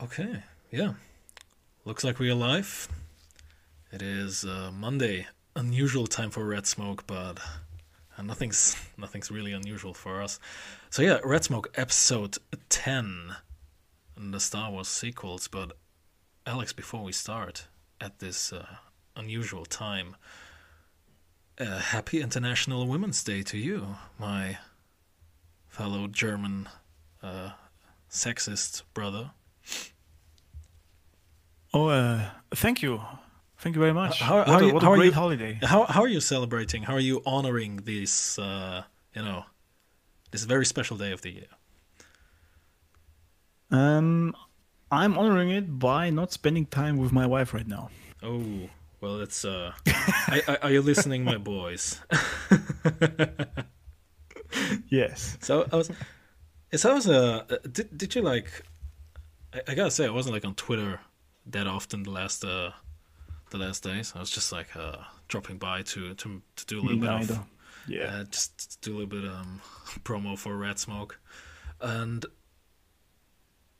Okay, yeah. Looks like we're live. It is uh, Monday. Unusual time for Red Smoke, but uh, nothing's nothing's really unusual for us. So yeah, Red Smoke episode ten, and the Star Wars sequels. But Alex, before we start at this uh, unusual time, uh, happy International Women's Day to you, my fellow German uh, sexist brother. Oh, uh, thank you. Thank you very much. How- what how a, you- what a are great you- holiday. How how are you celebrating? How are you honoring this? Uh, you know, this very special day of the year. Um, I'm honoring it by not spending time with my wife right now. Oh, well, it's. Uh, I, I, are you listening, my boys? Yes. So I was. So I was. Uh, did did you like? I, I gotta say, I wasn't like on Twitter that often the last uh, the last days. I was just like uh, dropping by to to to do a Me little bit of Yeah. uh, just do a little bit um promo for Red Smoke, and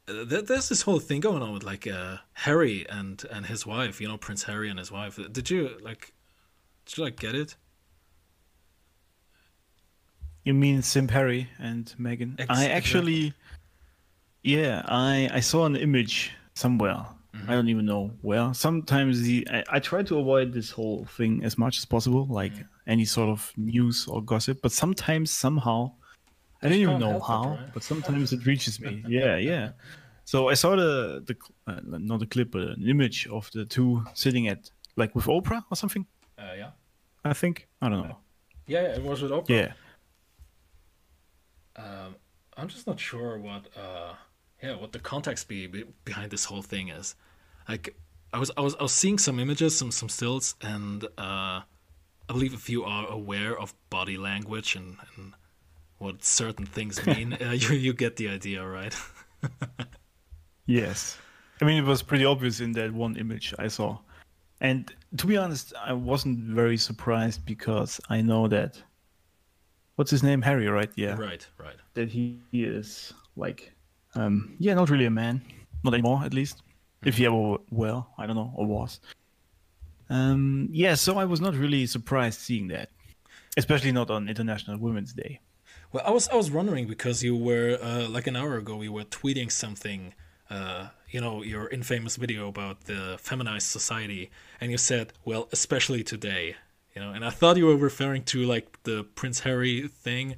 uh, there, there's this whole thing going on with like uh, Harry and and his wife. You know, Prince Harry and his wife. Did you like? Did you like get it? You mean Sim Harry and Meghan? Ex- I actually, yeah, I I saw an image somewhere. Mm-hmm. I don't even know where. Sometimes the I, I try to avoid this whole thing as much as possible, like Mm-hmm. any sort of news or gossip. But sometimes somehow, I don't even know help it, how, right? but sometimes it reaches me. Yeah, yeah. So I saw the the uh, not a clip, but an image of the two sitting at like with Oprah or something. Uh, yeah. I think I don't know. Yeah, yeah, it was with Oprah. Yeah. Um, I'm just not sure what uh yeah what the context be, be behind this whole thing is. Like I was I was I was seeing some images, some some stills, and uh, I believe if you are aware of body language and, and what certain things mean, uh, you you get the idea, right? Yes. I mean, it was pretty obvious in that one image I saw. And to be honest, I wasn't very surprised because I know that. What's his name? Harry, right? Yeah. right, right. That he is like, um, yeah, not really a man. Not anymore, at least. If he ever were, I don't know, or was. Um, yeah, so I was not really surprised seeing that. Especially not on International Women's Day. Well, I was I was wondering because you were uh, like an hour ago you were tweeting something, uh, you know, your infamous video about the feminized society, and you said, "Well, especially today," you know, and I thought you were referring to like the Prince Harry thing,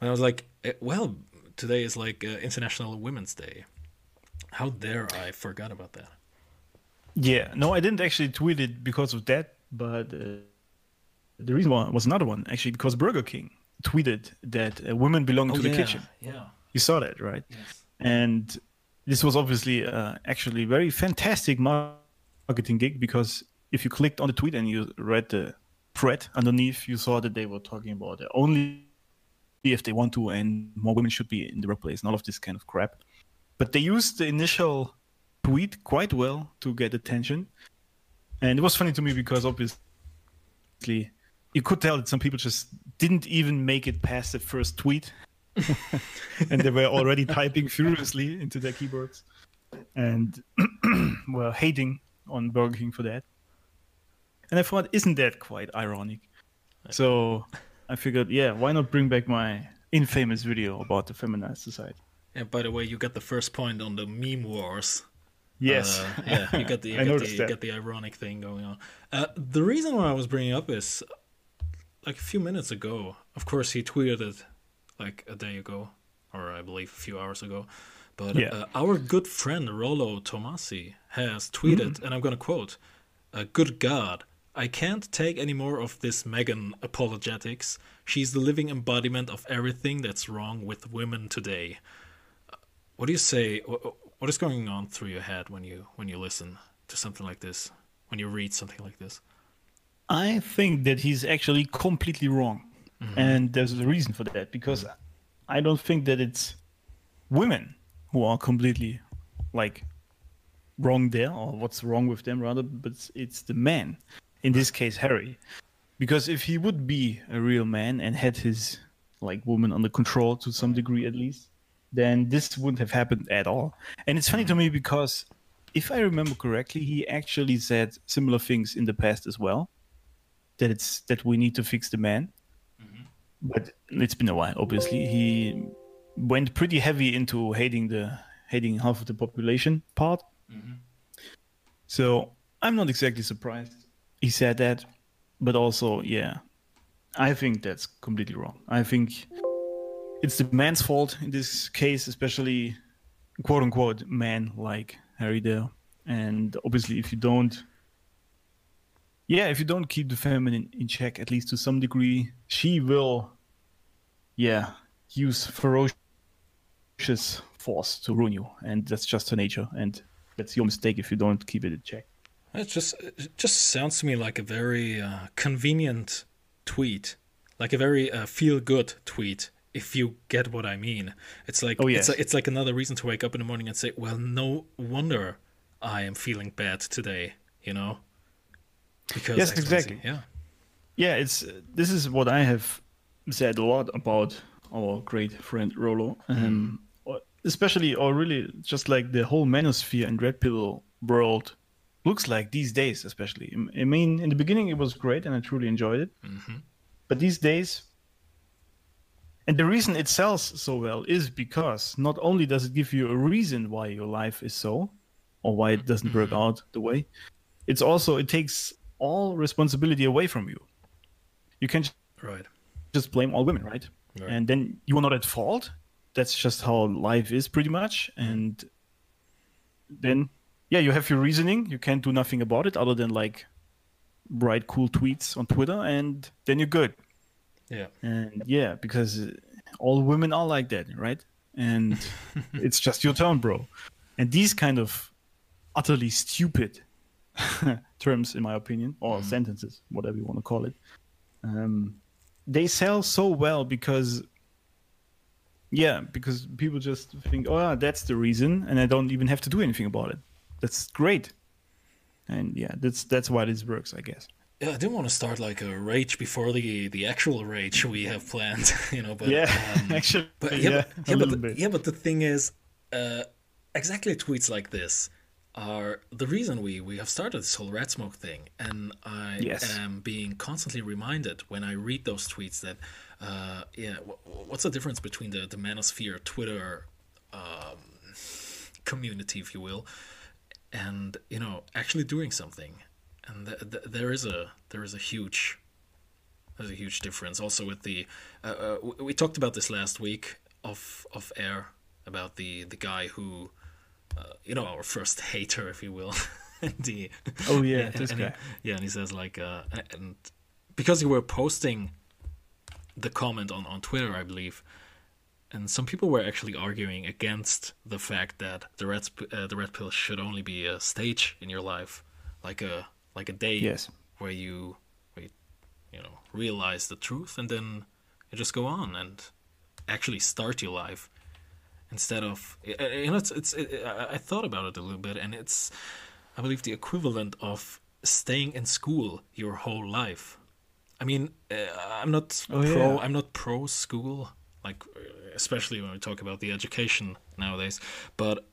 and I was like, eh, "Well, today is like uh, International Women's Day." How dare I forgot about that? Yeah, no, I didn't actually tweet it because of that, but uh, the reason why was another one actually because Burger King tweeted that uh, women belong to the kitchen. Oh, yeah. You saw that, right? Yes. And this was obviously uh, actually very fantastic marketing gig because if you clicked on the tweet and you read the thread underneath, you saw that they were talking about only if they want to and more women should be in the workplace and all of this kind of crap. But they used the initial tweet quite well to get attention. And it was funny to me because obviously you could tell that some people just didn't even make it past the first tweet and they were already typing furiously into their keyboards and were hating on Burger King for that. And I thought, isn't that quite ironic? So I figured, yeah, why not bring back my infamous video about the feminized society? And by the way, you got the first point on the meme wars. Yes. Uh, yeah, you got the you got the, you got the ironic thing going on. Uh, the reason why I was bringing up is like a few minutes ago. Of course, he tweeted it like a day ago, or I believe a few hours ago. But Yeah. uh, our good friend Rollo Tomassi has tweeted, Mm-hmm. and I'm going to quote: uh, "Good God." I can't take any more of this Meghan apologetics. She's the living embodiment of everything that's wrong with women today. What do you say? What is going on through your head when you when you listen to something like this? When you read something like this? I think that he's actually completely wrong. Mm-hmm. And there's a reason for that because I don't think that it's women who are completely like wrong there or what's wrong with them rather but it's- it's the man in this case Harry because if he would be a real man and had his like woman under control to some degree at least then this wouldn't have happened at all. And it's funny to mm-hmm. me because if I remember correctly, he actually said similar things in the past as well. That it's that we need to fix the man. Mm-hmm. But it's been a while, obviously. He went pretty heavy into hating the hating half of the population part. Mm-hmm. So I'm not exactly surprised he said that, but also, yeah, I think that's completely wrong. I think it's the man's fault in this case, especially quote unquote man like Harry Dale. And obviously, if you don't, yeah, if you don't keep the feminine in check, at least to some degree, she will, yeah, use ferocious force to ruin you. And that's just her nature. And that's your mistake if you don't keep it in check. It just it just sounds to me like a very uh, convenient tweet, like a very uh, feel good tweet. If you get what I mean, it's like Oh, it's yes. like, it's like another reason to wake up in the morning and say, "Well, no wonder I am feeling bad today," you know? Because Yes, exactly. Yeah. yeah it's this is what i have said a lot about our great friend rollo um or- especially or really just like the whole manosphere and red pill world looks like these days especially i mean in the beginning it was great and i truly enjoyed it but these days and the reason it sells so well is because not only does it give you a reason why your life is so or why it mm-hmm. doesn't work mm-hmm. out the way it's also it takes all responsibility away from you you can Right. just blame all women, right? Right. And then you are not at fault. That's just how life is, pretty much. Mm-hmm. And then, yeah, you have your reasoning. You can't do nothing about it other than like write cool tweets on Twitter, and then you're good. Yeah. And yeah, because all women are like that, right? And it's just your turn, bro. And these kind of utterly stupid terms, in my opinion, or sentences, whatever you want to call it, um, they sell so well because, yeah, because people just think, oh, yeah, that's the reason, and I don't even have to do anything about it. That's great. And yeah, that's that's why this works, I guess. Yeah, I didn't want to start like a rage before the the actual rage we have planned, you know. But Yeah, um, actually, But yeah, yeah, but, yeah, but the, yeah, but the thing is, uh, exactly tweets like this are the reason we we have started this whole Red Smoke thing, and I Yes. am being constantly reminded when I read those tweets that, uh, yeah, wh- what's the difference between the the manosphere Twitter um, community, if you will, and you know actually doing something, and th- th- there is a there is a huge there's a huge difference also with the uh, uh, we, talked about this last week off off air about the the guy who uh, you know our first hater if you will the Oh, yeah, and- this and he- guy. yeah and he says like uh, and because you were posting the comment on on Twitter I believe and some people were actually arguing against the fact that the red uh, the red pill should only be a stage in your life like a like a day Yes. where you where you, you know realize the truth and then you just go on and actually start your life instead of you know it's it's it, I I thought about it a little bit and it's I believe the equivalent of staying in school your whole life. I mean, uh, I'm not Oh, pro. yeah. I'm not pro school, like uh, especially when we talk about the education nowadays. But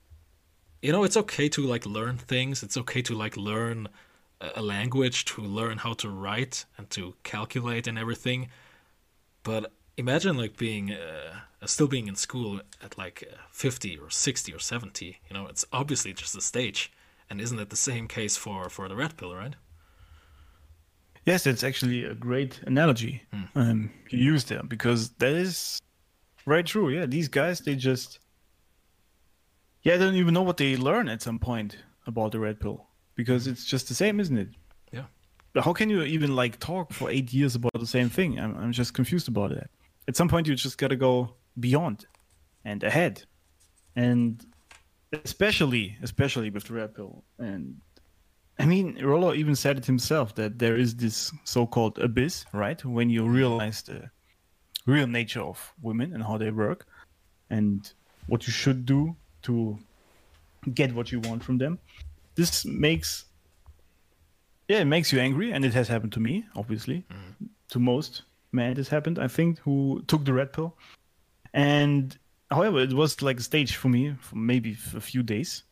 you know, it's okay to like learn things. It's okay to like learn a language, to learn how to write and to calculate and everything. But imagine like being uh, still being in school at like uh, 50 or 60 or 70. You know, it's obviously just a stage. And isn't it the same case for for the red pill, right? Yes, it's actually a great analogy um, you used there because that is right true. Yeah, these guys they just yeah, they don't even know what they learn at some point about the red pill because it's just the same, isn't it? Yeah. How can you even like talk for eight years about the same thing? I'm I'm just confused about that. At some point, you just gotta go beyond and ahead, and especially especially with the red pill and I mean, Rollo even said it himself that there is this so-called abyss, right? When you realize the real nature of women and how they work, and what you should do to get what you want from them. This makes, yeah, it makes you angry, and it has happened to me, obviously. Mm-hmm. To most men, it has happened, I think, who took the red pill, and however, it was like a stage for me for maybe a few days,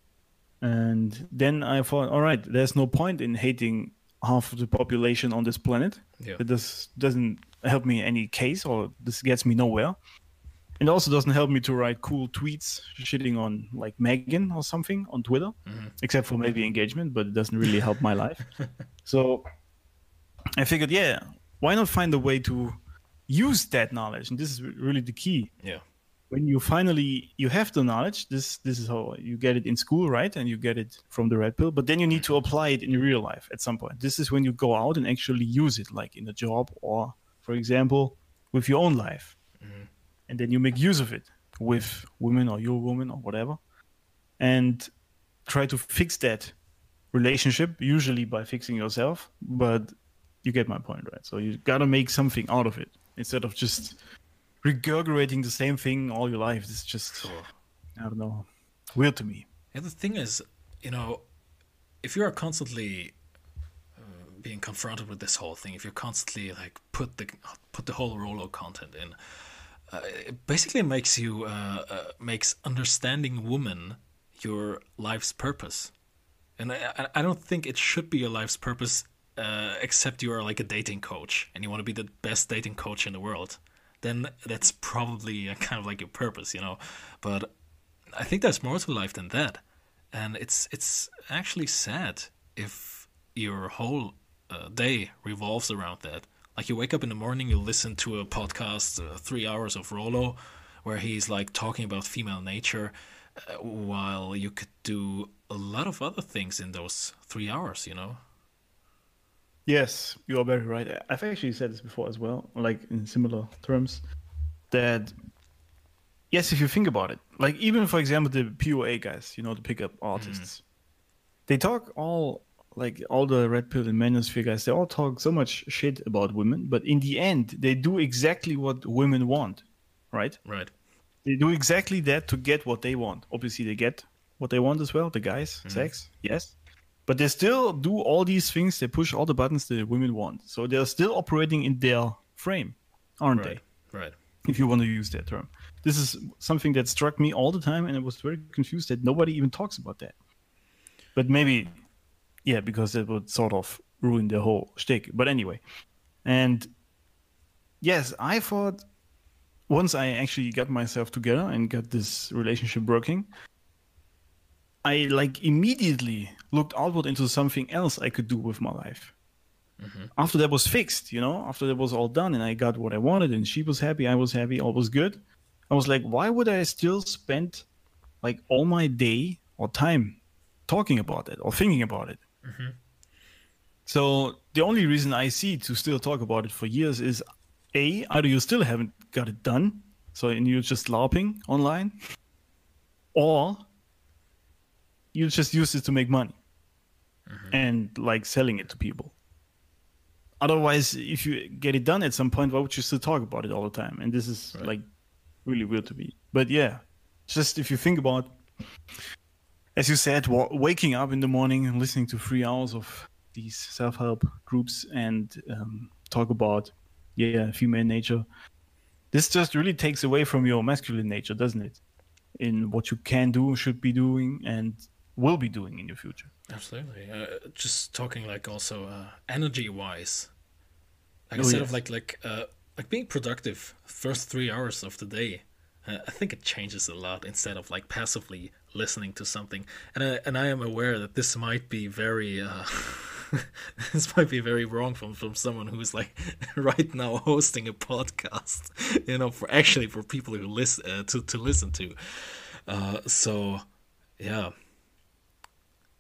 and then I thought, all right, there's no point in hating half of the population on this planet. Yeah. It does doesn't help me in any case, or this gets me nowhere. It also doesn't help me to write cool tweets shitting on like Meghan or something on Twitter, mm-hmm. except for maybe engagement, but it doesn't really help my life. So I figured, yeah, why not find a way to use that knowledge? And this is really the key. Yeah. When you finally you have the knowledge, this this is how you get it in school, right? And you get it from the red pill, but then you need to apply it in real life at some point. This is when you go out and actually use it, like in a job or, for example, with your own life mm-hmm. And then you make use of it with women or your woman or whatever. And try to fix that relationship usually by fixing yourself but you get my point right? So you gotta make something out of it instead of just regurgitating the same thing all your life. It's just i don't know weird to me. Yeah, the thing is, you know, if you are constantly uh, being confronted with this whole thing, if you're constantly like put the put the whole Rollo content in, uh, it basically makes you uh, uh, makes understanding woman your life's purpose, and I, I- don't think it should be your life's purpose, uh, except you are like a dating coach and you want to be the best dating coach in the world. Then that's probably uh, kind of like your purpose, you know. But I think there's more to life than that, and it's it's actually sad if your whole uh, day revolves around that. Like you wake up in the morning, you listen to a podcast, uh, three hours of Rollo, where he's like talking about female nature, uh, while you could do a lot of other things in those three hours. You know? Yes, you are very right. I've actually said this before as well, like in similar terms, that yes, if you think about it, like even for example the PUA guys, you know, the pickup artists, they talk all like all the red pill and manosphere guys, they all talk so much shit about women, but in the end, they do exactly what women want, right? Right. They do exactly that to get what they want. Obviously, they get what they want as well. The guys, Mm-hmm. sex, yes, but they still do all these things. They push all the buttons the women want. So they're still operating in their frame, aren't Right. Right. If you want to use that term, this is something that struck me all the time, and I was very confused that nobody even talks about that. But maybe, yeah, because it would sort of ruin the whole shtick. But anyway, and yes, I thought once I actually got myself together and got this relationship working, I like immediately looked outward into something else I could do with my life. Mm-hmm. After that was fixed, you know, after that was all done and I got what I wanted and she was happy, I was happy, all was good. I was like, why would I still spend like all my day or time talking about it or thinking about it? Mm-hmm. So the only reason I see to still talk about it for years is a either you still haven't got it done, so and you're just larping online, or you just use it to make money mm-hmm. and like selling it to people. Otherwise, if you get it done at some point, why would you still talk about it all the time? And this is like really weird to me. But yeah, just if you think about, as you said, waking up in the morning and listening to three hours of these self-help groups and um, talk about yeah female nature this just really takes away from your masculine nature doesn't it in what you can do should be doing and will be doing in your future Absolutely. Uh, just talking like also uh, energy wise. Like Oh, instead yes. of like like uh, like being productive first three hours of the day. Uh, I think it changes a lot instead of like passively listening to something. And I, and I am aware that this might be very uh, this might be very wrong from from someone who's like right now hosting a podcast. You know, for actually for people who listen uh, to to listen to. Uh, so yeah.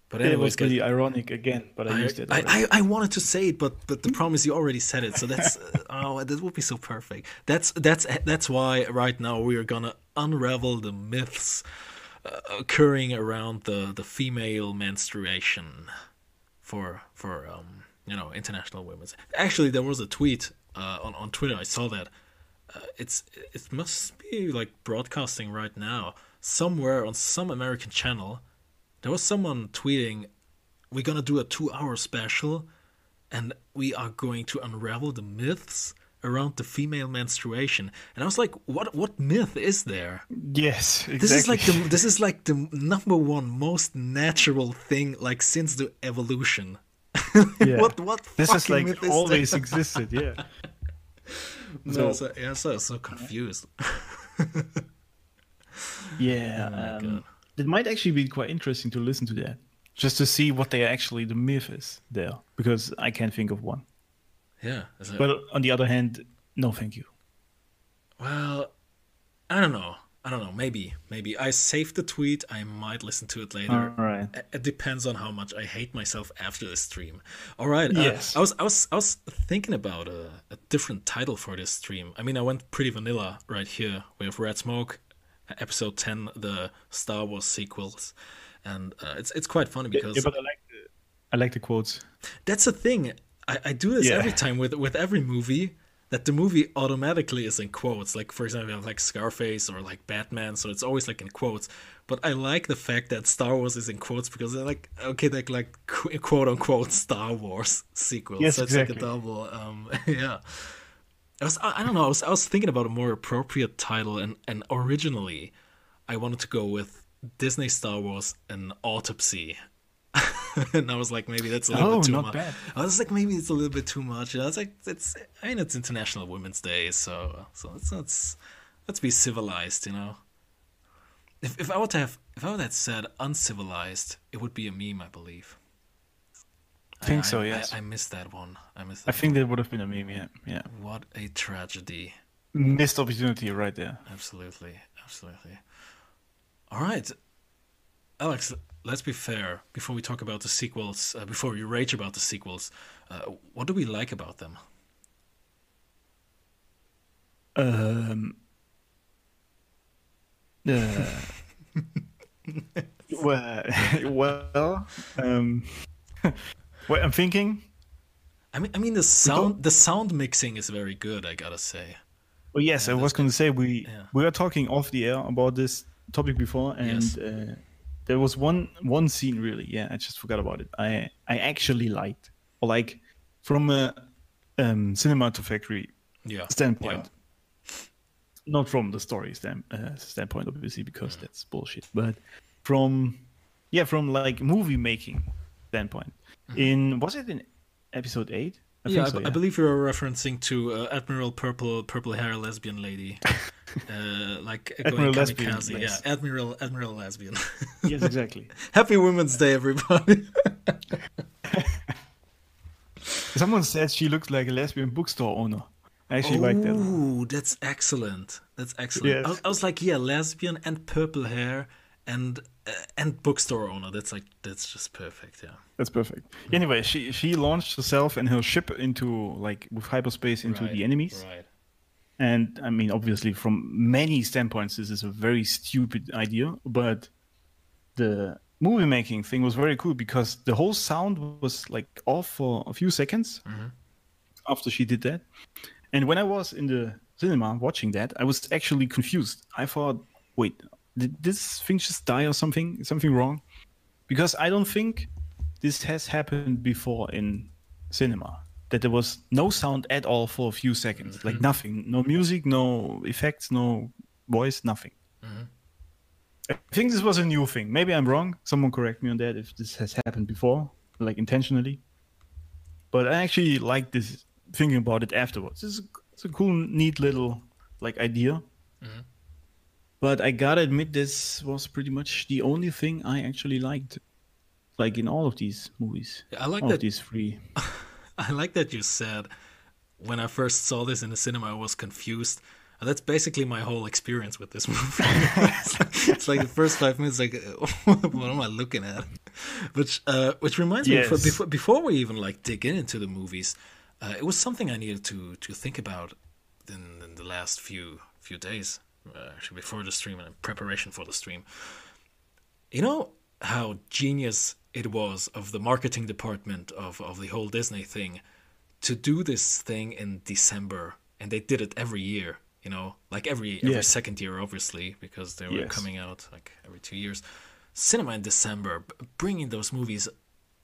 But it was really ironic again but i, I, used it I. I, I wanted to say it, but but the problem is you already said it. So that's uh, oh, that would be so perfect. That's that's that's why right now we are gonna unravel the myths occurring around the the female menstruation for for um you know international women's. Actually, there was a tweet uh, on on Twitter. I saw that. Uh, it's it must be like broadcasting right now somewhere on some American channel. There was someone tweeting, "We're gonna do a two-hour special, and we are going to unravel the myths around the female menstruation, and I was like, what what myth is there? Yes, exactly. This is like the this is like the number one most natural thing like since the evolution. Yeah. what what this is like is always there? existed. Yeah. No, So- so, yeah, so so confused. Yeah, Oh um, it might actually be quite interesting to listen to that, just to see what they actually the myth is there, because I can't think of one. Yeah. it- But on the other hand, no, thank you. Well, I don't know. I don't know. Maybe, maybe I saved the tweet. I might listen to it later. All right. It- depends on how much I hate myself after the stream. All right. uh, Yes. I was, I was, I was thinking about a, a different title for this stream. I mean, I went pretty vanilla right here. We have Red Smoke, episode ten, the Star Wars sequels, and uh, it's it's quite funny because Yeah, but I like the, I like the quotes. that's the thing. I, I do this Yeah. every time with with every movie that the movie automatically is in quotes. Like for example, you have like Scarface or like Batman, so it's always like in quotes. But I like the fact that Star Wars is in quotes because they're like okay, like like quote unquote Star Wars sequel. Yes, so it's like a exactly. double. Um, yeah. I was I I don't know. I was I was thinking about a more appropriate title, and and originally, I wanted to go with Disney Star Wars an autopsy. and I was like, maybe that's a little Oh, bit too not much. bad. I was like, maybe it's a little bit too much. I was like, it's. I mean, it's International Women's Day, so so let's let's let's be civilized, you know. If if I were to have if I would have said uncivilized, it would be a meme, I believe. I think so, yes. I, I missed that one. I missed. I That think that would have been a meme. Yeah, yeah. What a tragedy. Missed opportunity right there. Absolutely, absolutely. All right, Alex. Let's be fair. Before we talk about the sequels, uh, before we rage about the sequels, uh, what do we like about them? Um. Uh, well, well, um, well, I'm thinking. I mean, I mean the sound, the sound mixing is very good. I gotta say. Well, yes, I was going to say we Yeah. we were talking off the air about this topic before, and Yes. uh, there was one one scene really. Yeah, I just forgot about it. I I actually liked, or like, from a um, cinematography Yeah. standpoint. Not from the story stand, uh, standpoint, obviously, because that's bullshit. But from, yeah, from like movie making standpoint. In was it in episode eight? I Yeah, I, so, I believe you were referencing to uh, Admiral Purple, purple hair lesbian lady, uh, like Admiral Lesbian. Yeah, Admiral Admiral lesbian. yes, exactly. Happy Women's Day, everybody. Someone said she looks like a lesbian bookstore owner. I actually like that. Ooh, that's excellent. That's excellent. I, Yes. was, I was like, yeah, lesbian and purple hair and uh, and bookstore owner. That's like that's just perfect. Yeah. That's perfect. Anyway, she she launched herself and her ship into like with hyperspace into Right, the enemies. Right. And I mean, obviously, from many standpoints, this is a very stupid idea. But the movie making thing was very cool because the whole sound was like off for a few seconds after she did that. And when I was in the cinema watching that, I was actually confused. I thought, wait, did this thing just die or something? Something wrong? Because I don't think this has happened before in cinema. That there was no sound at all for a few seconds, like mm-hmm. nothing, no music, no effects, no voice, nothing. Mm-hmm. I think this was a new thing. Maybe I'm wrong. Someone correct me on that if this has happened before, like intentionally. But I actually like this thinking about it afterwards. It's a, it's a cool, neat little like idea. Mm-hmm. But I gotta admit, this was pretty much the only thing I actually liked, like in all of these movies. Yeah, I like all that- of these three. I like that you said when I first saw this in the cinema, I was confused. And that's basically my whole experience with this movie. it's, like, it's like the first five minutes, like, what am I looking at? Which, uh, which reminds me, Yes. before, before, before we even like dig in into the movies, uh, it was something I needed to to think about in, in the last few few days, uh, actually before the stream and in preparation for the stream. You know how genius it was of the marketing department of, of the whole Disney thing to do this thing in December, and they did it every year. You know, like every every Yes. second year, obviously, because they were Yes. coming out like every two years. Cinema in December, bringing those movies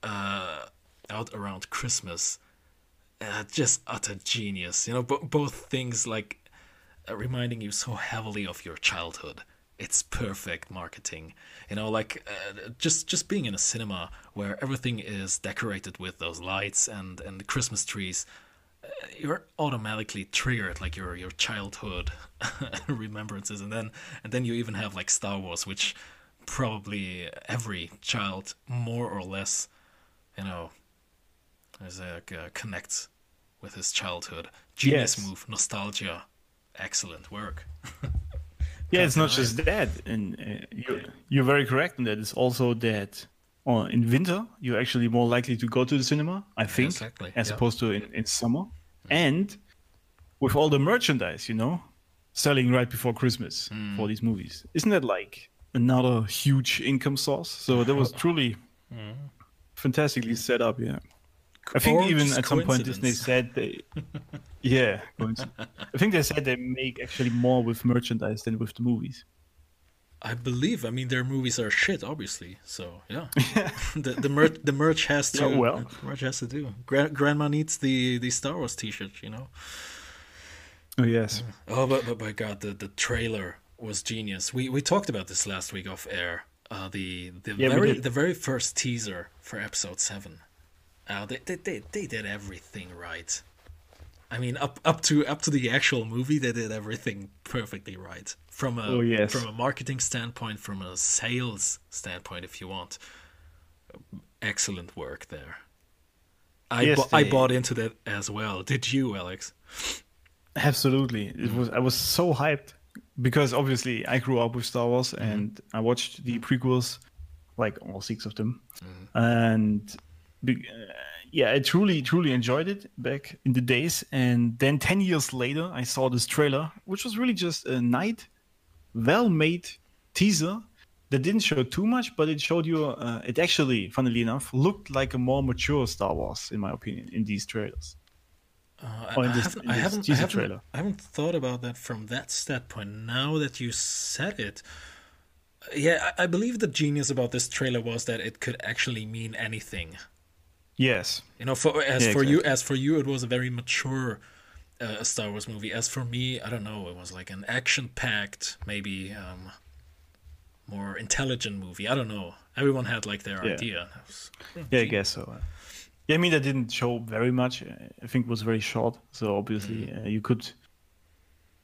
uh, out around Christmas. uh, just utter genius. You know, b- both things like reminding you so heavily of your childhood. It's perfect marketing. You know, like uh, just just being in a cinema where everything is decorated with those lights and and Christmas trees. uh, You're automatically triggered like your your childhood remembrances, and then and then you even have like Star Wars, which probably every child more or less, you know, is a, uh, connects with his childhood. Genius Yes. move, nostalgia, excellent work. Yeah, it's not just that, and uh, you're, you're very correct in that. It's also that uh, in winter you're actually more likely to go to the cinema, I think, Exactly, as yeah. opposed to in, in summer. And with all the merchandise, you know, selling right before Christmas Hmm. for these movies, isn't that like another huge income source? So that was truly fantastically set up. Yeah, I think even at some point Disney said they, yeah. I think they said they make actually more with merchandise than with the movies. I believe. I mean, their movies are shit, obviously. So yeah, the the merch the merch has to. Yeah, well. the merch has to do. Gra- grandma needs the the Star Wars T-shirt, you know. Oh yes. Oh, but but by God, the the trailer was genius. We we talked about this last week off air. Uh, the the Yeah, very the very first teaser for episode seven. Uh, they, they they they did everything right. I mean, up up to up to the actual movie, they did everything perfectly right. From a Oh, yes. from a marketing standpoint, from a sales standpoint, if you want, excellent work there. I Yes, bu- I bought into that as well. Did you, Alex? Absolutely. It was I was so hyped because obviously I grew up with Star Wars Mm-hmm. and I watched the prequels, like all six of them, Mm-hmm. and yeah, I truly truly enjoyed it back in the days. And then ten years later, I saw this trailer, which was really just a night, well-made teaser that didn't show too much, but it showed you. Uh, it actually, funnily enough, looked like a more mature Star Wars, in my opinion, in these trailers. Uh, I, this- haven't, I, haven't, I, haven't. I haven't thought about that from that standpoint. Now that you said it, yeah, I believe the genius about this trailer was that it could actually mean anything. Yes. You know, for as Yeah, for you, as for you, it was a very mature uh, Star Wars movie. As for me, I don't know, it was like an action-packed, maybe um, more intelligent movie. I don't know. Everyone had like their Yeah. idea. Was- Yeah, I guess so. Yeah, I mean, that didn't show very much. Uh, I think it was very short. So obviously, Mm. uh, you could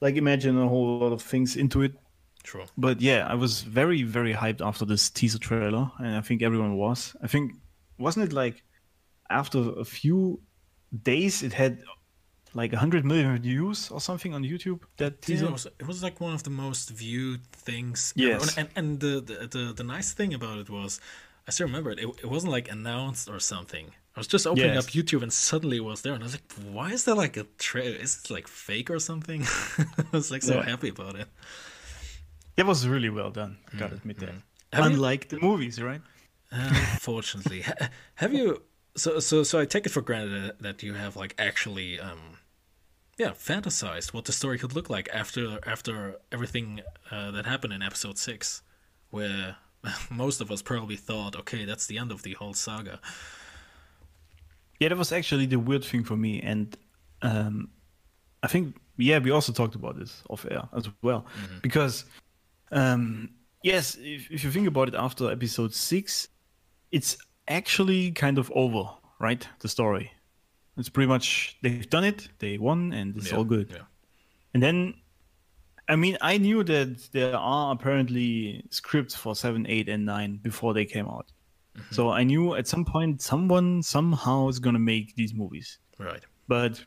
like imagine a whole lot of things into it. True. But yeah, I was very, very hyped after this teaser trailer, and I think everyone was. I think wasn't it like after a few days, it had like 100 million views or something on YouTube. That Yeah, it was, it was like one of the most viewed things. Yes. ever. And, and the, the, the, the nice thing about it was, I still remember it, it, it wasn't like announced or something. I was just opening Yes. up YouTube and suddenly it was there. And I was like, why is there like a trailer? Is it like fake or something? I was like so Yeah. happy about it. It was really well done. I gotta admit that. Mm, Have you- Unlike the movies, right? Unfortunately, Ha- have you? So so so I take it for granted that- you have like actually, um, yeah, fantasized what the story could look like after after everything uh, that happened in episode six, where most of us probably thought, okay, that's the end of the whole saga. Yeah, that was actually the weird thing for me, and um, I think yeah, we also talked about this off air as well, because um, yes, if, if you think about it, after episode six, it's actually kind of over, right? The story, it's pretty much they've done it, they won, and it's Yeah, all good. Yeah. And then, I mean, I knew that there are apparently scripts for seven, eight, and nine before they came out. Mm-hmm. So I knew at some point someone somehow is gonna make these movies. Right. But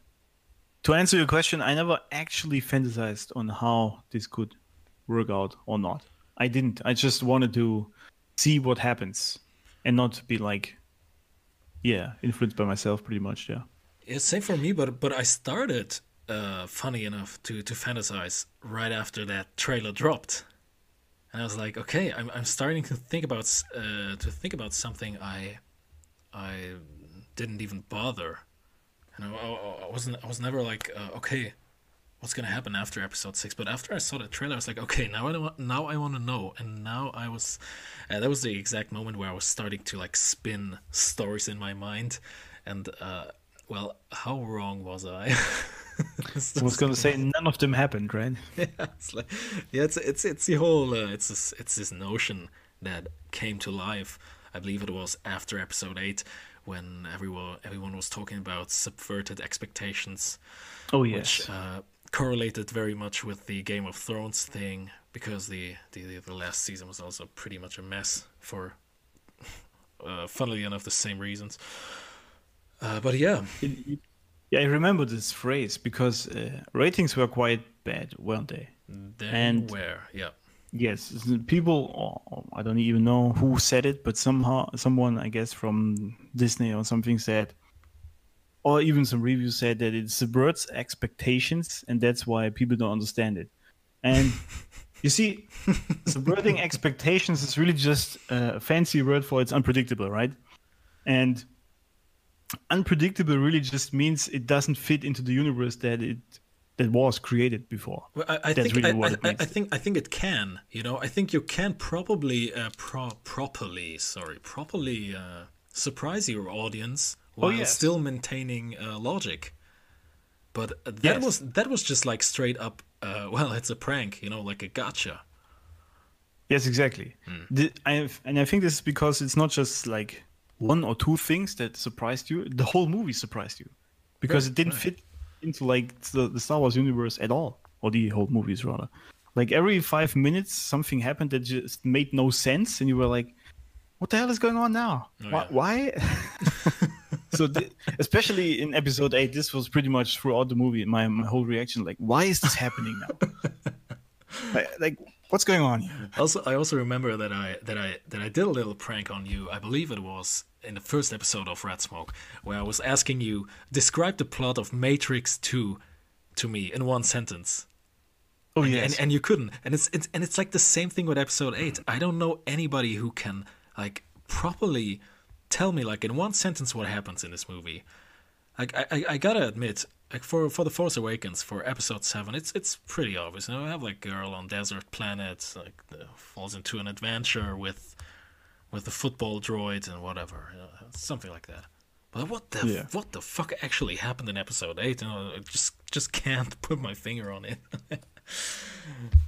to answer your question, I never actually fantasized on how this could work out or not. I didn't. I just wanted to see what happens and not be like, yeah, influenced by myself pretty much. Yeah. It's same for me, but but I started, uh, funny enough, to to fantasize right after that trailer dropped, and I was like, okay, I'm I'm starting to think about uh, to think about something I I didn't even bother, and I, I, I wasn't I was never like, uh, okay, what's gonna happen after episode six? But after I saw the trailer, I was like, okay, now I want now I want to know, and now I was, uh, that was the exact moment where I was starting to like spin stories in my mind, and uh, well, how wrong was I? I was gonna say none of them happened, right? yeah, it's like, yeah, it's it's it's the whole uh, it's this, it's this notion that came to life. I believe it was after episode eight when everyone everyone was talking about subverted expectations. Oh yes. Which uh, correlated very much with the Game of Thrones thing because the the, the last season was also pretty much a mess for, uh, funnily enough, the same reasons. Uh, but yeah. Yeah, I remember this phrase because uh, ratings were quite bad, weren't they? They and were, yeah. Yes, people. Oh, I don't even know who said it, but somehow someone, I guess, from Disney or something said, or even some reviews said that it subverts expectations, and that's why people don't understand it. And you see, subverting expectations is really just a fancy word for it's unpredictable, right? And unpredictable really just means it doesn't fit into the universe that it that was created before. Well, I, I think really I, I, I, think I think it can. You know, I think you can probably uh, pro- properly, sorry, properly uh, surprise your audience while oh, yes. still maintaining uh, logic. But that yes. was that was just like straight up. Uh, well, it's a prank, you know, like a gotcha. Yes, exactly. Hmm. The, I and I think this is because it's not just like one or two things that surprised you. The whole movie surprised you because right, it didn't right. fit into like the, the Star Wars universe at all, or the whole movies rather. Like every five minutes, something happened that just made no sense, and you were like, "What the hell is going on now? Oh, why?" Yeah. why? so, especially in episode eight, this was pretty much throughout the movie. My my whole reaction, like, "Why is this happening now?" like, like what's going on here? Also, I also remember that I that I that I did a little prank on you. I believe it was in the first episode of Red Smoke, where I was asking you describe the plot of Matrix Two to me in one sentence. Oh and, yes, and, and you couldn't, and it's, it's and it's like the same thing with Episode Eight. I don't know anybody who can like properly tell me like in one sentence what happens in this movie. Like I, I, I gotta admit, like for for the Force Awakens for Episode Seven, it's it's pretty obvious. You know, we have like a girl on desert planet, like falls into an adventure with with the football droids and whatever, you know, something like that. But what the yeah. what the fuck actually happened in episode eight? You know, I just just can't put my finger on it.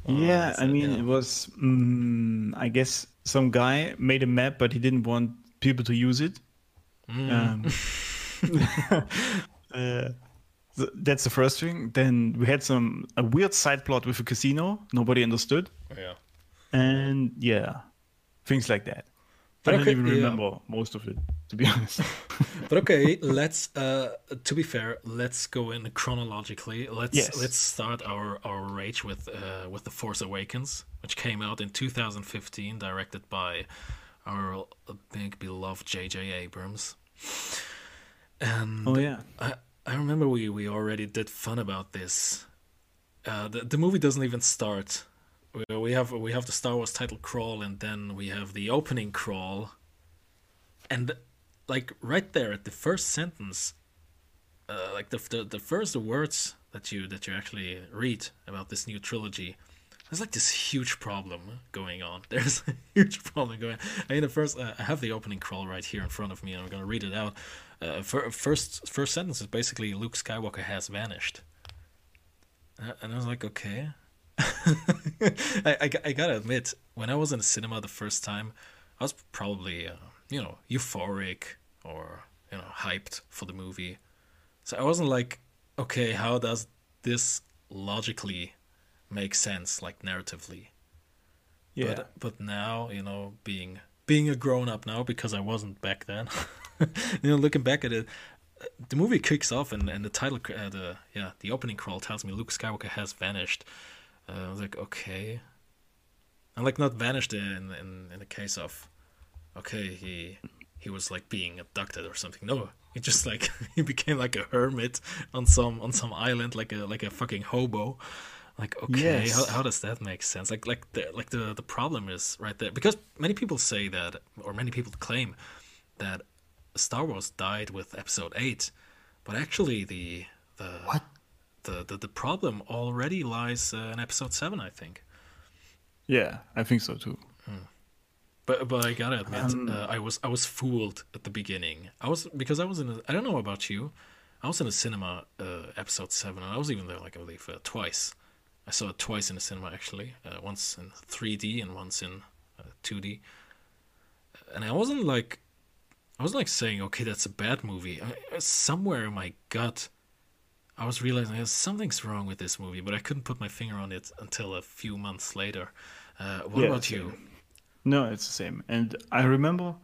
oh, yeah, I mean, yeah. it was um, I guess some guy made a map, but he didn't want people to use it. Mm. Um, uh, that's the first thing. Then we had some a weird side plot with a casino. Nobody understood. Yeah. And yeah, things like that. But I don't even remember yeah. most of it, to be honest. but okay, let's. Uh, to be fair, let's go in chronologically. Let's yes. let's start our, our rage with uh, with the Force Awakens, which came out in 2015, directed by our big beloved J.J. Abrams. And oh yeah, I I remember we we already did fun about this. Uh, the the movie doesn't even start we have we have the Star Wars title crawl, and then we have the opening crawl, and like right there at the first sentence, uh, like the, the the first words that you that you actually read about this new trilogy, there's like this huge problem going on. There's a huge problem going. On. I mean, the first uh, I have the opening crawl right here in front of me, and I'm gonna read it out. Uh, first first sentence is basically Luke Skywalker has vanished, uh, and I was like, okay, I, I, I, gotta admit, when I was in the cinema the first time, I was probably, uh, you know, euphoric or, you know, hyped for the movie. So I wasn't like, okay, how does this logically make sense, like narratively? Yeah. But, but now, you know, being being a grown up now because I wasn't back then. you know, looking back at it, the movie kicks off and, and the title, uh, the yeah, the opening crawl tells me Luke Skywalker has vanished, uh, I was like, okay. And like not vanished in in in the case of, okay, he he was like being abducted or something. No, he just like he became like a hermit on some on some island, like a like a fucking hobo. Like okay, yes. how, how does that make sense? Like like the like the the problem is right there because many people say that or many people claim that Star Wars died with Episode Eight, but actually the the what the, the, the problem already lies uh, in episode seven, I think. Yeah, I think so too. Hmm. But but I gotta admit, um, uh, I was I was fooled at the beginning. I was because I was in. I don't know about you. I was in a cinema, uh, episode seven, and I was even there like I believe uh, twice. I saw it twice in the cinema actually, uh, once in 3D and once in uh, 2D. And I wasn't like, I wasn't like saying, okay, that's a bad movie. I, somewhere in my gut, I was realizing there's something's wrong with this movie, but I couldn't put my finger on it until a few months later. Uh, what Yeah, about you? No, it's the same. And I remember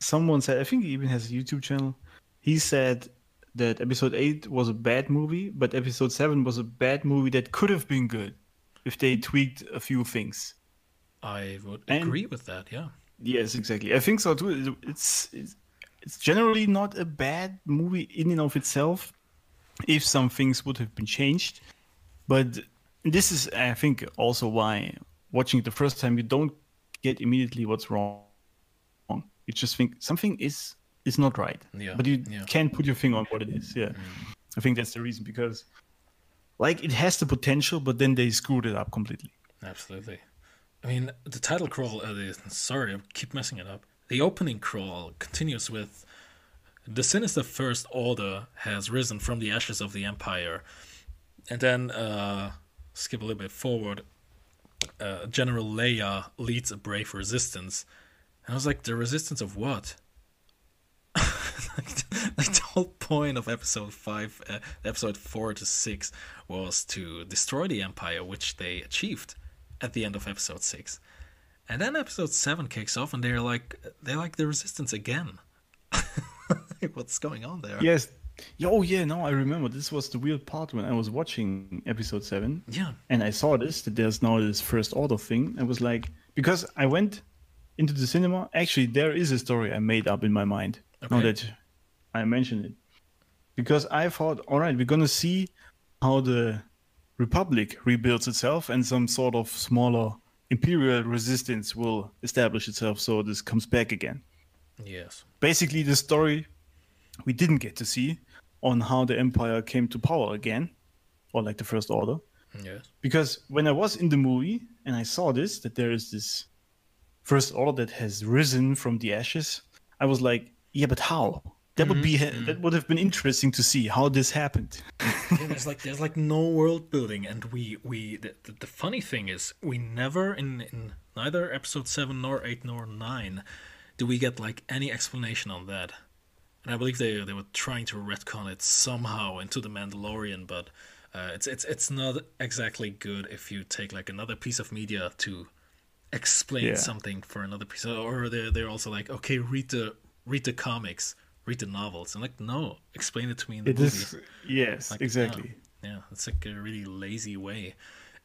someone said, I think he even has a YouTube channel. He said that episode 8 was a bad movie, but episode 7 was a bad movie that could have been good if they tweaked a few things. I would And- agree with that. Yeah. Yes, exactly. I think so too. It's it's, it's generally not a bad movie in and of itself if some things would have been changed. But this is, I think, also why watching it the first time you don't get immediately what's wrong. You just think something is is not right, Yeah, but you yeah. Mm. can't put your finger on what it is. Yeah, I think that's the reason because, like, it has the potential, but then they screwed it up completely. Absolutely. I mean, the title crawl, uh, the, sorry, I keep messing it up. The opening crawl continues with The sinister First Order has risen from the ashes of the Empire. And then, uh, skip a little bit forward, uh, General Leia leads a brave resistance. And I was like, the resistance of what? like, like the whole point of episode five, uh, episode four to six, was to destroy the empire, which they achieved at the end of episode six. And then episode seven kicks off, and they're like, they're like the resistance again. What's going on there? Yes. Oh yeah, no, I remember. This was the weird part when I was watching episode seven. Yeah. and I saw this that there's now this first order thing. I was like, because I went into the cinema. Actually, there is a story I made up in my mind. Now that I mentioned it, because I thought, all right, we're gonna see how the Republic rebuilds itself, and some sort of smaller imperial resistance will establish itself. So this comes back again. Yes. Basically, the story we didn't get to see on how the Empire came to power again, or like the First Order Yes. because when I was in the movie and I saw this that there is this first order that has risen from the ashes, I was like, yeah, but how? That would be that would have been interesting to see how this happened. yeah, there's like there's like no world building, and we we the, the, the funny thing is we never in in neither episode seven nor eight nor nine do we get like any explanation on that. And I believe they they were trying to retcon it somehow into the Mandalorian, but uh, it's it's it's not exactly good if you take like another piece of media to explain Yeah. something for another piece, or they're they're also like okay read the read the comics, read the novels, and like no explain it to me in the It movie. is yes, Like, exactly. Yeah, yeah, it's like a really lazy way.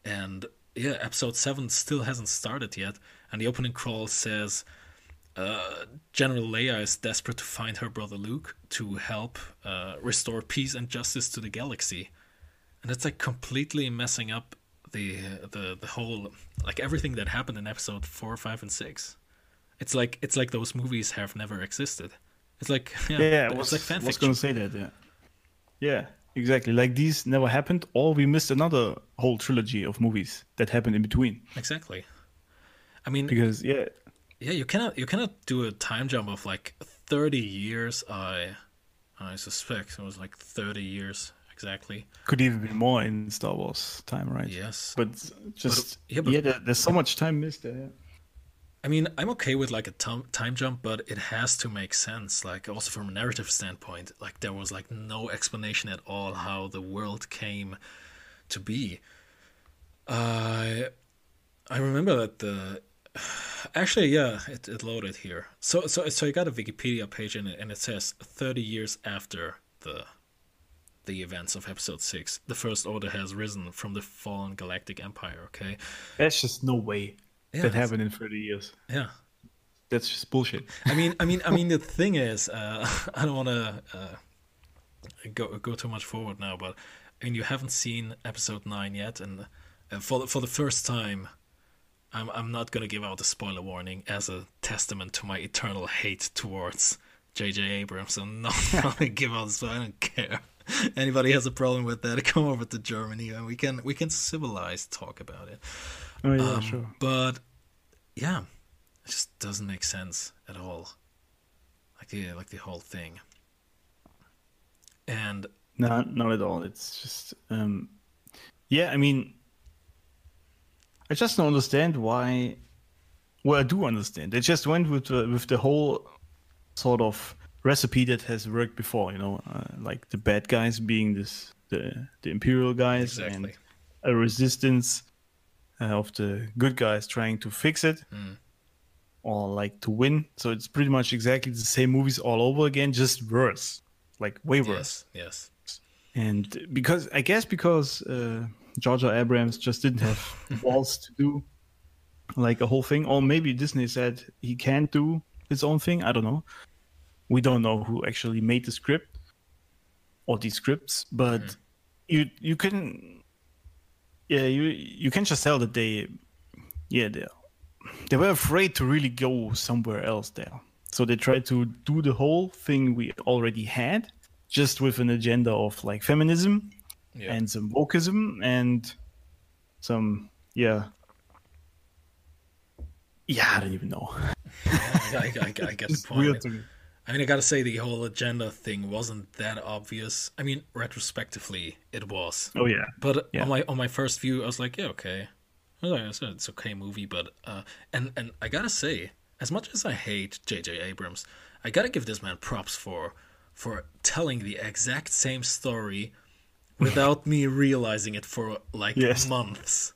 And yeah, episode 7 still hasn't started yet. And the opening crawl says uh, General Leia is desperate to find her brother Luke to help uh, restore peace and justice to the galaxy. And it's like completely messing up the the the whole like everything that happened in episode 4, 5 and 6. It's like it's like those movies have never existed. It's like yeah, Yeah, it's was, like fan was fiction. gonna say that. Yeah, yeah, exactly. Like these never happened, or we missed another whole trilogy of movies that happened in between. Exactly. I mean, Because yeah, Yeah, you cannot you cannot do a time jump of like thirty years. I I suspect it was like thirty years exactly. could even be more in Star Wars time, right? Yes, But just yeah, yeah, but- there, there's so much time missed there. yeah. I mean I'm okay with like a time jump, but it has to make sense. Like also from a narrative standpoint, like there was like no explanation at all how the world came to be. I I remember that the actually yeah it, it loaded here. So so so I got a Wikipedia page and it, and it says 30 years after the the events of episode 6 the first order has risen from the fallen galactic empire okay That's just no way Yeah, that happened in 30 years. yeah That's just bullshit. I mean, I mean, I mean. The thing is, uh, I don't want to uh, go go too much forward now, but I mean, you haven't seen episode nine yet, and uh, for the, for the first time, I'm I'm not gonna give out a spoiler warning as a testament to my eternal hate towards J.J. Abrams. I'm not gonna give out. So I don't care. Anybody has a problem with that? Come over to Germany, and we can we can civilized talk about it. Oh yeah, Um, sure. But yeah, it just doesn't make sense at all. Like the like the whole thing. And No, not at all. It's just, um, yeah. I mean, I just don't understand why. Well, I do understand. They just went with the, with the whole sort of recipe that has worked before. You know, uh, like the bad guys being this the the imperial guys exactly. and a resistance uh, of the good guys trying to fix it Mm. or like to win. So it's pretty much exactly the same movies all over again, just worse, like way worse. Yes, yes. And because I guess because uh, George. Abrams just didn't have balls to do like a whole thing, or maybe Disney said he can't do his own thing. I don't know. We don't know who actually made the script or these scripts, but you you can yeah you you can just tell that they yeah they they were afraid to really go somewhere else there. So they tried to do the whole thing we already had, just with an agenda of like feminism Yeah. and some wokeism and some yeah. Yeah, I don't even know. I, I, I, I get the It's point. weird to me. I mean, I gotta say the whole agenda thing wasn't that obvious. I mean, retrospectively, it was. Oh yeah. But Yeah. on my on my first view, I was like, yeah, okay. Well, I said it's okay movie, but uh, and and I gotta say, as much as I hate J.J. Abrams, I gotta give this man props for for telling the exact same story without me realizing it for like Yes. months.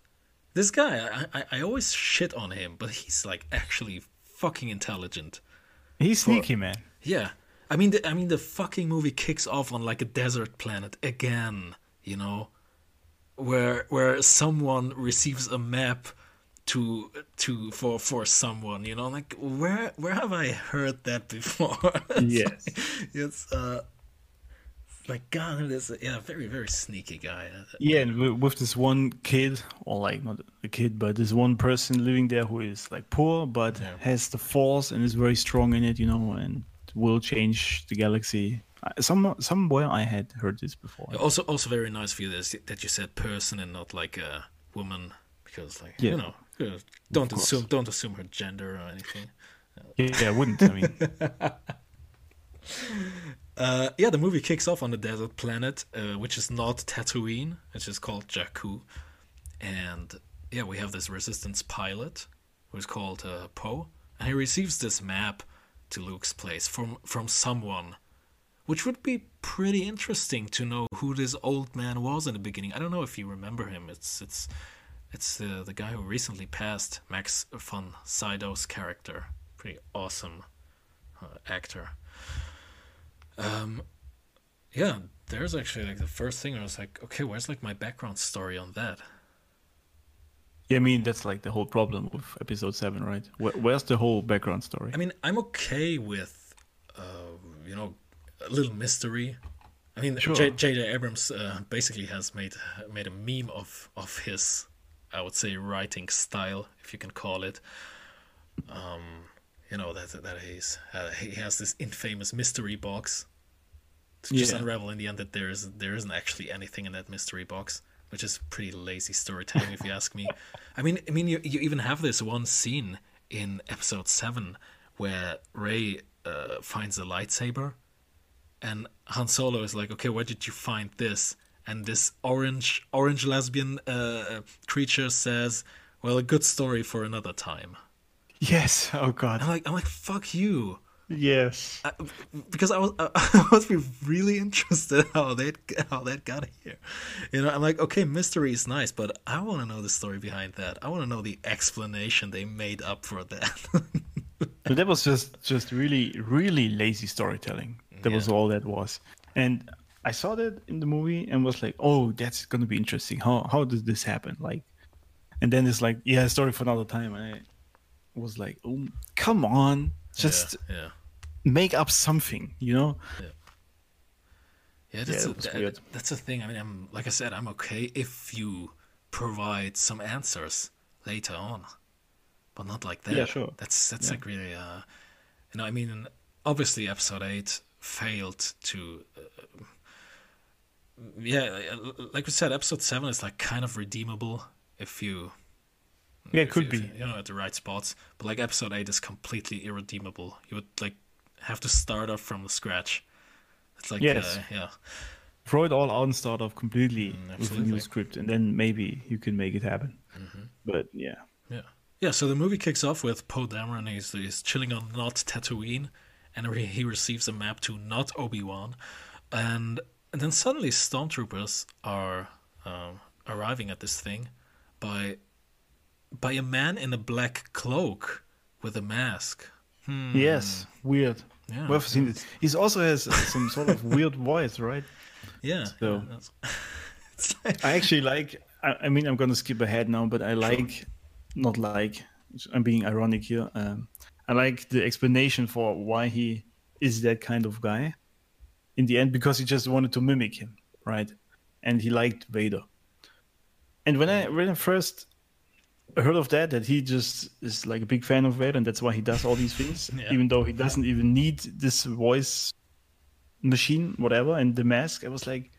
This guy, I, I I always shit on him, but he's like actually fucking intelligent. He's sneaky, man. Yeah, I mean, the, I mean, the fucking movie kicks off on like a desert planet again. You know, where where someone receives a map to to for for someone. You know, like where where have I heard that before? Yes. it's uh, like God, this yeah, very very sneaky guy. Yeah, and with this one kid, or like not a kid, but this one person living there who is like poor, but Yeah. has the force and is very strong in it, you know, and will change the galaxy. Some somewhere I had heard this before. Also, also very nice for you this, that you said person and not like a woman, because like Yeah. you know, don't assume don't assume her gender or anything. Yeah, yeah, I wouldn't. I mean, Uh, yeah, the movie kicks off on a desert planet, uh, which is not Tatooine. It's just called Jakku, and yeah, we have this Resistance pilot who's called uh, Poe, and he receives this map to Luke's place from from someone, which would be pretty interesting to know who this old man was in the beginning. I don't know if you remember him. It's it's it's the the guy who recently passed, Max von Sydow's character. Pretty awesome uh, actor. Um, yeah, there's actually like the first thing I was like, okay, where's like my background story on that? Yeah, I mean that's like the whole problem with episode seven, right? Where, where's the whole background story? I mean, I'm okay with, uh, you know, a little mystery. I mean, Sure. J.J. Abrams uh, basically has made made a meme of of his, I would say, writing style, if you can call it. Um, you know that that he's uh, he has this infamous mystery box. To just Yeah. unravel in the end that there is there isn't actually anything in that mystery box, which is pretty lazy storytelling, if you ask me. I mean, I mean, you you even have this one scene in episode seven where Rey uh, finds a lightsaber, and Han Solo is like, "Okay, where did you find this?" And this orange orange lesbian uh, creature says, "Well, a good story for another time." yes. Oh God. I'm like, I'm like, "Fuck you." Yes. I, because I was I was really interested how that how that got here. You know, I'm like, okay, mystery is nice, but I want to know the story behind that. I want to know the explanation they made up for that. But that was just just really really lazy storytelling. That was all that was. And I saw that in the movie and was like, "Oh, that's gonna be interesting. How how did this happen?" Like, and then it's like, "Yeah, story for another time." And I was like, oh, "Come on, just yeah, yeah. make up something," you know? Yeah, that's, Yeah, a, that- that's a thing. I mean, I'm like I said, I'm okay if you provide some answers later on, but not like that. Yeah, sure. That's that's like really, uh, you know, I mean, obviously, episode eight failed to. Uh, yeah, like we said, episode seven is like kind of redeemable if you. Yeah, it could be. you, know, at the right spots. But like episode eight is completely irredeemable. You would like have to start off from scratch. It's like Yes. uh, yeah, Throw it all out and start off completely Mm, with a new script, and then maybe you can make it happen. Mm-hmm. But yeah, yeah, yeah. So the movie kicks off with Poe Dameron. He's he's chilling on not Tatooine, and he he receives a map to not Obi Wan, and and then suddenly stormtroopers are um, arriving at this thing by by a man in a black cloak with a mask. yes, weird. Hmm. Yeah. We've seen it. He also has uh, some sort of weird voice, right? Yeah. So- yeah, like- I actually like. I, I mean, I'm gonna skip ahead now, but I like, not like. I'm being ironic here. Um, I like the explanation for why he is that kind of guy. In the end, because he just wanted to mimic him, right? And he liked Vader. And when I when I first heard of that, that he just is like a big fan of Vader, and that's why he does all these things, Yeah. even though he doesn't even need this voice machine, whatever, and the mask. I was like,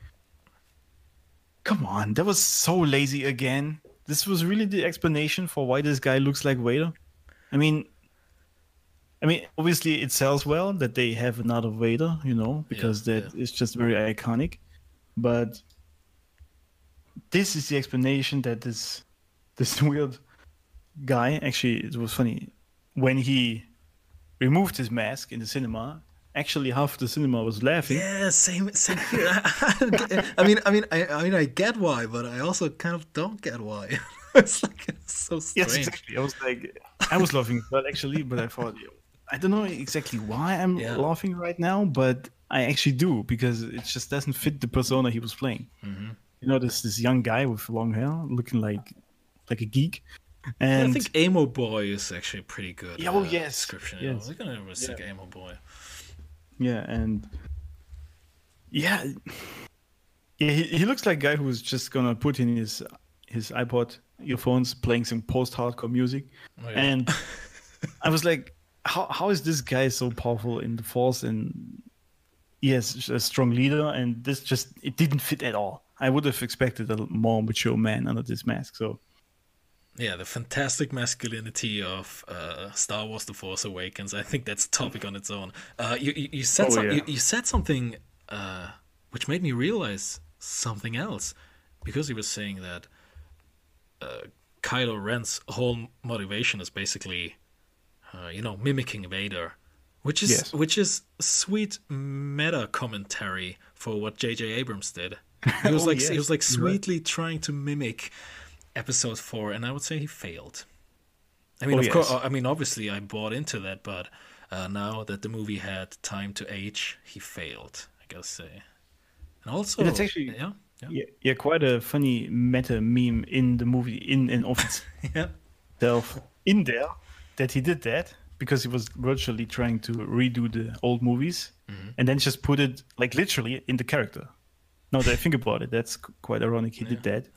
come on, that was so lazy again. This was really the explanation for why this guy looks like Vader. I mean, I mean, obviously it sells well that they have another Vader, you know, because Yeah, that is just very iconic. But this is the explanation that this this weird guy actually it was funny when he removed his mask in the cinema. Actually, half the cinema was laughing. Yeah, same, same here. I mean, I mean, I, I mean, I get why, but I also kind of don't get why. it's like it's so strange. Yes, exactly. I was like, I was laughing, but actually, but I thought, I don't know exactly why I'm Yeah. laughing right now, but I actually do because it just doesn't fit the persona he was playing. Mm-hmm. You know, this this young guy with long hair, looking like like a geek, and I think Emo Boy is actually a pretty good. Yeah, oh, uh, yes, description. yes. We're gonna stick Emo Boy. yeah, and yeah, yeah, he, he looks like a guy who's just gonna put in his his iPod earphones, playing some post-hardcore music, Oh, yeah. and I was like, how how is this guy so powerful in the force and he has a strong leader and this just it didn't fit at all. I would have expected a more mature man under this mask. So Yeah, the fantastic masculinity of uh, Star Wars: The Force Awakens. I think that's a topic on its own. Uh, you, you you said Oh, some, yeah. you, you said something uh, which made me realize something else because he was saying that uh, Kylo Ren's whole motivation is basically, uh, you know, mimicking Vader, which is Yes. which is sweet meta commentary for what J.J. Abrams did. He was Oh, like yes, he was like you're right. sweetly trying to mimic episode four, and I would say he failed. I mean, Oh, of course. I mean, obviously, I bought into that, but uh, now that the movie had time to age, he failed. I gotta say, and also, Yeah, that's actually- yeah, yeah, yeah, yeah, quite a funny meta meme in the movie in and of yeah, itself in there that he did that because he was virtually trying to redo the old movies Mm-hmm. and then just put it like literally in the character. Now that I think about it, that's quite ironic. He did that.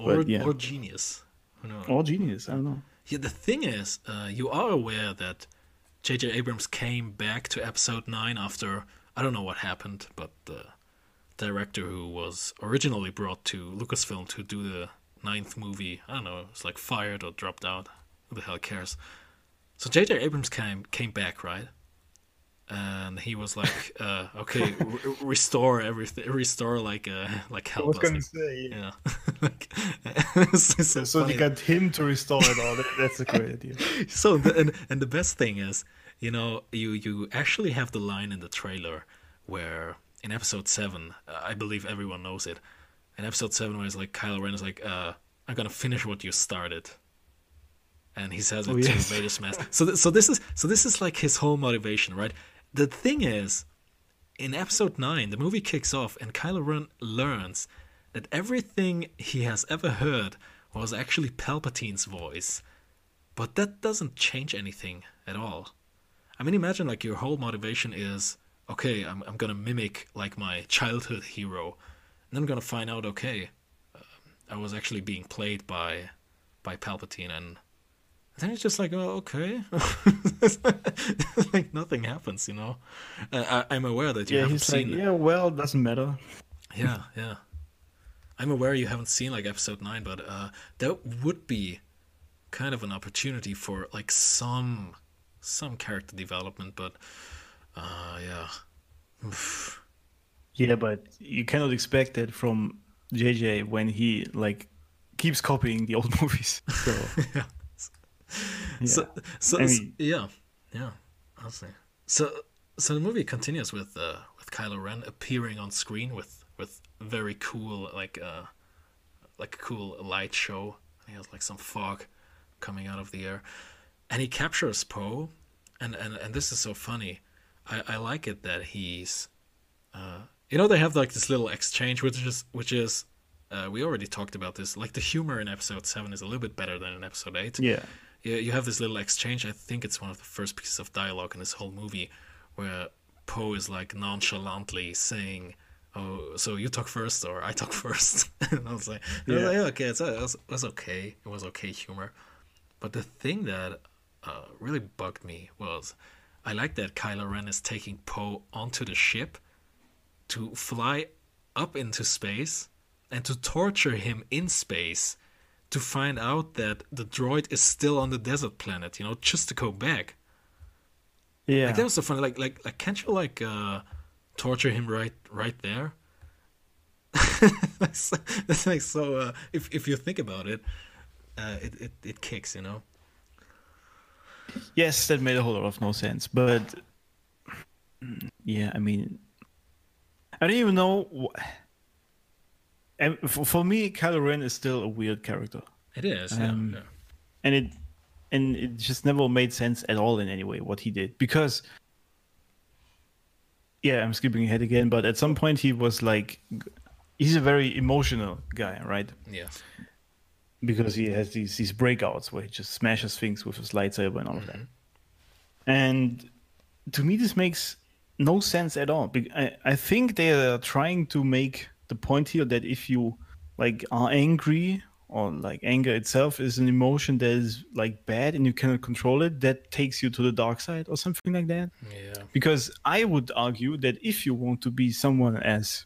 Or But, yeah. or genius. Who knows? Or genius, I don't know. Yeah, the thing is, uh, you are aware that J.J. Abrams came back to Episode Nine after I don't know what happened, but the director who was originally brought to Lucasfilm to do the ninth movie, I don't know, was like fired or dropped out. Who the hell cares? So J.J. Abrams came came back, right? And he was like, uh, "Okay, re- restore everything, restore like uh, like help us." say. Yeah, like, it's so, So they got him to restore it all. That's a great idea. so the, and, and the best thing is you know you you actually have the line in the trailer where in episode 7 uh, i believe everyone knows it in episode 7 where it's like kylo ren is like uh i'm gonna finish what you started and he says it Oh, to yes. Vader's mask. So, th- so this is so this is like his whole motivation, right? The thing is, in episode nine, the movie kicks off, and Kylo Ren learns that everything he has ever heard was actually Palpatine's voice, but that doesn't change anything at all. I mean, imagine like your whole motivation is okay. I'm I'm gonna mimic like my childhood hero, and then I'm gonna find out okay, uh, I was actually being played by by Palpatine, and then it's just like, oh, okay. like nothing happens, you know. Uh, I, I'm aware that you Yeah, haven't he's like, seen. yeah, well, doesn't matter. Yeah, yeah. I'm aware you haven't seen like episode nine, but uh, that would be kind of an opportunity for like some some character development. But uh, yeah, Oof. Yeah, but you cannot expect that from JJ when he like keeps copying the old movies. So yeah. yeah. So, so, I so- yeah, yeah, honestly. So, so the movie continues with uh, with Kylo Ren appearing on screen with with very cool like uh like a cool light show. He has like some fog coming out of the air, and he captures Poe, and and and this is so funny. I I like it that he's, uh, you know, they have like this little exchange, which is which is. Uh, we already talked about this. Like the humor in episode seven is a little bit better than in episode eight yeah. You, you have this little exchange. I think it's one of the first pieces of dialogue in this whole movie where Poe is like nonchalantly saying, "Oh, so you talk first or I talk first? and I was like, I was Yeah. like, okay, it's, it, was, okay. It was okay humor. But the thing that uh, really bugged me was I like that Kylo Ren is taking Poe onto the ship to fly up into space and to torture him in space to find out that the droid is still on the desert planet, you know, just to go back. Yeah. Like that was so funny. Like like like can't you like uh torture him right right there? that's, that's like so uh if if you think about it, uh it, it, it kicks, you know? Yes, that made a whole lot of no sense. But mm, yeah, I mean, I don't even know. Wh- and for, for me, Kylo Ren is still a weird character, It is, Um, yeah. and it and it just never made sense at all in any way what he did because. Yeah, I'm skipping ahead again, but at some point he was like, he's a very emotional guy, right? Yeah. because he has these these breakouts where he just smashes things with his lightsaber and all of that. And to me, this makes no sense at all. I, I think they are trying to make the point here that if you like are angry or like anger itself is an emotion that is like bad and you cannot control it, that takes you to the dark side or something like that. Yeah. Because I would argue that if you want to be someone as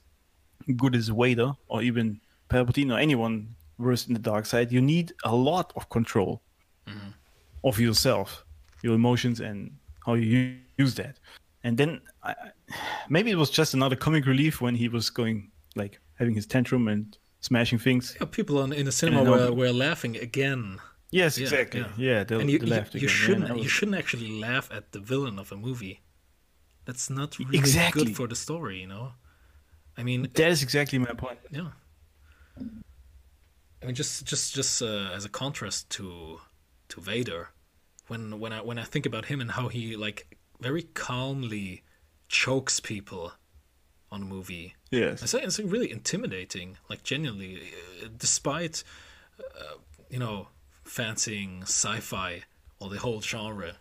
good as Vader or even Palpatine or anyone versed in the dark side, you need a lot of control mm-hmm. of yourself, your emotions, and how you use that. And then I- maybe it was just another comic relief when he was going like having his tantrum and smashing things. Yeah, people on, in the cinema were, were laughing again. Yes, Yeah, exactly. yeah. Yeah, they, and you, they laughed you again. Yeah, shouldn't that you shouldn't actually laugh at the villain of a movie. That's not really Exactly. good for the story, you know. I mean, That is exactly my point. yeah. I mean, just just just uh, as a contrast to to Vader, when when I when I think about him and how he like very calmly chokes people on a movie, Yes. I say it's really intimidating, like genuinely, uh, despite uh, you know fancying sci-fi or the whole genre,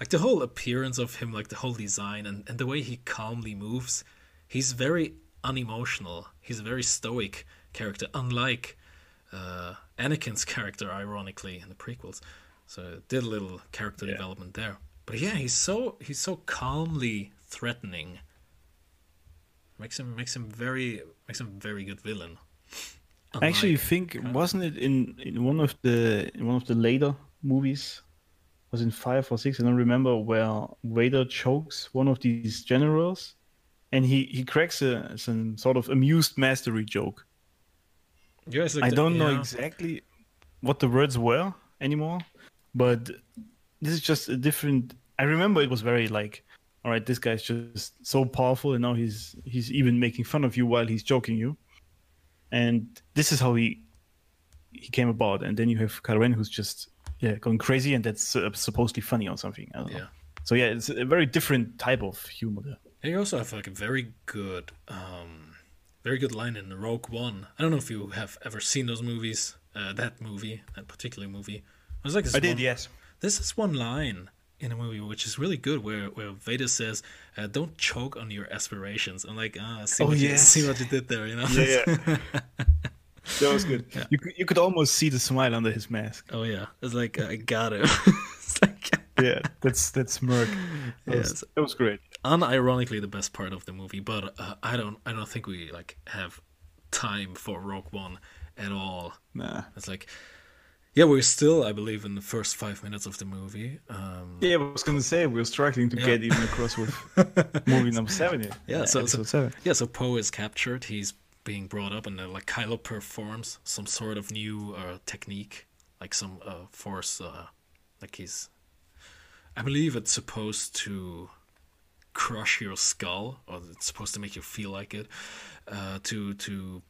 like the whole appearance of him, like the whole design and, and the way he calmly moves, he's very unemotional. He's a very stoic character, unlike uh, Anakin's character, ironically, in the prequels. So did a little character Yeah. development there. But yeah, he's so he's so calmly threatening makes him makes him very makes him very good villain. I actually Unlike- think wasn't it in, in one of the in one of the later movies was in five or six I don't remember where Vader chokes one of these generals and he he cracks a some sort of amused mastery joke. Yeah, like I don't know yeah. exactly what the words were anymore, but this is just a different. I remember it was very like, all right, this guy's just so powerful, and now he's he's even making fun of you while he's joking you, and this is how he he came about. And then you have Kylo Ren who's just yeah going crazy, and that's uh, supposedly funny or something. I don't know. Yeah. So yeah, it's a very different type of humor there. And you also have like a very good, um, very good line in Rogue One. I don't know if you have ever seen those movies. Uh, that movie, that particular movie. It was like this one, yes. This is one line in a movie which is really good, where where Vader says, uh, "Don't choke on your aspirations." I'm like, ah, see Oh, what you yes. see what you did there, you know? Yeah, that was good. You could, you could almost see the smile under his mask. oh yeah, it's like I got it. it's like, yeah, that's that's smirk. That, was, Yes. that was great. unironically the best part of the movie, but uh, I don't I don't think we like have time for Rogue One at all. Nah. It's like Yeah, we're still, I believe, in the first five minutes of the movie. Um, Yeah, I was gonna say we're struggling to Yeah. get even across with movie number seven. Yeah, so- so- seven. Yeah, so Poe is captured. He's being brought up, and then like Kylo performs some sort of new uh, technique, like some uh, force. Uh, like he's, I believe it's supposed to crush your skull, or it's supposed to make you feel like it. Uh, to to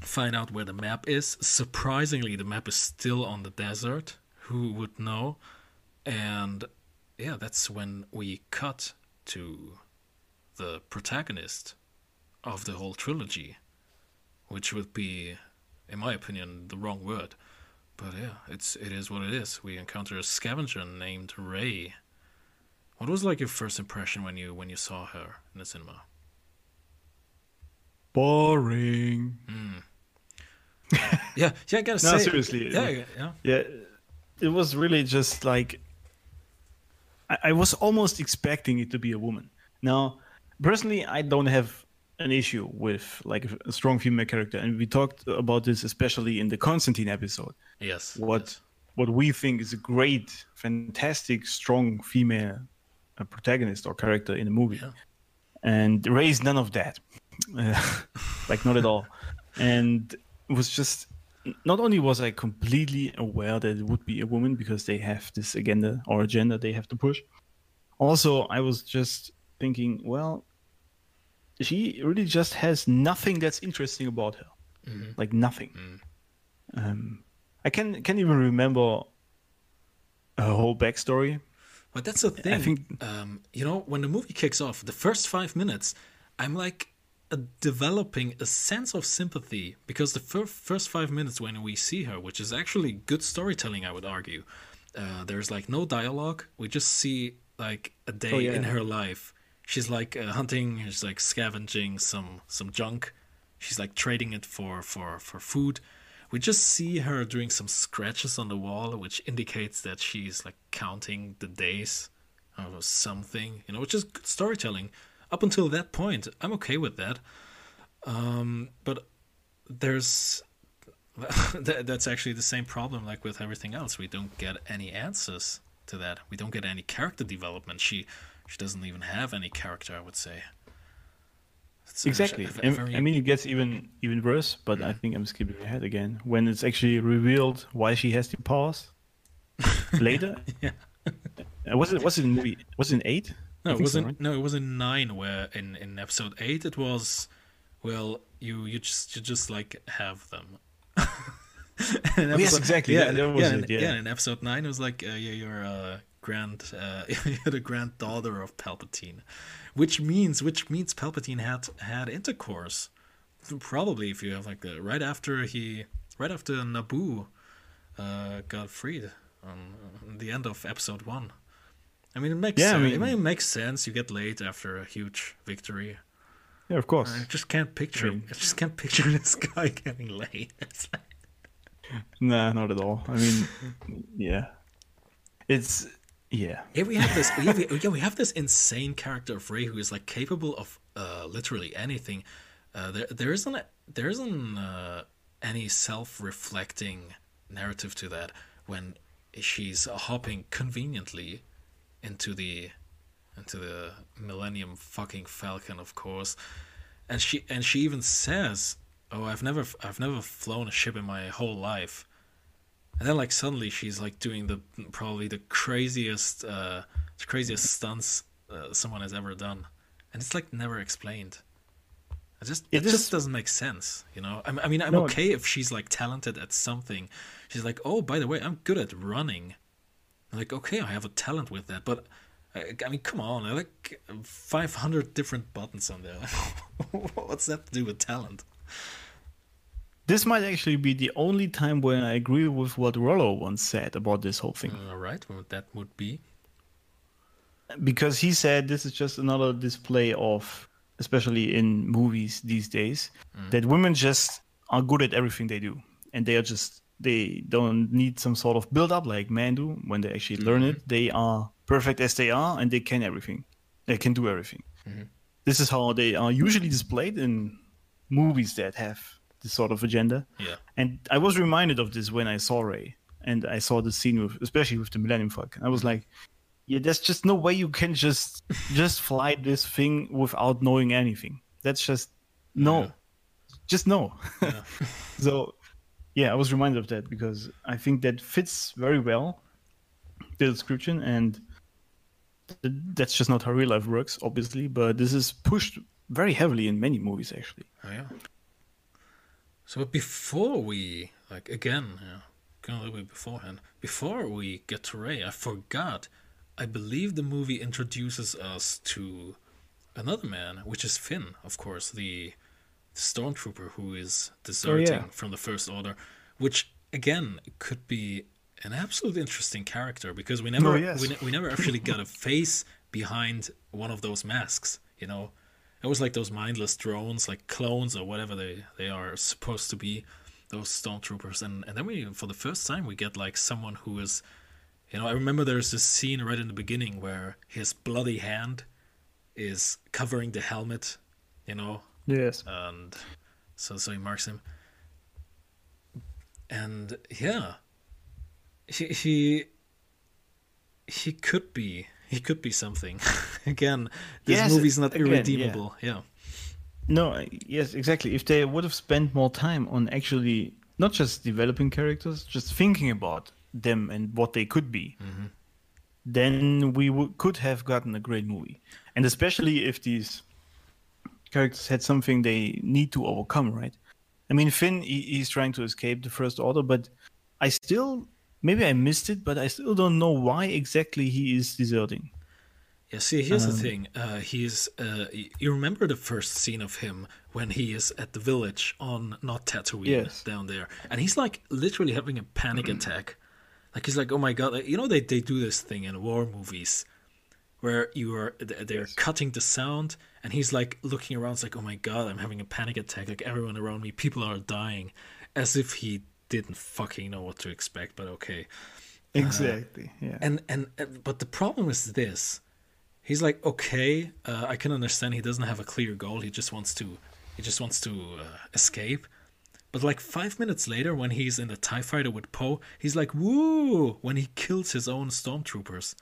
find out where the map is. Surprisingly, the map is still on the desert. Who would know? And yeah, that's when we cut to the protagonist of the whole trilogy, which would be, in my opinion, the wrong word. But yeah, it's it is what it is. We encounter a scavenger named Rey. What was like your first impression when you when you saw her in the cinema? Boring. Yeah, yeah, I gotta No, say, seriously. yeah, yeah, yeah. Yeah, it was really just like I, I was almost expecting it to be a woman. Now, personally, I don't have an issue with like a strong female character, and we talked about this especially in the Constantine episode. Yes. What yes. what we think is a great, fantastic, strong female uh, protagonist or character in the movie, Yeah. and Rey is none of that, like not at all, and it was just. Not only was I completely aware that it would be a woman because they have this agenda or agenda they have to push, also I was just thinking, well, she really just has nothing that's interesting about her, Mhm. like nothing. Mm. Um, I can can't even remember her whole backstory. But that's the thing. think- um, you know, when the movie kicks off, the first five minutes, I'm like developing a sense of sympathy because the fir- first five minutes when we see her, which is actually good storytelling, I would argue, uh, there's like no dialogue. We just see like a day Oh, yeah. in her life. She's like uh, hunting. She's like scavenging some some junk. She's like trading it for for for food. We just see her doing some scratches on the wall, which indicates that she's like counting the days or something, you know, which is good storytelling. Up until that point, I'm okay with that. Um, but there's that, that's actually the same problem like with everything else. We don't get any answers to that. We don't get any character development. She she doesn't even have any character, I would say. It's Exactly. a- a very- I mean, it gets even even worse. But I think I'm skipping ahead again when it's actually revealed why she has the powers later. Yeah. Uh, was it was it in movie? Was it in eight? No, it wasn't. right? No, it was in nine. Where in in episode eight, it was, well, you you just you just like have them. In Oh, yes, exactly, Yeah, that- that in- was yeah, it, in, yeah. In episode nine, it was like uh, yeah, you're a grand, uh, you're the granddaughter of Palpatine, which means which means Palpatine had had intercourse, probably if you have like the right after he right after Naboo, uh, got freed on, on the end of episode one. I mean, it makes Yeah, sense. it mean- may make sense. You get late after a huge victory. Yeah, of course. I just can't picture. I, mean- just can't picture this guy getting late. Like, Nah, not at all. I mean, yeah, it's yeah. yeah, we have this. We have, yeah, we have this insane character of Rey who is like capable of uh, literally anything. Uh, there, there isn't, there isn't uh, any self-reflecting narrative to that when she's hopping conveniently into the into the Millennium fucking Falcon, of course, and she and she even says, "Oh, I've never I've never flown a ship in my whole life." And then like suddenly she's like doing the probably the craziest uh the craziest stunts uh, someone has ever done. And it's like never explained. It just It it, is- just doesn't make sense, you know. I, I mean, I'm No. okay if she's like talented at something. She's like, "Oh, by the way, I'm good at running." Like, "Okay, I have a talent with that." But I, I mean, come on, I like 500 different buttons on there. What's that to do with talent? This might actually be the only time when I agree with what Rollo once said about this whole thing. All right, well, that would be because he said this is just another display of especially in movies these days mm. that women just are good at everything they do and they are just they don't need some sort of build up like men do when they actually learn it mm-hmm. they are perfect as they are and they can everything they can do everything mm-hmm. this is how they are usually displayed in movies that have this sort of agenda yeah. and I was reminded of this when I saw Rey. and I saw the scene with, especially with the Millennium Falcon. I was mm-hmm. like, yeah, there's just no way you can just just fly this thing without knowing anything. That's just no, Yeah. just no. Yeah. so yeah, I was reminded of that because I think that fits very well the description, and th- that's just not how real life works, obviously. But this is pushed very heavily in many movies, actually. Oh, yeah. So but before we like again, yeah, little bit beforehand, before we get to Rey, I forgot. I believe the movie introduces us to another man, which is Finn, of course, the, the stormtrooper who is deserting from the First Order, which again could be an absolutely interesting character because we never Oh, yes. we, ne- we never actually got a face behind one of those masks, you know. It was like those mindless drones, like clones or whatever they, they are supposed to be, those stormtroopers. And and then we, for the first time, we get like someone who is, you know, I remember there's this scene right in the beginning where his bloody hand is covering the helmet, you know, Yes. and so so he marks him. And yeah, he he he could be he could be something. Again, this Yes, movie's not again, irredeemable. Yeah. No, uh, yes, exactly. If they would have spent more time on actually not just developing characters, just thinking about them and what they could be, then we w- could have gotten a great movie. And especially if these characters had something they need to overcome, right? I mean, Finn, he, he's trying to escape the First Order, but I still, maybe I missed it, but I still don't know why exactly he is deserting. Yeah, see, here's Um, the thing. Uh, he's. Uh, you remember the first scene of him when he is at the village on not Tatooine Yes. down there, and he's like literally having a panic attack. Like he's like, oh my god! Like, you know they they do this thing in war movies, where you are they're cutting the sound, and he's like looking around, it's like, oh my god, I'm having a panic attack. Like everyone around me, people are dying, as if he didn't fucking know what to expect. But okay. Exactly. yeah. and and and- but the problem is this he's like okay uh, i can understand he doesn't have a clear goal he just wants to he just wants to uh, escape but like five minutes later when he's in the tie fighter with poe he's like woo when he kills his own stormtroopers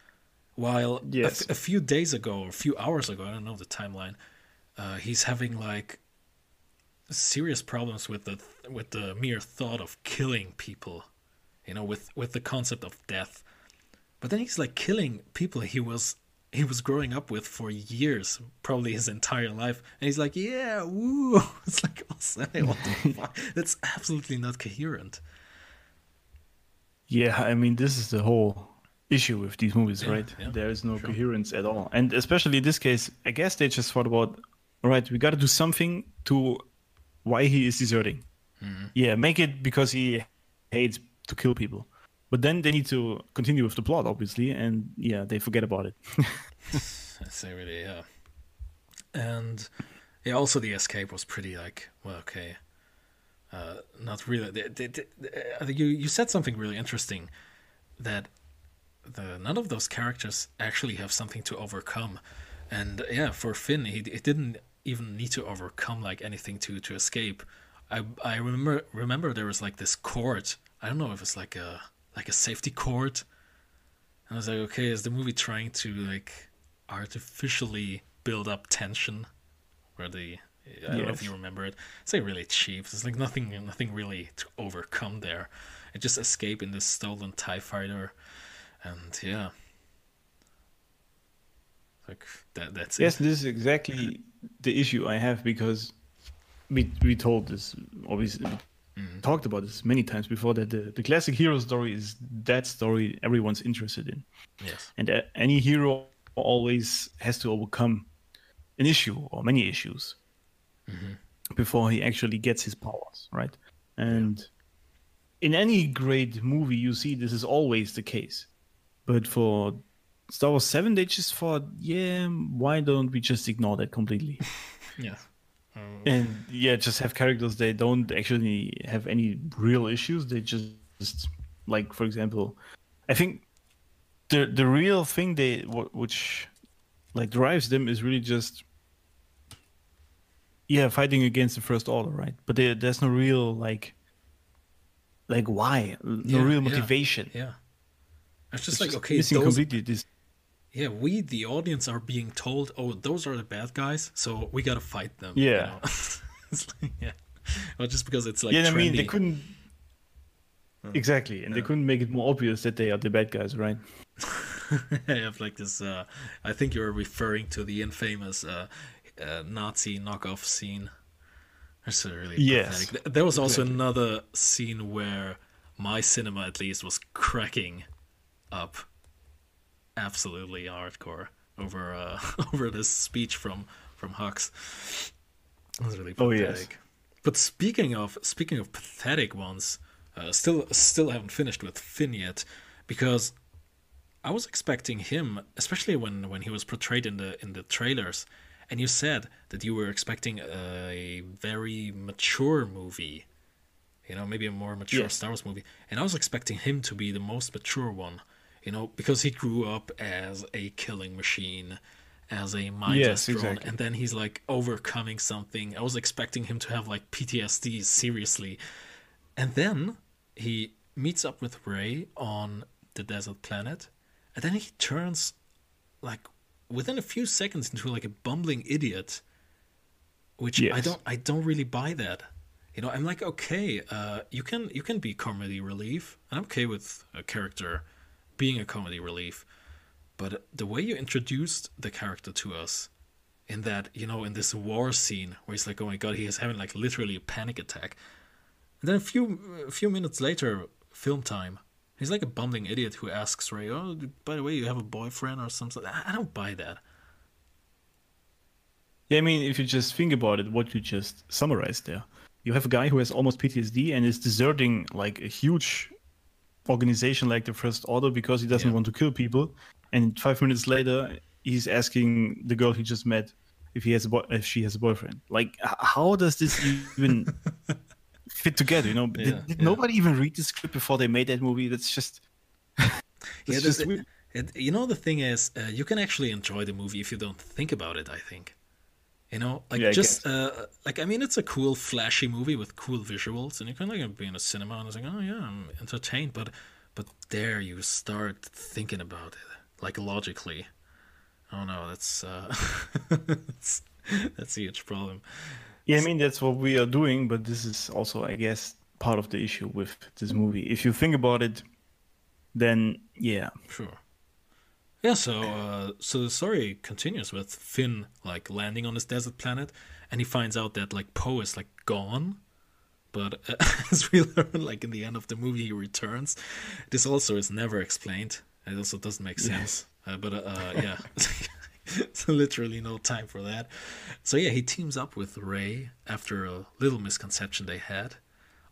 while a Yes. a, few days ago or a few hours ago i don't know the timeline uh, he's having like serious problems with the with the mere thought of killing people you know with with the concept of death but then he's like killing people he was he was growing up with for years, probably his entire life, and he's like, "Yeah, woo!" It's like, awesome. what the fuck? That's absolutely not coherent. Yeah, I mean, this is the whole issue with these movies, Yeah, right? yeah, there is no sure. coherence at all. And especially in this case, I guess they just thought about, right, we got to do something to why he is deserting. Mm-hmm. Yeah, make it because he hates to kill people. But then they need to continue with the plot, obviously, and yeah, they forget about it. I say really, yeah. And yeah, also the escape was pretty like, well, okay, uh, not really. They, they, they, I think you you said something really interesting that the none of those characters actually have something to overcome, and yeah, for Finn, he it didn't even need to overcome like anything to to escape. I I remember remember there was like this cord. I don't know if it's like a like a safety cord. And I was like, okay, is the movie trying to like artificially build up tension? Where the I don't know if you remember it. It's like really cheap. There's like nothing nothing really to overcome there. It just escape in this stolen TIE fighter and yeah. Like that that's it. yes, it. this is exactly the issue I have because we we told this obviously we mm-hmm. talked about this many times before that the, the classic hero story is that story everyone's interested in Yes. and any hero always has to overcome an issue or many issues mm-hmm. before he actually gets his powers right and in any great movie you see this is always the case but for star wars 7 they just thought yeah why don't we just ignore that completely Yeah. Um, and yeah just have characters they don't actually have any real issues they just, just like for example i think the the real thing they which like drives them is really just yeah fighting against the first order right but there, there's no real like like why? No Yeah, real yeah. motivation. Yeah. It's just It's like just okay, missing those, completely this. yeah, we the audience are being told, oh, those are the bad guys, so we gotta fight them. you Yeah. know? it's like, yeah. Well, just because it's like yeah, I mean they couldn't. Exactly, and they couldn't make it more obvious that they are the bad guys, right? I have like this. Uh, I think you're referring to the infamous uh, uh, Nazi knockoff scene. That's really Yes, pathetic. There was also exactly. another scene where my cinema, at least, was cracking up, absolutely hardcore over uh, over this speech from from Hux. It was really Oh, pathetic. yes. But speaking of speaking of pathetic ones, uh, still still haven't finished with Finn yet, because I was expecting him, especially when when he was portrayed in the in the trailers, and you said that you were expecting a very mature movie, you know, maybe a more mature Yes. Star Wars movie, and I was expecting him to be the most mature one, you know, because he grew up as a killing machine, as a mind Yes, drone, exactly. and then he's like overcoming something. I was expecting him to have like PTSD seriously, and then he meets up with Rey on the desert planet, and then he turns like within a few seconds into like a bumbling idiot. Which I don't I don't really buy that. You know, I'm like, okay, uh, you can you can be comedy relief. and I'm okay with a character being a comedy relief. But the way you introduced the character to us in that, you know, in this war scene where he's like, oh my god, he is having like literally a panic attack. And then a few a few minutes later, film time, he's like a bumbling idiot who asks Rey, "Oh, by the way, you have a boyfriend or something?" I I don't buy that. Yeah, I mean, if you just think about it, what you just summarized there, you have a guy who has almost PTSD and is deserting like a huge organization like the First Order because he doesn't Yeah. want to kill people, and five minutes later, he's asking the girl he just met if he has a boy- if she has a boyfriend. Like, how does this even fit together? You know, Yeah, did, did yeah. nobody even read the script before they made that movie? That's just. Yeah, It's just it, you know the thing is, uh, you can actually enjoy the movie if you don't think about it. I think, you know, like Yeah, just uh, like I mean, it's a cool, flashy movie with cool visuals, and you can like be in a cinema and it's like, oh yeah, I'm entertained. But but there you start thinking about it, like logically. Oh no, that's uh, that's, that's a huge problem. Yeah, I mean that's what we are doing, but this is also, I guess, part of the issue with this movie. If you think about it, then yeah, Sure. Yeah, so uh, so the story continues with Finn like landing on this desert planet, and he finds out that like Poe is like gone. But uh, as we learn, like in the end of the movie, he returns. This also is never explained. It also doesn't make sense. Uh, but uh, uh, yeah, so literally no time for that. So yeah, he teams up with Rey after a little misconception they had.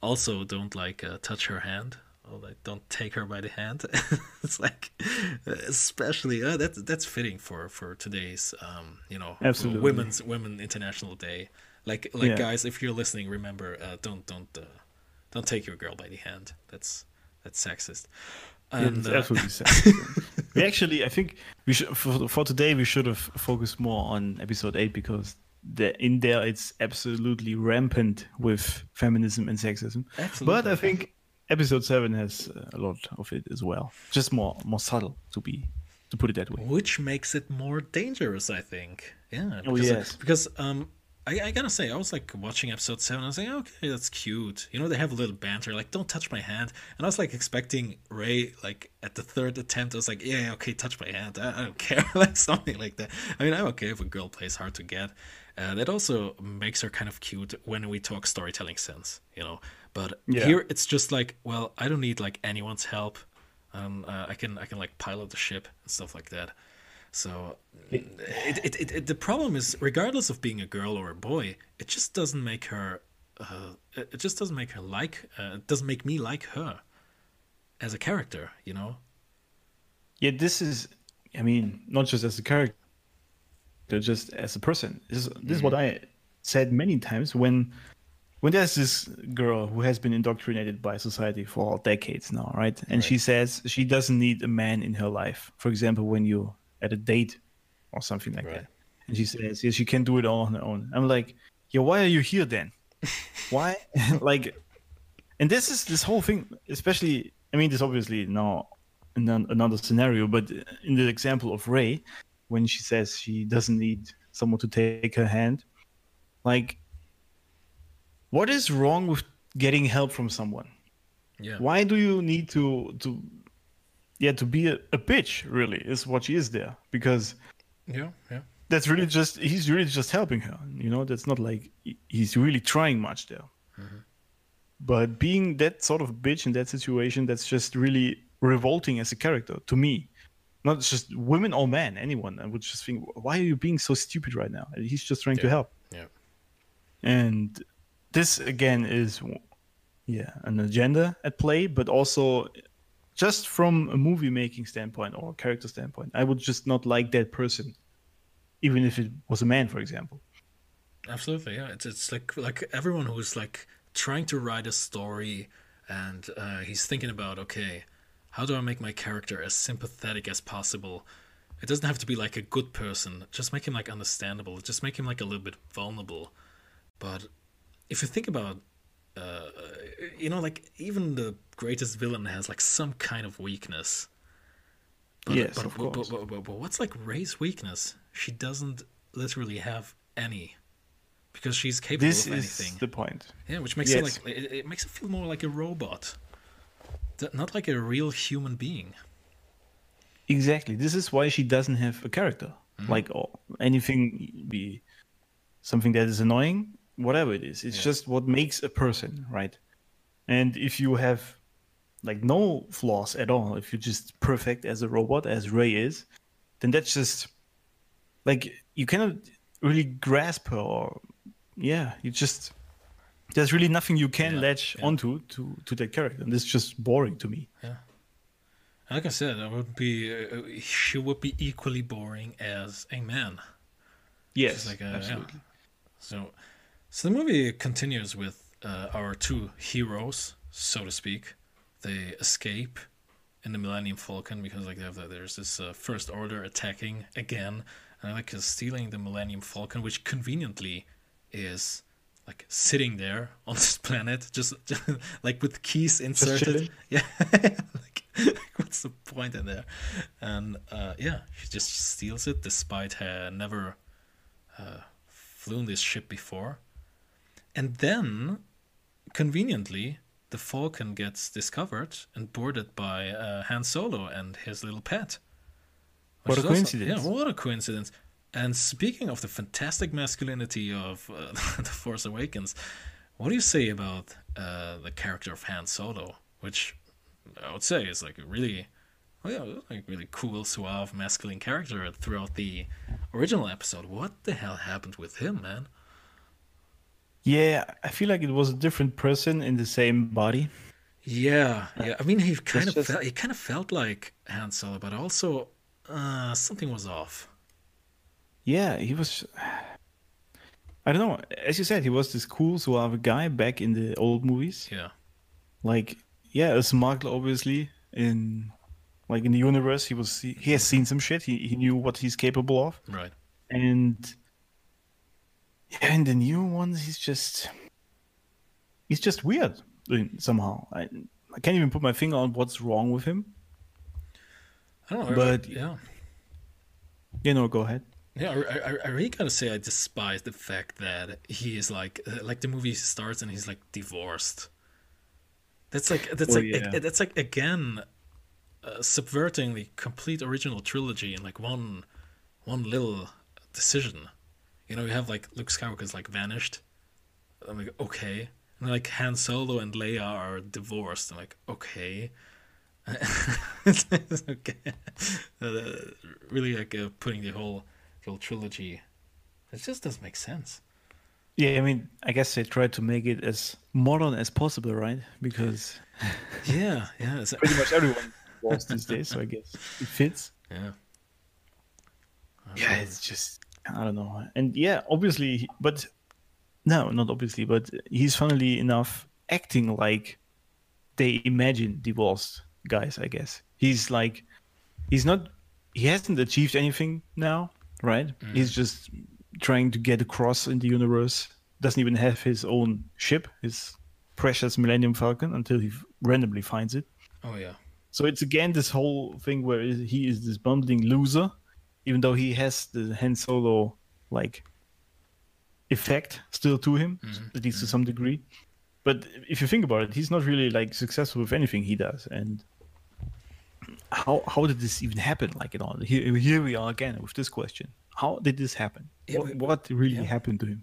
Also, don't like uh, touch her hand. Oh, like don't take her by the hand. it's like, especially uh, that's that's fitting for for today's um you know Absolutely. women's women international day. Like like Yeah. guys, if you're listening, remember uh, don't don't uh, don't take your girl by the hand. That's that's sexist. And it's uh, absolutely sad. we actually, I think we should for, for today we should have focused more on episode eight because the, in there it's absolutely rampant with feminism and sexism. Absolutely. But I think episode seven has uh, a lot of it as well, just more more subtle to be to put it that way. which makes it more dangerous i think. Yeah Oh, because, yes. because um I, I gotta say i was like watching episode 7 i was like okay that's cute. You know they have a little banter like don't touch my hand. And i was like expecting Rey like at the third attempt i was like yeah okay touch my hand. I, I don't care. Like something like that. I mean i'm okay if a girl plays hard to get. Uh, that also makes her kind of cute when we talk storytelling sense you know but Yeah. here it's just like well i don't need like anyone's help um, uh, I can I can like pilot the ship and stuff like that. So it, it, it, it the problem is regardless of being a girl or a boy, it just doesn't make her. Uh, it just doesn't make her like. Uh, it doesn't make me like her as a character. You know. Yeah, this is, I mean, not just as a character, just as a person. This is, this is what I said many times when when there's this girl who has been indoctrinated by society for decades now, right? And she says she doesn't need a man in her life. For example, when you at a date or something like Right. that, and she says, "Yeah, she can do it all on her own." I'm like, "Yeah, why are you here then? why?" like, and this is this whole thing, especially. I mean, this obviously now in another scenario, but in the example of Rey, when she says she doesn't need someone to take her hand, like, what is wrong with getting help from someone? Yeah. Why do you need to to yeah to be a, a bitch? Really, is what she is there because Yeah. Yeah. that's really just he's really just helping her you know that's not like he's really trying much there mm-hmm. but being that sort of bitch in that situation that's just really revolting as a character to me not just women or men anyone i would just think why are you being so stupid right now And he's just trying to help Yeah. and this again is yeah an agenda at play but also just from a movie making standpoint or character standpoint i would just not like that person even if it was a man for example Absolutely, yeah. It's it's like like everyone who's like trying to write a story, and uh, he's thinking about okay, how do I make my character as sympathetic as possible? It doesn't have to be like a good person. Just make him like understandable. Just make him like a little bit vulnerable. But if you think about, uh, you know, like even the greatest villain has like some kind of weakness. But, Yes, but, of but- course. But, but, but what's like Rey's weakness? She doesn't literally have any, because she's capable this of is anything. the point Yeah, which makes Yes. it like it, it makes it feel more like a robot, not like a real human being. exactly this is why she doesn't have a character Mm-hmm. like anything be something that is annoying whatever it is it's Yeah. just what makes a person right and if you have like no flaws at all if you're just perfect as a robot as Rey is then that's just like you cannot really grasp her or yeah you just there's really nothing you can Yeah, latch yeah. onto to to that character and it's just boring to me Yeah. Like I said, I would be uh, she would be equally boring as a man. yes like a- yeah. absolutely So, so the movie continues with uh, our two heroes, so to speak. They escape in the Millennium Falcon because like they have the, there's this uh, First Order attacking again, and like uh, stealing the Millennium Falcon, which conveniently is like sitting there on this planet, just, like with keys inserted. Yeah, like, what's the point in there? And uh, yeah, she just steals it despite her never uh, flown this ship before. And then, conveniently, the Falcon gets discovered and boarded by uh, Han Solo and his little pet. What a is also- coincidence. yeah, what a coincidence. And speaking of the fantastic masculinity of uh, The Force Awakens, what do you say about uh, the character of Han Solo? Which I would say is like a really, well, yeah, like really cool, suave, masculine character throughout the original episode. What the hell happened with him, man? Yeah, I feel like it was a different person in the same body. Yeah, yeah. I mean, he kind of just- felt, he kind of felt like Han Solo, but also uh, something was off. Yeah, he was. I don't know. As you said, he was this cool, suave guy back in the old movies. Yeah, Like, yeah, a smuggler, obviously. In like in the universe, he was he, he has seen some shit. He he knew what he's capable of, right. and yeah, in the new ones, he's just he's just weird somehow. I I can't even put my finger on what's wrong with him. I don't know, But- yeah, You know, go ahead. yeah. I, I, I really gotta say, I despise the fact that he is like, uh, like the movie starts and he's like divorced. That's like that's Well, like yeah. that's like again uh, subverting the complete original trilogy in like one one little decision. You know, you have like Luke Skywalker's like vanished. I'm like okay, and then, like Han Solo and Leia are divorced. I'm like okay. It's okay. Uh, really like uh, putting the whole whole trilogy. It just doesn't make sense. Yeah, I mean, I guess they tried to make it as modern as possible, right? Because Yeah, yeah, it's, pretty much everyone was these days, so I guess it fits. yeah. Yeah, it's just I don't know. And yeah, obviously, but no, not obviously, but he's funnily enough acting like they imagine divorced guys. I guess he's like he's not. He hasn't achieved anything now, right? Mm. He's just trying to get across in the universe. Doesn't even have his own ship, his precious Millennium Falcon until he randomly finds it. Oh yeah. So it's again this whole thing where he is this bumbling loser, even though he has the Han Solo like effect still to him, mm-hmm. at least to mm-hmm. some degree. But if you think about it, he's not really like successful with anything he does. And how how did this even happen? Like it all here here we are again with this question: How did this happen? Yeah, what, what really yeah. happened to him?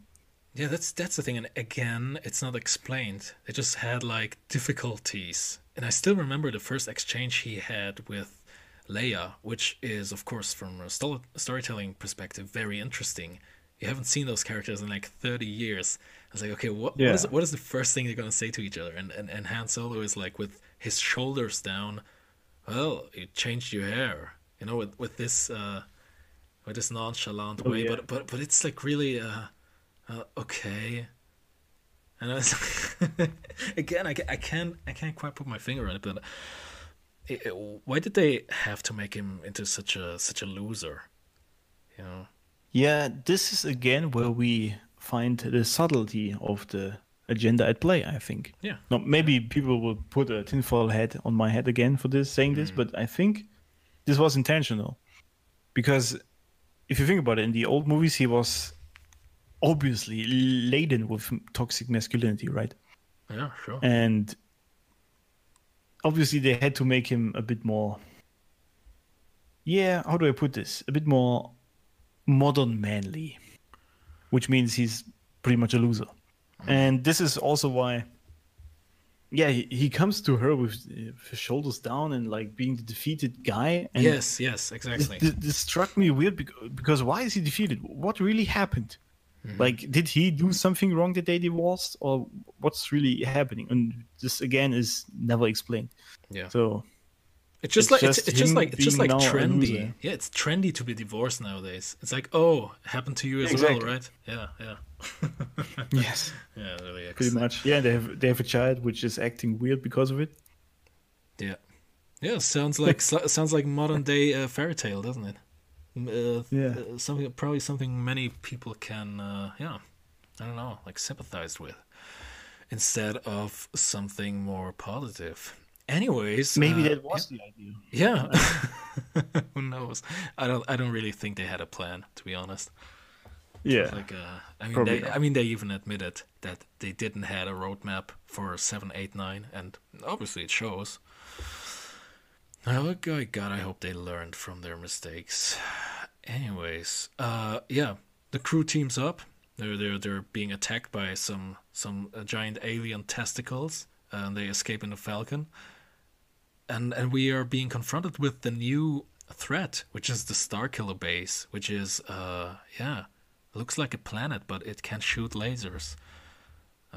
Yeah, that's that's the thing, and again, it's not explained. They just had like difficulties, and I still remember the first exchange he had with Leia, which is, of course, from a sto- storytelling perspective, very interesting. You haven't seen those characters in like thirty years. I was like, okay, what what is Yeah. what is the first thing they're gonna say to each other? And and and Han Solo is like with his shoulders down. Well, you changed your hair, you know, with with this uh, with this nonchalant Oh, way, yeah. but but but it's like really uh, uh okay. And I was like, again, I, I can't I can't quite put my finger on it, but it, it- why did they have to make him into such a such a loser? You know, Yeah, this is again where we find the subtlety of the agenda at play. I think. yeah, No, maybe people will put a tinfoil hat on my head again for this saying this, mm. but I think this was intentional because if you think about it, in the old movies, he was obviously laden with toxic masculinity, right? yeah, sure, And obviously, they had to make him a bit more. Yeah, how do I put this? A bit more modern manly, which means he's pretty much a loser. Mm-hmm. And this is also why, yeah, he, he comes to her with his shoulders down and like being the defeated guy. And yes, yes, exactly. this, this struck me weird because, because why is he defeated? What really happened? Mm-hmm. Like, did he do something wrong that they divorced, or what's really happening? And this again is never explained. Yeah. So It's just It's like just it's, it's just like it's just like being now a trendy. Yeah, it's trendy to be divorced nowadays. It's like, oh, happened to you as Exactly. well, right? Yeah, yeah, yes, yeah. Really, pretty much. Yeah, they have they have a child which is acting weird because of it. Yeah, yeah. Sounds like sounds like modern day uh, fairy tale, doesn't it? Uh, Yeah. uh, something probably something many people can, uh, yeah, I don't know, like sympathize with, instead of something more positive. Anyways, Maybe uh, that was the idea. Yeah. Who knows? I don't. I don't really think they had a plan, to be honest. Yeah, Like, uh, I mean, they, not. I mean, they even admitted that they didn't had a roadmap for seven, eight, nine, and obviously it shows. Oh God, I hope they learned from their mistakes. Anyways, uh, yeah, the crew teams up. They're they're they're being attacked by some some uh, giant alien testicles, and they escape in the Falcon. And and we are being confronted with the new threat, which is the Starkiller base, which is uh yeah, looks like a planet, but it can shoot lasers.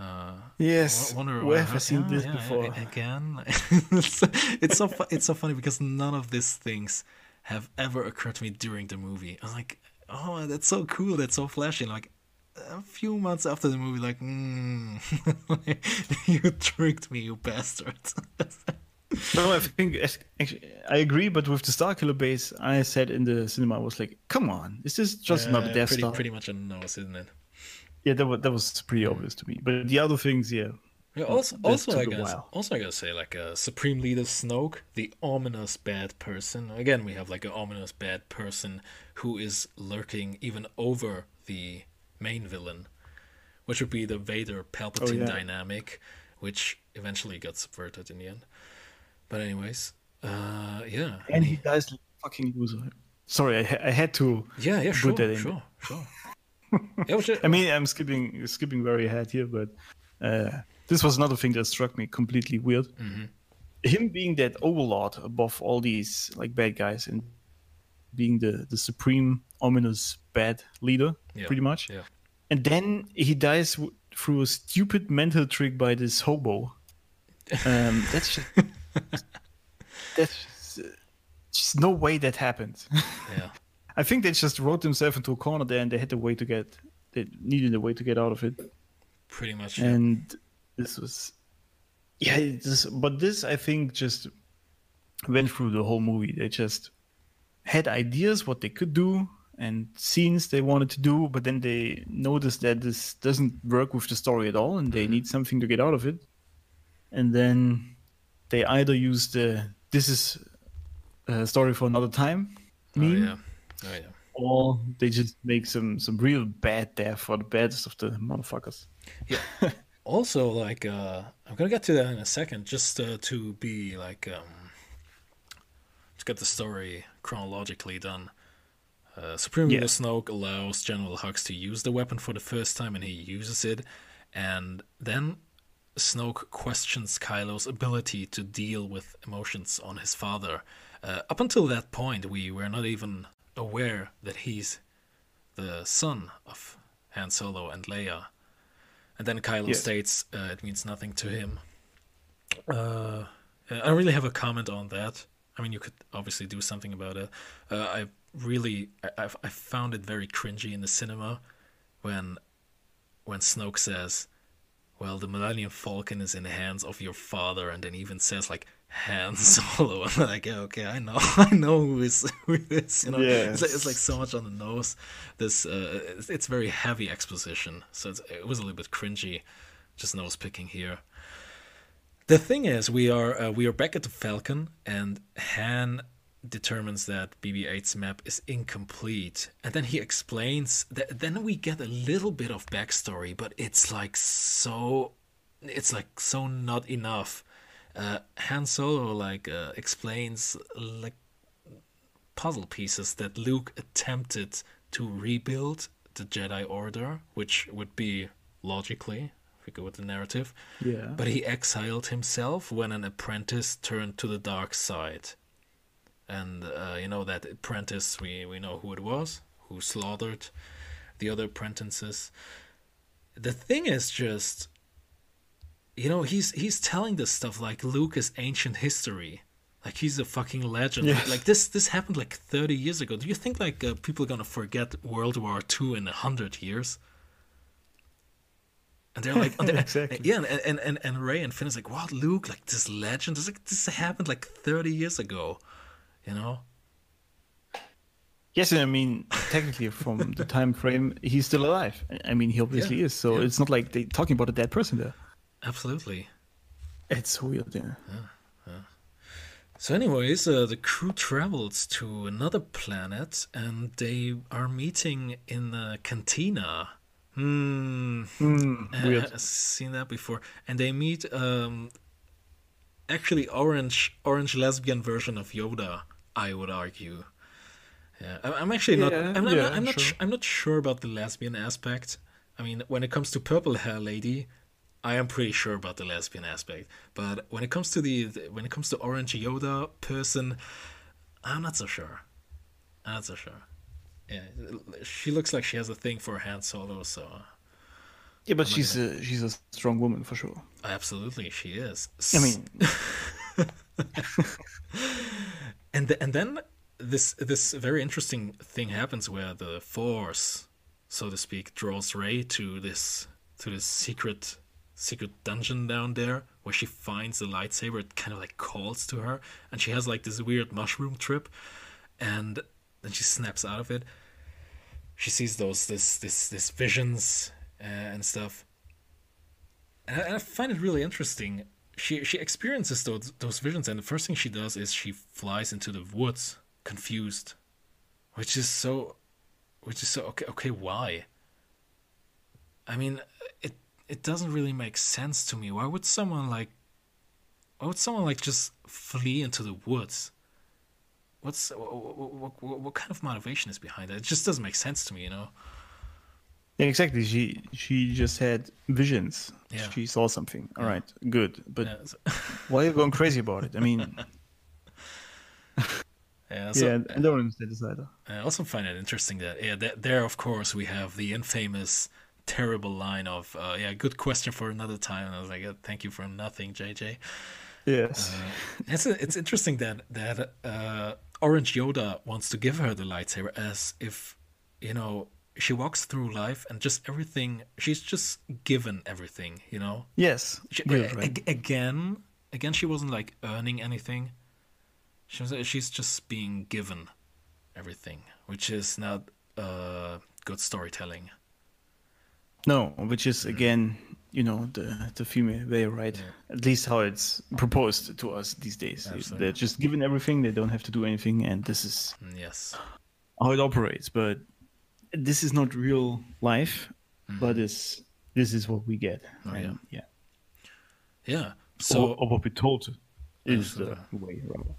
Uh, yes. I wonder Where why- have I seen yeah, this yeah, before? Again, it's, it's so fu- it's so funny because none of these things have ever occurred to me during the movie. I'm like, oh, that's so cool, that's so flashy. Like a few months after the movie, like, mm, you tricked me, you bastard. No, I think actually I agree, but with the Starkiller base, I said in the cinema, I was like, "Come on, this is just another Uh, Death pretty, Star?" pretty much a nose, isn't it? Yeah, that was that was pretty obvious to me. But the other things, yeah, Yeah, also, that also I guess, also I gotta say, like uh, Supreme Leader Snoke, the ominous bad person. Again, we have like an ominous bad person who is lurking even over the main villain, which would be the Vader Palpatine Oh, yeah. dynamic, which eventually got subverted in the end. But anyways, uh, yeah, and he dies like fucking loser. Sorry, I, I had to. yeah, yeah, put sure, that in. sure, sure. I mean, I'm skipping skipping very ahead here, but uh, this was another thing that struck me completely weird. Mm-hmm. Him being that overlord above all these like bad guys and being the the supreme ominous bad leader, Yeah, pretty much. yeah. And then he dies w- through a stupid mental trick by this hobo. Um, that's just, that's just, uh, just no way that happened. yeah. I think they just wrote themselves into a corner there, and they had a way to get. They needed a way to get out of it, Pretty much. yeah. and this was, yeah. This, but this, I think, just went through the whole movie. They just had ideas what they could do and scenes they wanted to do, but then they noticed that this doesn't work with the story at all, and they mm-hmm. need something to get out of it. and then they either use the "this is a story for another time" Oh yeah. Oh yeah. or they just make some some real bad death for the baddest of the motherfuckers. Yeah. Also, like, uh, I'm gonna get to that in a second, just uh, to be like, um, to get the story chronologically done. Uh, Supreme Leader Yeah. Snoke allows General Hux to use the weapon for the first time, and he uses it. And then Snoke questions Kylo's ability to deal with emotions on his father. Uh, up until that point, we were not even aware that he's the son of Han Solo and Leia. And then Kylo Yes. states uh, it means nothing to him. Uh, I don't really have a comment on that. I mean, you could obviously do something about it. Uh, I really, I, I found it very cringy in the cinema when, when Snoke says, "Well, the Millennium Falcon is in the hands of your father," and then even says like Han Solo. I'm like, yeah, okay, I know, I know who is who is. You know, it's, like, it's like so much on the nose. This, uh, it's, it's very heavy exposition, so it's, it was a little bit cringy, just nose picking here. The thing is, we are uh, we are back at the Falcon, and Han determines that BB-8's map is incomplete, and then he explains. That, then we get a little bit of backstory, but it's like so, it's like so not enough. Uh, Han Solo like uh, explains like puzzle pieces that Luke attempted to rebuild the Jedi Order, which would be logically, if we go with the narrative, Yeah. but he exiled himself when an apprentice turned to the dark side. And uh, you know that apprentice, we, we know who it was, who slaughtered the other apprentices. The thing is just, you know, he's he's telling this stuff like Luke is ancient history, like he's a fucking legend. Yes. Like this this happened like thirty years ago. Do you think like uh, people are gonna forget World War II in a hundred years? And they're like, and they're- Exactly. yeah, and, and and and Rey and Finn is like, what, Luke? Like this legend? This like this happened like thirty years ago, you know? Yes, and I mean technically from the time frame, he's still alive. I- I mean, he obviously Yeah, is. So yeah. it's not like they're talking about a dead person there. Absolutely. It's weird. Yeah. So, anyways, uh, the crew travels to another planet, and they are meeting in the cantina. Hmm. Uh, weird. I've seen that before. And they meet um actually orange orange lesbian version of Yoda, I would argue. Yeah, I'm actually not. Yeah, I'm, I'm yeah, not. I'm not, sure. su- I'm not sure about the lesbian aspect. I mean, when it comes to purple hair lady, I am pretty sure about the lesbian aspect. But when it comes to the, the when it comes to orange Yoda person, I'm not so sure. I'm not so sure. Yeah, she looks like she has a thing for Han Solo, so Yeah, but she's a she's a strong woman for sure. absolutely she is. I mean, and th- and then this this very interesting thing happens where the force so to speak draws Rey to this to this secret secret dungeon down there where she finds the lightsaber it kind of like calls to her and she has like this weird mushroom trip and then she snaps out of it she sees those this this this visions uh, and stuff and I, and I find it really interesting. She she experiences those those visions, and the first thing she does is she flies into the woods, confused, which is so, which is so okay. Okay, why? I mean, it doesn't really make sense to me. Why would someone like, why would someone like just flee into the woods? What's what, what, what, what kind of motivation is behind that? It just doesn't make sense to me, you know. yeah, exactly. She she just had visions. Yeah. She saw something. All right, good. But Yeah, so, why are you going crazy about it? I mean, yeah, so, yeah, I don't understand this either. I also find it interesting that yeah, th- there of course we have the infamous terrible line of uh, yeah, good question for another time. And I was like, "Uh, thank you for nothing, JJ. Yes. It's it's interesting that that uh, Orange Yoda wants to give her the lightsaber as if you know she walks through life and just everything she's just given everything, you know. yes. She, right? ag- again, again, she wasn't like earning anything. She was, she's just being given everything, which is not uh, good storytelling. No, which is again you know the the female way, right? At least how it's proposed to us these days. Absolutely. They're just given everything; they don't have to do anything, and this is Mm, Yes. how it operates. But this is not real life, but it's this is what we get. Oh, yeah. yeah. Yeah. So So or, what we told is the way rather.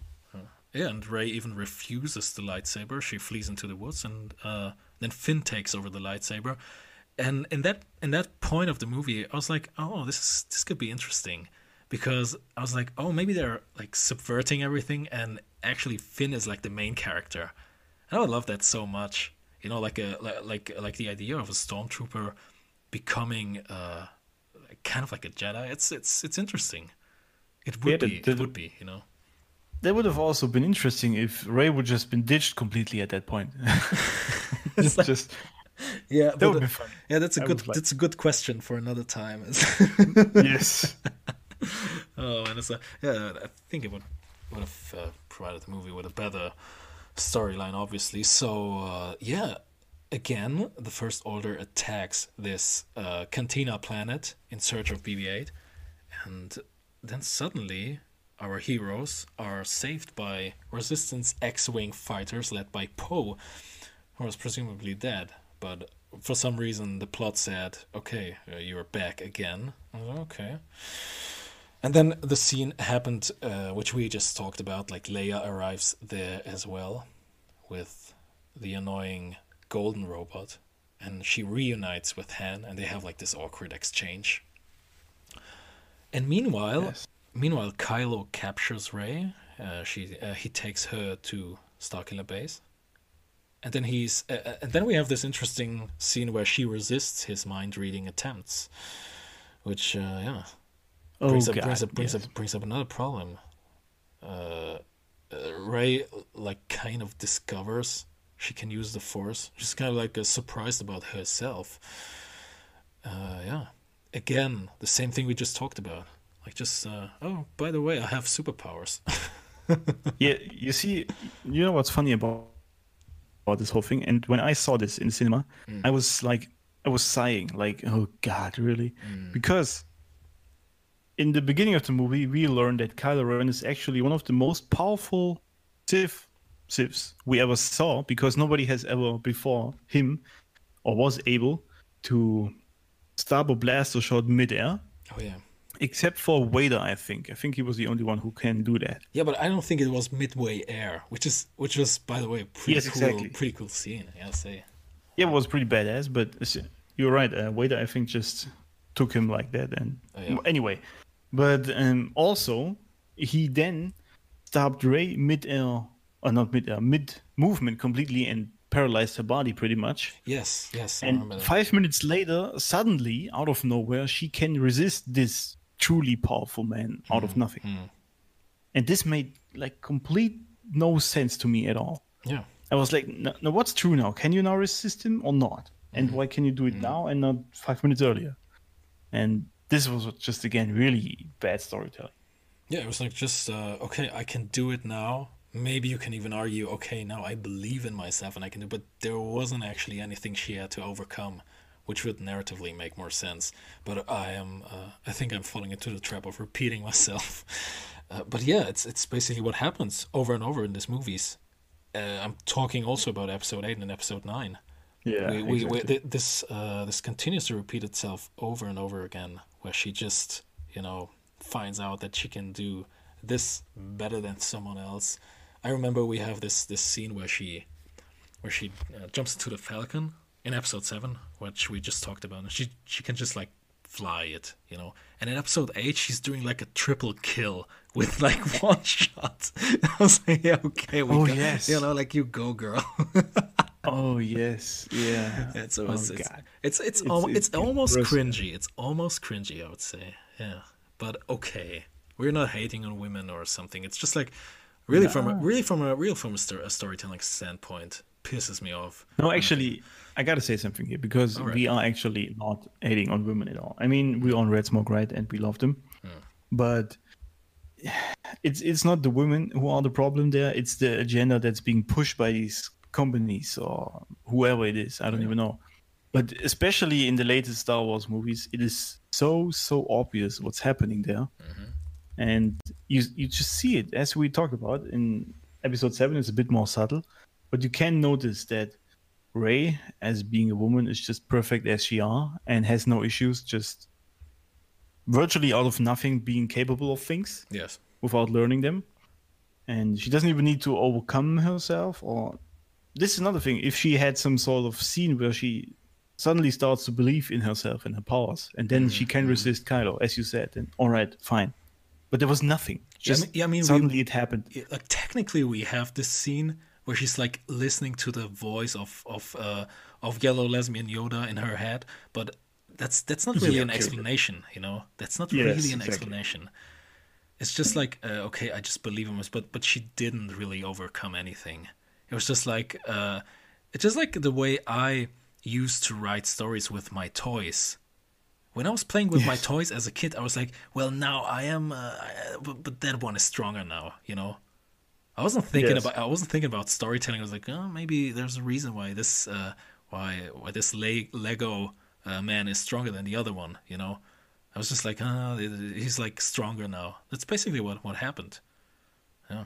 yeah, and Rey even refuses the lightsaber. She flees into the woods, and uh, then Finn takes over the lightsaber. And in that in that point of the movie, I was like, oh, this is this could be interesting, because I was like, oh, maybe they're like subverting everything, and actually Finn is like the main character. And I would love that so much. You know, like a like like, like the idea of a stormtrooper becoming uh, kind of like a Jedi. It's it's it's interesting. It would Yeah, be. the- it would be. You know. That would have also been interesting if Rey would just been ditched completely at that point. it's just Yeah, that would be fun. Yeah, that's a I good like- that's a good question for another time. yes. oh, and it's yeah, I think it would would have uh, provided the movie with a better storyline, obviously. So uh, yeah, again, the First Order attacks this uh, Cantina planet in search of BB-8, and then suddenly our heroes are saved by Resistance X-wing fighters led by Poe, who was presumably dead, but. For some reason, the plot said, "Okay, uh, you're back again." Like, okay. And then the scene happened, uh, which we just talked about. Like Leia arrives there as well, with the annoying golden robot, and she reunites with Han, and they have like this awkward exchange. And meanwhile, Yes. meanwhile, Kylo captures Rey. Uh, she uh, he takes her to Starkiller Base, and then he's uh, uh, and then we have this interesting scene where she resists his mind reading attempts, which uh, yeah Oh brings up brings up brings yes. up brings up another problem. Uh, uh, Rey like kind of discovers she can use the Force. She's kind of like uh, surprised about herself. Uh, yeah, again the same thing we just talked about. Like just uh, oh by the way I have superpowers. Yeah, you see, you know what's funny about about this whole thing? And when I saw this in the cinema, Mm. I was like, I was sighing, like, oh god, really? Mm. Because in the beginning of the movie, we learned that Kylo Ren is actually one of the most powerful Sith Siths we ever saw, because nobody has ever before him or was able to stab or blast or shot midair, oh yeah, except for Vader. I think. I think he was the only one who can do that. yeah, but I don't think it was midway air, which is which was by the way pretty Yes, cool, exactly. pretty cool scene. I gotta say. Yeah, it was pretty badass, but you're right. Uh, Vader, I think, just took him like that. And Oh, yeah. anyway, but um, also he then stopped Rey mid-air, or not mid-air, mid-movement completely and paralyzed her body pretty much. Yes, yes, And five minutes later, suddenly, out of nowhere, she can resist this truly powerful man out Hmm, of nothing. And this made like complete no sense to me at all. Yeah. I was like, no, no, what's true now? Can you now resist him or not? And Mm-hmm. why can you do it now and not five minutes earlier? And this was just again really bad storytelling. Yeah, it was like just uh, okay, I can do it now. Maybe you can even argue, okay, now I believe in myself and I can do. But there wasn't actually anything she had to overcome, which would narratively make more sense. But I am, uh, I think I'm falling into the trap of repeating myself. Uh, but yeah, it's it's basically what happens over and over in these movies. Uh, I'm talking also about episode eight and episode nine. Yeah, we, we, we, th- this uh, this continues to repeat itself over and over again, where she just you know finds out that she can do this better than someone else. I remember we have this this scene where she where she uh, jumps into the Falcon in episode seven, which we just talked about, and she she can just like fly it, you know. And in episode eight, she's doing like a triple kill with like one shot. I was like, yeah, okay, we Oh, got- yes. you know, like you go, girl. oh yes, yeah. Yeah, so Oh, it's, it's, it's it's It's- it's it's almost cringy. It's almost cringy, I would say. Yeah, but okay, we're not hating on women or something. It's just like really from a, really from a real from a, sto- a storytelling standpoint, pisses me off. No, actually, I gotta say something here because Alright. we are actually not hating on women at all. I mean, we're on Red Smoke, right? And we love them, but it's it's not the women who are the problem there. It's the agenda that's being pushed by these companies or whoever it is. I don't even know. but especially in the latest Star Wars movies, it is so so obvious what's happening there, mm-hmm. and you you just see it as we talked about in episode seven. It's a bit more subtle, but you can notice that Rey, as being a woman, is just perfect as she are and has no issues, just virtually out of nothing, being capable of things Yes. without learning them. And she doesn't even need to overcome herself. Or this is another thing. If she had some sort of scene where she suddenly starts to believe in herself and her powers, and then she can mm-hmm. resist Kylo, as you said, and all right, fine. But there was nothing. Yeah, I Just mean- yeah, I mean, we- suddenly it happened. Like technically we have this scene where she's like listening to the voice of of uh, of yellow lesbian Yoda in her head, but that's that's not really Yeah, an okay. explanation, you know. That's not Yes, really an exactly. explanation. It's just like uh, okay, I just believe him, but but she didn't really overcome anything. It was just like uh, it's just like the way I used to write stories with my toys. When I was playing with my toys as a kid, I was like, "Well, now I am, uh, but that one is stronger now," you know. I wasn't thinking Yes. about I wasn't thinking about storytelling. I was like, oh, maybe there's a reason why this uh, why why this Le- Lego uh, man is stronger than the other one. You know, I was just like, oh, he's like stronger now. That's basically what what happened. Yeah,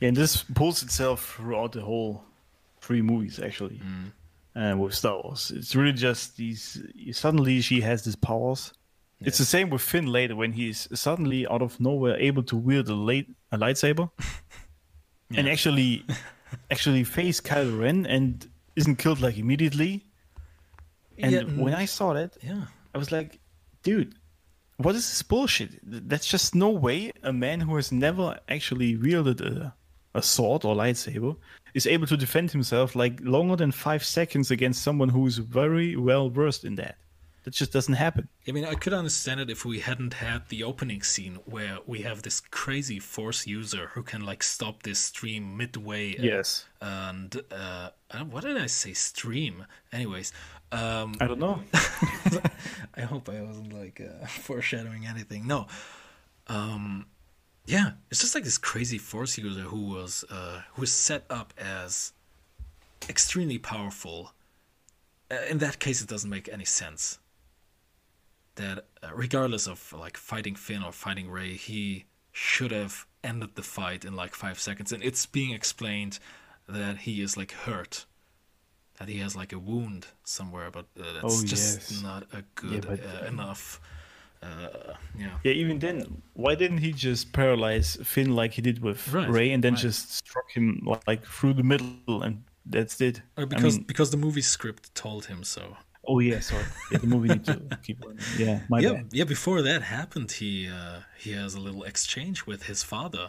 Yeah, and this pulls itself throughout the whole three movies, actually. Uh, with Star Wars, it's really just these. Suddenly, she has these powers. It's the same with Finn later when he's suddenly out of nowhere able to wield a, late, a lightsaber, and actually, actually face Kylo Ren and isn't killed like immediately. And Yeah, when mm. I saw that, yeah. I was like, dude, what is this bullshit? That's just no way a man who has never actually wielded a, a sword or lightsaber is able to defend himself like longer than five seconds against someone who is very well versed in that. That just doesn't happen. I mean, I could understand it if we hadn't had the opening scene where we have this crazy force user who can like stop this stream midway. uh, Yes. And uh, I what did I say? Stream. Anyways, um, I don't know. I hope I wasn't like uh, foreshadowing anything. No. Um, yeah, it's just like this crazy force user who was uh, who was set up as extremely powerful. Uh, in that case, it doesn't make any sense. That uh, regardless of like fighting Finn or fighting Rey, he should have ended the fight in like five seconds, and it's being explained that he is like hurt, that he has like a wound somewhere, but uh, that's Oh, just yes. not a good but, uh, enough. Uh, yeah. Yeah, even then, why didn't he just paralyze Finn like he did with Right, Rey and then right. just struck him like through the middle and that's it? Uh, I because mean, because the movie script told him so. Oh yeah, sorry. Yeah, the movie need to keep on. Yeah, my yeah, bad. yeah. Before that happened, he uh, he has a little exchange with his father,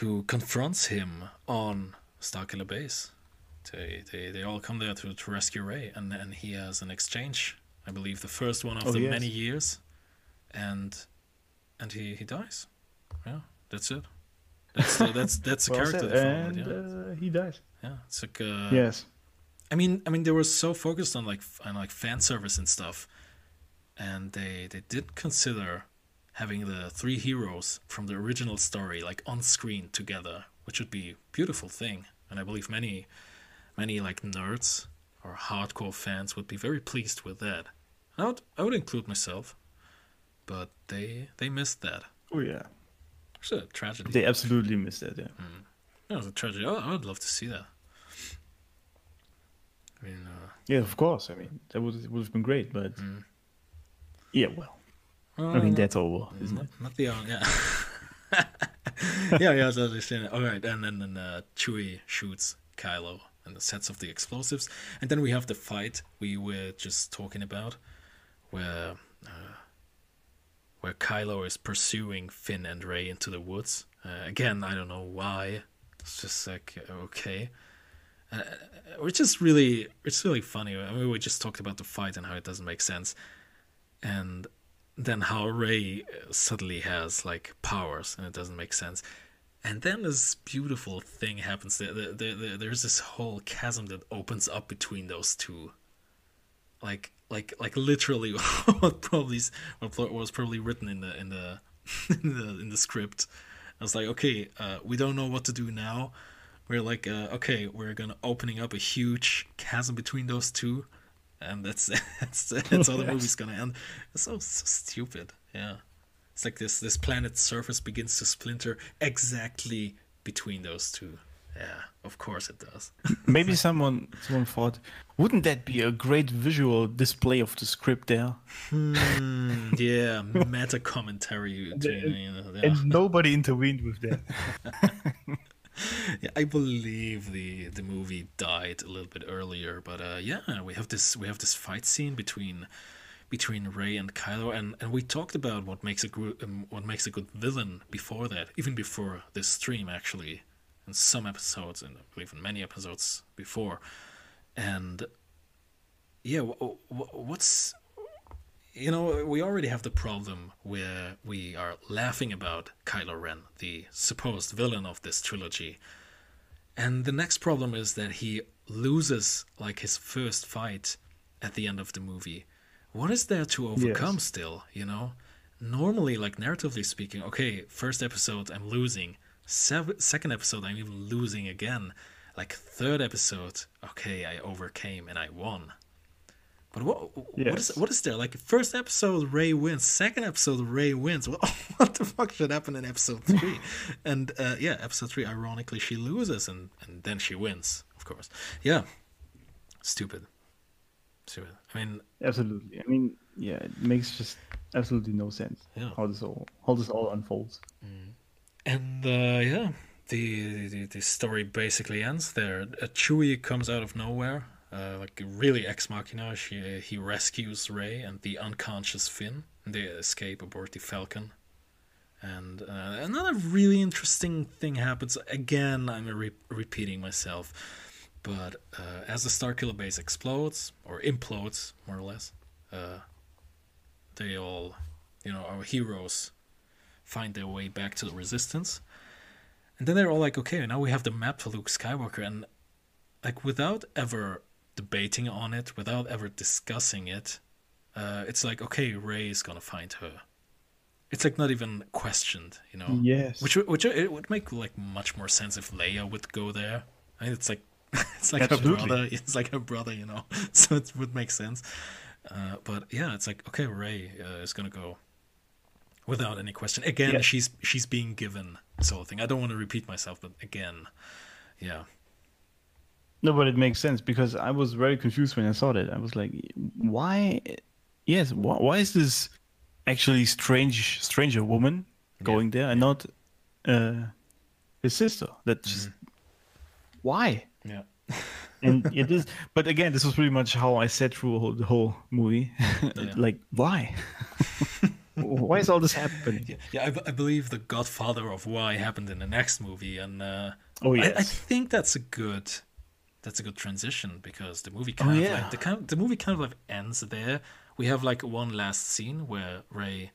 who confronts him on Starkiller Base. They, they they all come there to, to rescue Rey, and and he has an exchange. I believe the first one of Oh, the yes. many years, and and he, he dies. Yeah, that's it. That's the, that's that's the Well character. said. and yeah. uh, he dies. yeah, it's like uh, yes. I mean, I mean, they were so focused on like on like fan service and stuff, and they they did consider having the three heroes from the original story like on screen together, which would be a beautiful thing. And I believe many, many like nerds or hardcore fans would be very pleased with that. I would I would include myself, but they they missed that. Oh yeah. It's a tragedy. They absolutely missed that. Yeah. Hmm. that was a tragedy. I, I would love to see that. Mean, uh, Yeah, of course. I mean, that would would have been great, but yeah, well, I mean, uh, that's over, isn't it? Not, not the yeah. yeah, yeah, I understand. All right, and then then uh, Chewie shoots Kylo and the sets off the explosives, and then we have the fight we were just talking about, where uh, where Kylo is pursuing Finn and Rey into the woods. Uh, again, I don't know why. It's just like okay. Uh, which is really it's really funny. I mean, we just talked about the fight and how it doesn't make sense, and then how Rey suddenly has like powers and it doesn't make sense. And then this beautiful thing happens. There, there, there, there- there's this whole chasm that opens up between those two. Like, like, like literally, what probably what was probably written in the in the in the in the script. I was like, okay, uh, we don't know what to do now, we're like, uh, okay, we're gonna opening up a huge chasm between those two, and that's that's that's how the movie's gonna end. It's so, so stupid. Yeah, it's like this this planet's surface begins to splinter exactly between those two. Yeah, of course it does. Maybe someone someone thought, wouldn't that be a great visual display of the script there? Hmm, yeah, meta commentary between you know, yeah. And nobody intervened with that. Yeah, I believe the the movie died a little bit earlier, but uh, yeah, we have this we have this fight scene between between Rey and Kylo, and, and we talked about what makes a group um, what makes a good villain before that, even before this stream actually, in some episodes, and I believe in many episodes before, and yeah, wh- wh- what's you know, we already have the problem where we are laughing about Kylo Ren, the supposed villain of this trilogy. And the next problem is that he loses like his first fight at the end of the movie. What is there to overcome Yes. still, you know? Normally, like narratively speaking, okay, first episode I'm losing, Sev- second episode I'm even losing again. Like third episode, okay, I overcame and I won. But what what is Yes. what is there? Like first episode Rey wins, second episode Rey wins. What, what the fuck should happen in episode three? and uh, yeah, episode three, ironically, she loses and and then she wins, of course. Yeah, stupid, stupid. I mean, Absolutely. I mean, yeah, it makes just absolutely no sense Yeah. how this all how this all unfolds. and uh, yeah, the, the the story basically ends there. Uh, Chewie comes out of nowhere, uh, like really ex machina. She he rescues Rey and the unconscious Finn. They escape aboard the Falcon. And uh, another really interesting thing happens. Again, I'm re- repeating myself. But uh, as the Starkiller base explodes, or implodes, more or less, uh, they all, you know, our heroes find their way back to the Resistance. And then they're all like, okay, now we have the map to Luke Skywalker. And, like, without ever debating on it, without ever discussing it, uh, it's like, okay, Rey is gonna find her. It's like not even questioned, you know. Yes. Which which it would make like much more sense if Leia would go there. I mean, it's like it's like her brother. It's like her brother, you know. So it would make sense. Uh, but yeah, it's like okay, Rey uh, is gonna go without any question. Again, Yeah. she's she's being given this whole thing. I don't want to repeat myself, but again, yeah, No, but it makes sense because I was very confused when I saw that. I was like, why? Yes, why, why is this actually strange, stranger woman going there and not uh, his sister? That just why? yeah. And it is, but again, this was pretty much how I sat through whole- the whole movie. Yeah. like, why? why is all this happening? Yeah, yeah I, b- I believe the Godfather of Why happened in the next movie, and uh, Oh, I, I think that's a good that's a good transition because the movie Oh, kind of yeah. like the kind of, the movie kind of like ends there. We have like one last scene where Rey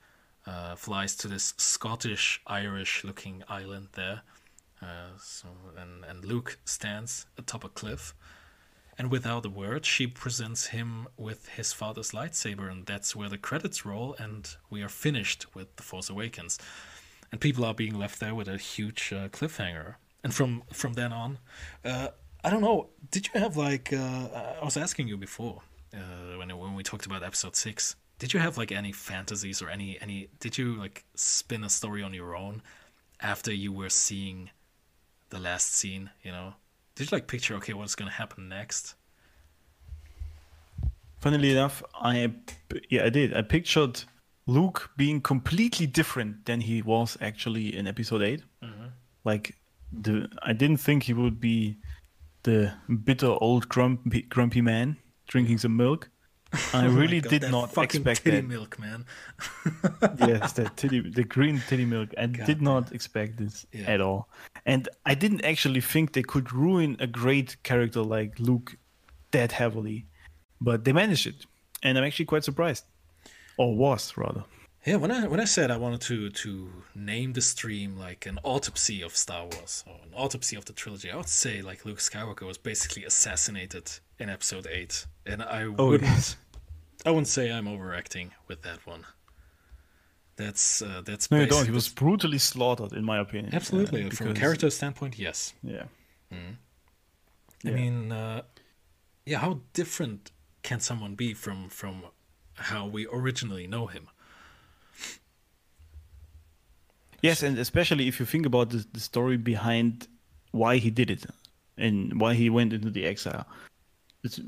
uh, flies to this Scottish Irish looking island there, uh, so and and Luke stands atop a cliff. And without a word, she presents him with his father's lightsaber, and that's where the credits roll, and we are finished with The Force Awakens. And people are being left there with a huge uh, cliffhanger. And from from then on, uh, I don't know. Did you have like uh, I was asking you before uh, when when we talked about episode six? Did you have like any fantasies or any any? Did you like spin a story on your own after you were seeing the last scene? You know, did you like picture okay what's gonna happen next? Funnily enough, I yeah I did. I pictured Luke being completely different than he was actually in Episode 8 Like the I didn't think he would be the bitter old grumpy grumpy man drinking some milk. I Oh really God, did that not fucking expect titty that. milk, man. yes, the titty, the green titty milk. I God, did not expect this Yeah. at all, and I didn't actually think they could ruin a great character like Luke that heavily, but they managed it, and I'm actually quite surprised, or was rather. Yeah, when I when I said I wanted to to name the stream like an autopsy of Star Wars or an autopsy of the trilogy, I would say like Luke Skywalker was basically assassinated in Episode Eight, and I Oh, wouldn't. I wouldn't say I'm overacting with that one. That's uh, that's No, you don't. He was brutally slaughtered, in my opinion. absolutely uh, from a character standpoint, yes. Yeah. I Yeah. mean, uh, yeah, how different can someone be from from how we originally know him? Yes, and especially if you think about the, the story behind why he did it and why he went into the exile. It's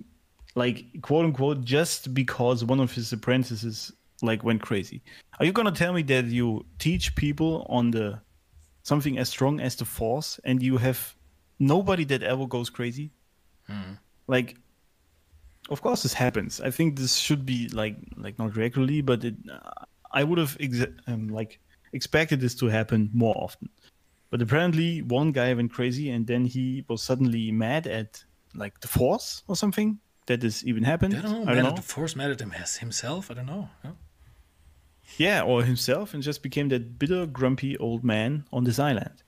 like quote unquote just because one of his apprentices like went crazy. Are you gonna tell me that you teach people on the something as strong as the force and you have nobody that ever goes crazy? Like of course this happens. I think this should be like like not regularly, but it, I would have exa- um, like expected this to happen more often. But apparently, one guy went crazy, and then he was suddenly mad at like the force or something that this even happened. I don't know. I don't know. the force mad at him himself. I don't know. Yeah. Yeah, or himself, and just became that bitter, grumpy old man on this island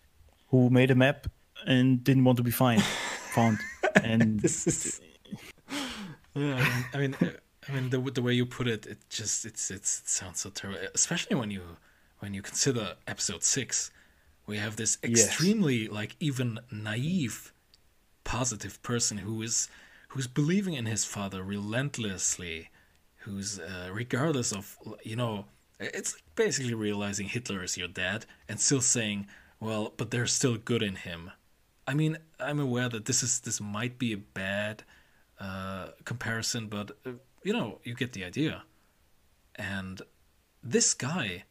who made a map and didn't want to be fined, found. And This is. Yeah, I mean, I mean, I mean, the the way you put it, it just it's it's it sounds so terrible. Especially when you when you consider episode six, we have this Yes. extremely like even naive, positive person who is who's believing in his father relentlessly, who's uh, regardless of you know, it's basically realizing Hitler is your dad and still saying, well, but there's still good in him. I mean, I'm aware that this is this might be a bad uh, comparison, but uh, you know, you get the idea. And this guy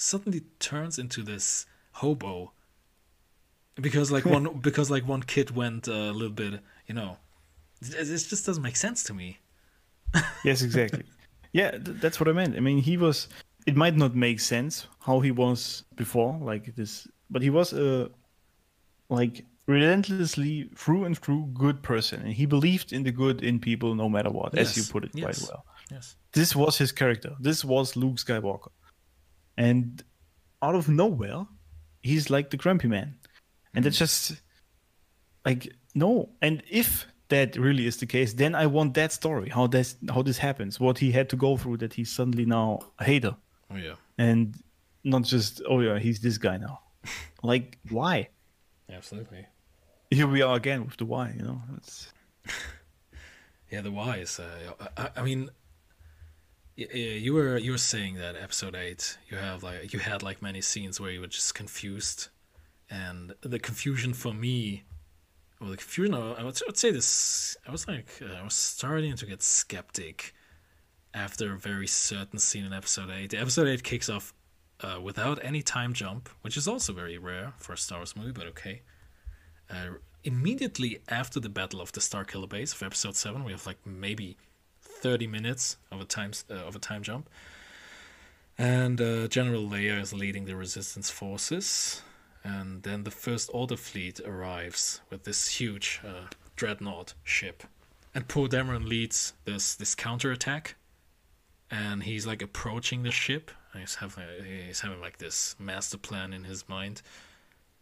suddenly turns into this hobo because like one because like one kid went a little bit, you know, it, it just doesn't make sense to me. yes, exactly. yeah, th- that's what I meant. I mean, he was. It might not make sense how he was before, like this, but he was a like relentlessly through and through good person, and he believed in the good in people no matter what, as you put it yes. quite well. Yes. This was his character. This was Luke Skywalker, and out of nowhere, he's like the grumpy man, and it's just like no. And if that really is the case, then I want that story. How this how this happens, what he had to go through, that he's suddenly now a hater, Oh yeah. and not just oh yeah, he's this guy now. like why? Absolutely. Here we are again with the why. You know, it's Yeah, the why is. Uh, I, I mean, you were you were saying that episode eight, you have like you had like many scenes where you were just confused, and the confusion for me, well, the confusion. I would, I would say this. I was like, uh, I was starting to get skeptic after a very certain scene in episode eight. Episode eight kicks off uh, without any time jump, which is also very rare for a Star Wars movie, but okay. Uh, immediately after the Battle of the Starkiller Base of Episode Seven, we have like maybe thirty minutes of a time uh, of a time jump, and uh, General Leia is leading the Resistance forces, and then the First Order fleet arrives with this huge uh, dreadnought ship, and Poe Dameron leads this this counterattack, and he's like approaching the ship. He's having he's having like this master plan in his mind.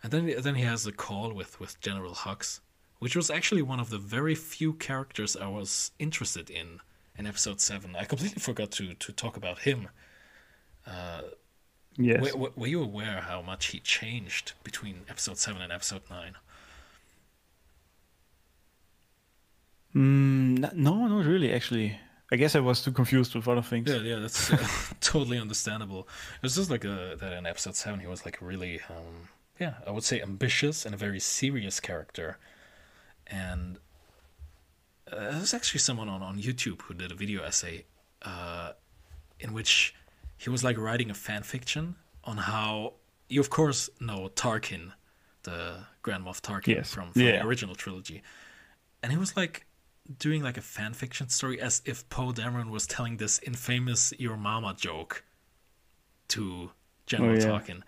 And then then he has a call with, with General Hux, which was actually one of the very few characters I was interested in in episode seven. I completely forgot to, to talk about him. yes. Were, you aware how much he changed between episode seven and episode nine? Mm, no, not really. Actually, I guess I was too confused with other things. Yeah, yeah, that's uh, totally understandable. It was just like a, that in episode seven he was like really, um, yeah, I would say ambitious and a very serious character. And uh, there's actually someone on, on YouTube who did a video essay uh, in which he was like writing a fan fiction on how you of course know Tarkin, the Grand Moff Tarkin Yes. from, from Yeah. the original trilogy, and he was like doing like a fan fiction story as if Poe Dameron was telling this infamous "Your Mama" joke to General Oh, yeah. Tarkin,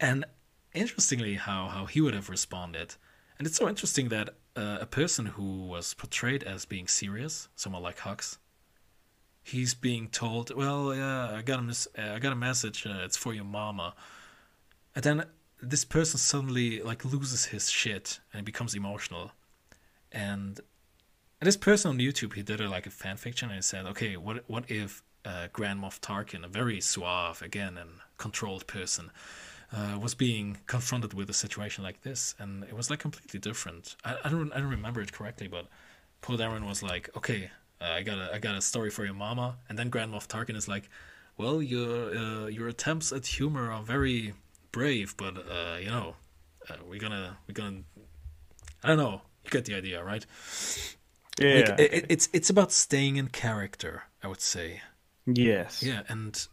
and interestingly, how how he would have responded, and it's so interesting that uh, a person who was portrayed as being serious, someone like Hux, he's being told, "Well, yeah, I got a uh, I got a message. Uh, it's for your mama," and then this person suddenly like loses his shit and becomes emotional, and and this person on YouTube, he did a, like a fan fiction, and he said, "Okay, what what if uh, Grand Moff Tarkin, a very suave again and controlled person, uh, was being confronted with a situation like this, and it was like completely different. I, I don't I don't remember it correctly, but Poe Dameron was like, "Okay, uh, I got a I got a story for your mama," and then Grand Moff Tarkin is like, "Well, your uh, your attempts at humor are very brave, but uh, you know, uh, we're gonna we're gonna I don't know. You get the idea, right? Yeah. Like, it, it's it's about staying in character, I would say. yes. Yeah, and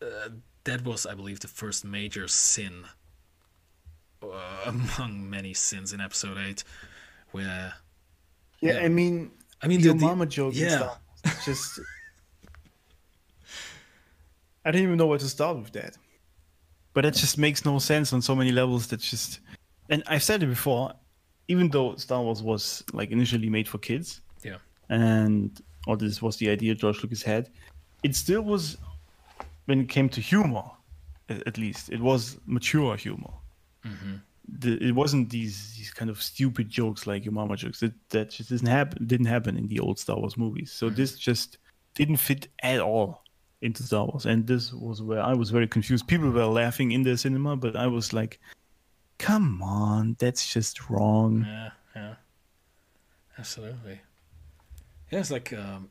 uh, that was, I believe, the first major sin uh, among many sins in Episode Eight, where Yeah, Yeah. I mean, I mean, your the, the- mama joke. yeah. Just. I don't even know where to start with that. But it just makes no sense on so many levels. That just, and I've said it before. Even though Star Wars was like initially made for kids, yeah, and or this was the idea George Lucas had, it still was, when it came to humor, at least it was mature humor. The, it wasn't these these kind of stupid jokes like your mama jokes. That that just didn't happen. Didn't happen in the old Star Wars movies. So this just didn't fit at all into Star Wars, and this was where I was very confused. People were laughing in the cinema, but I was like, "Come on, that's just wrong." yeah, yeah, absolutely. Yeah, it's like, um,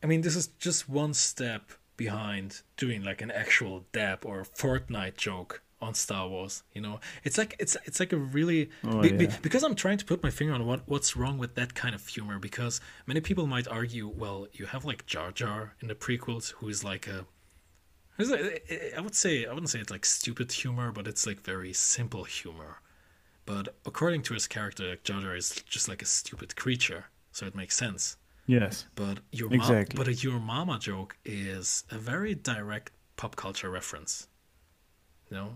I mean, this is just one step behind doing like an actual dab or Fortnite joke on Star Wars. You know, it's like it's it's like a really Oh, be- be- because I'm trying to put my finger on what what's wrong with that kind of humor. Because many people might argue, well, you have like Jar Jar in the prequels, who is like a I would say I wouldn't say it's like stupid humor, but it's like very simple humor. But according to his character, Jar Jar is just like a stupid creature, so it makes sense. Yes. But your Exactly. ma- but a your mama joke is a very direct pop culture reference. You know,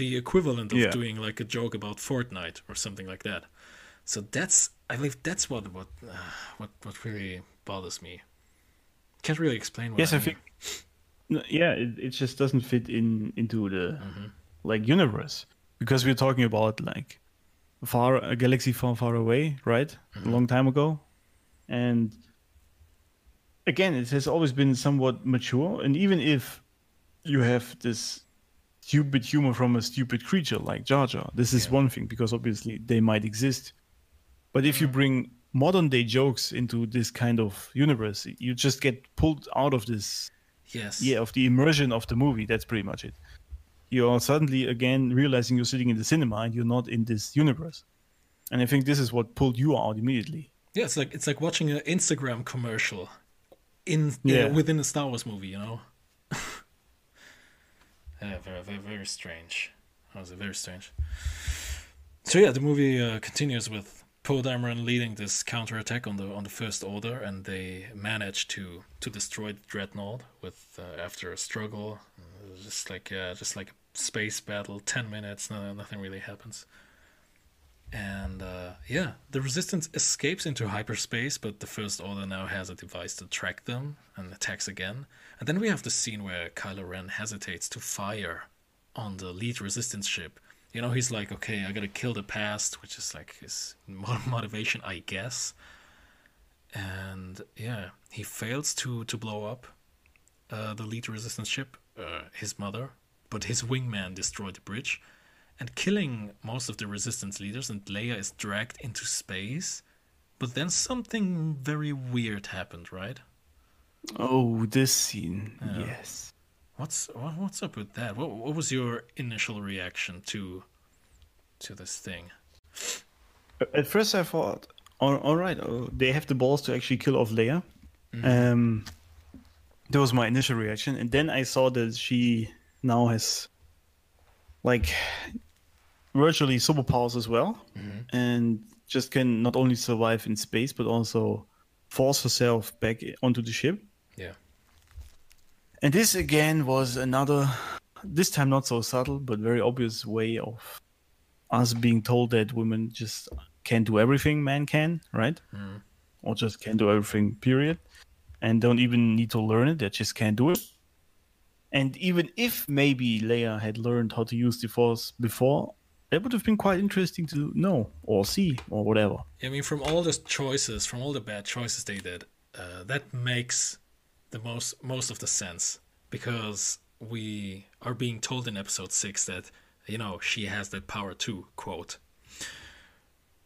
the equivalent of Yeah. doing like a joke about Fortnite or something like that. So that's I believe that's what what uh, what what really bothers me. Can't really explain. What Yes, I mean. think. No, yeah, it, it just doesn't fit in into the Mm-hmm. like universe because we're talking about like far a galaxy far far away, right? Mm-hmm. A long time ago, and again, it has always been somewhat mature. And even if you have this stupid humor from a stupid creature like Jar Jar, this is Yeah. one thing because obviously they might exist. But if you mm-hmm. bring modern day jokes into this kind of universe, you just get pulled out of this Yes. yeah of the immersion of the movie that's pretty much it you're suddenly again realizing you're sitting in the cinema and you're not in this universe and i think this is what pulled you out immediately Yeah, it's like it's like watching an Instagram commercial in Yeah. yeah. within a Star Wars movie, you know. yeah, very very very strange. That was very strange. So yeah, the movie uh, continues with Poe Dameron leading this counterattack on the on the First Order, and they manage to to destroy the dreadnought with uh, after a struggle, uh, just like uh, just like a space battle, ten minutes, no, nothing really happens. And uh, yeah, the resistance escapes into hyperspace, but the First Order now has a device to track them and attacks again. And then we have the scene where Kylo Ren hesitates to fire on the lead resistance ship. You know, he's like, okay, I gotta kill the past, which is like his motivation, I guess. And yeah, he fails to to blow up uh, the lead resistance ship, uh, his mother, but his wingman destroyed the bridge and killing most of the resistance leaders and Leia is dragged into space. But then something very weird happened, right? oh this scene yes What's what's up with that? What what was your initial reaction to to this thing? at first i thought all, all right oh, they have the balls to actually kill off leia um that was my initial reaction and then i saw that she now has like virtually superpowers as well. Mm-hmm. And just can not only survive in space but also force herself back onto the ship. Yeah. and this again was another this time not so subtle but very obvious way of us being told that women just can't do everything man can right? Mm-hmm. Or just can't do everything period. And don't even need to learn it they just can't do it. And even if maybe Leia had learned how to use the Force before, that would have been quite interesting to know or see or whatever. I mean, from all the choices, from all the bad choices they did, uh, that makes the most most of the sense because we are being told in episode six that you know, she has that power too. Quote.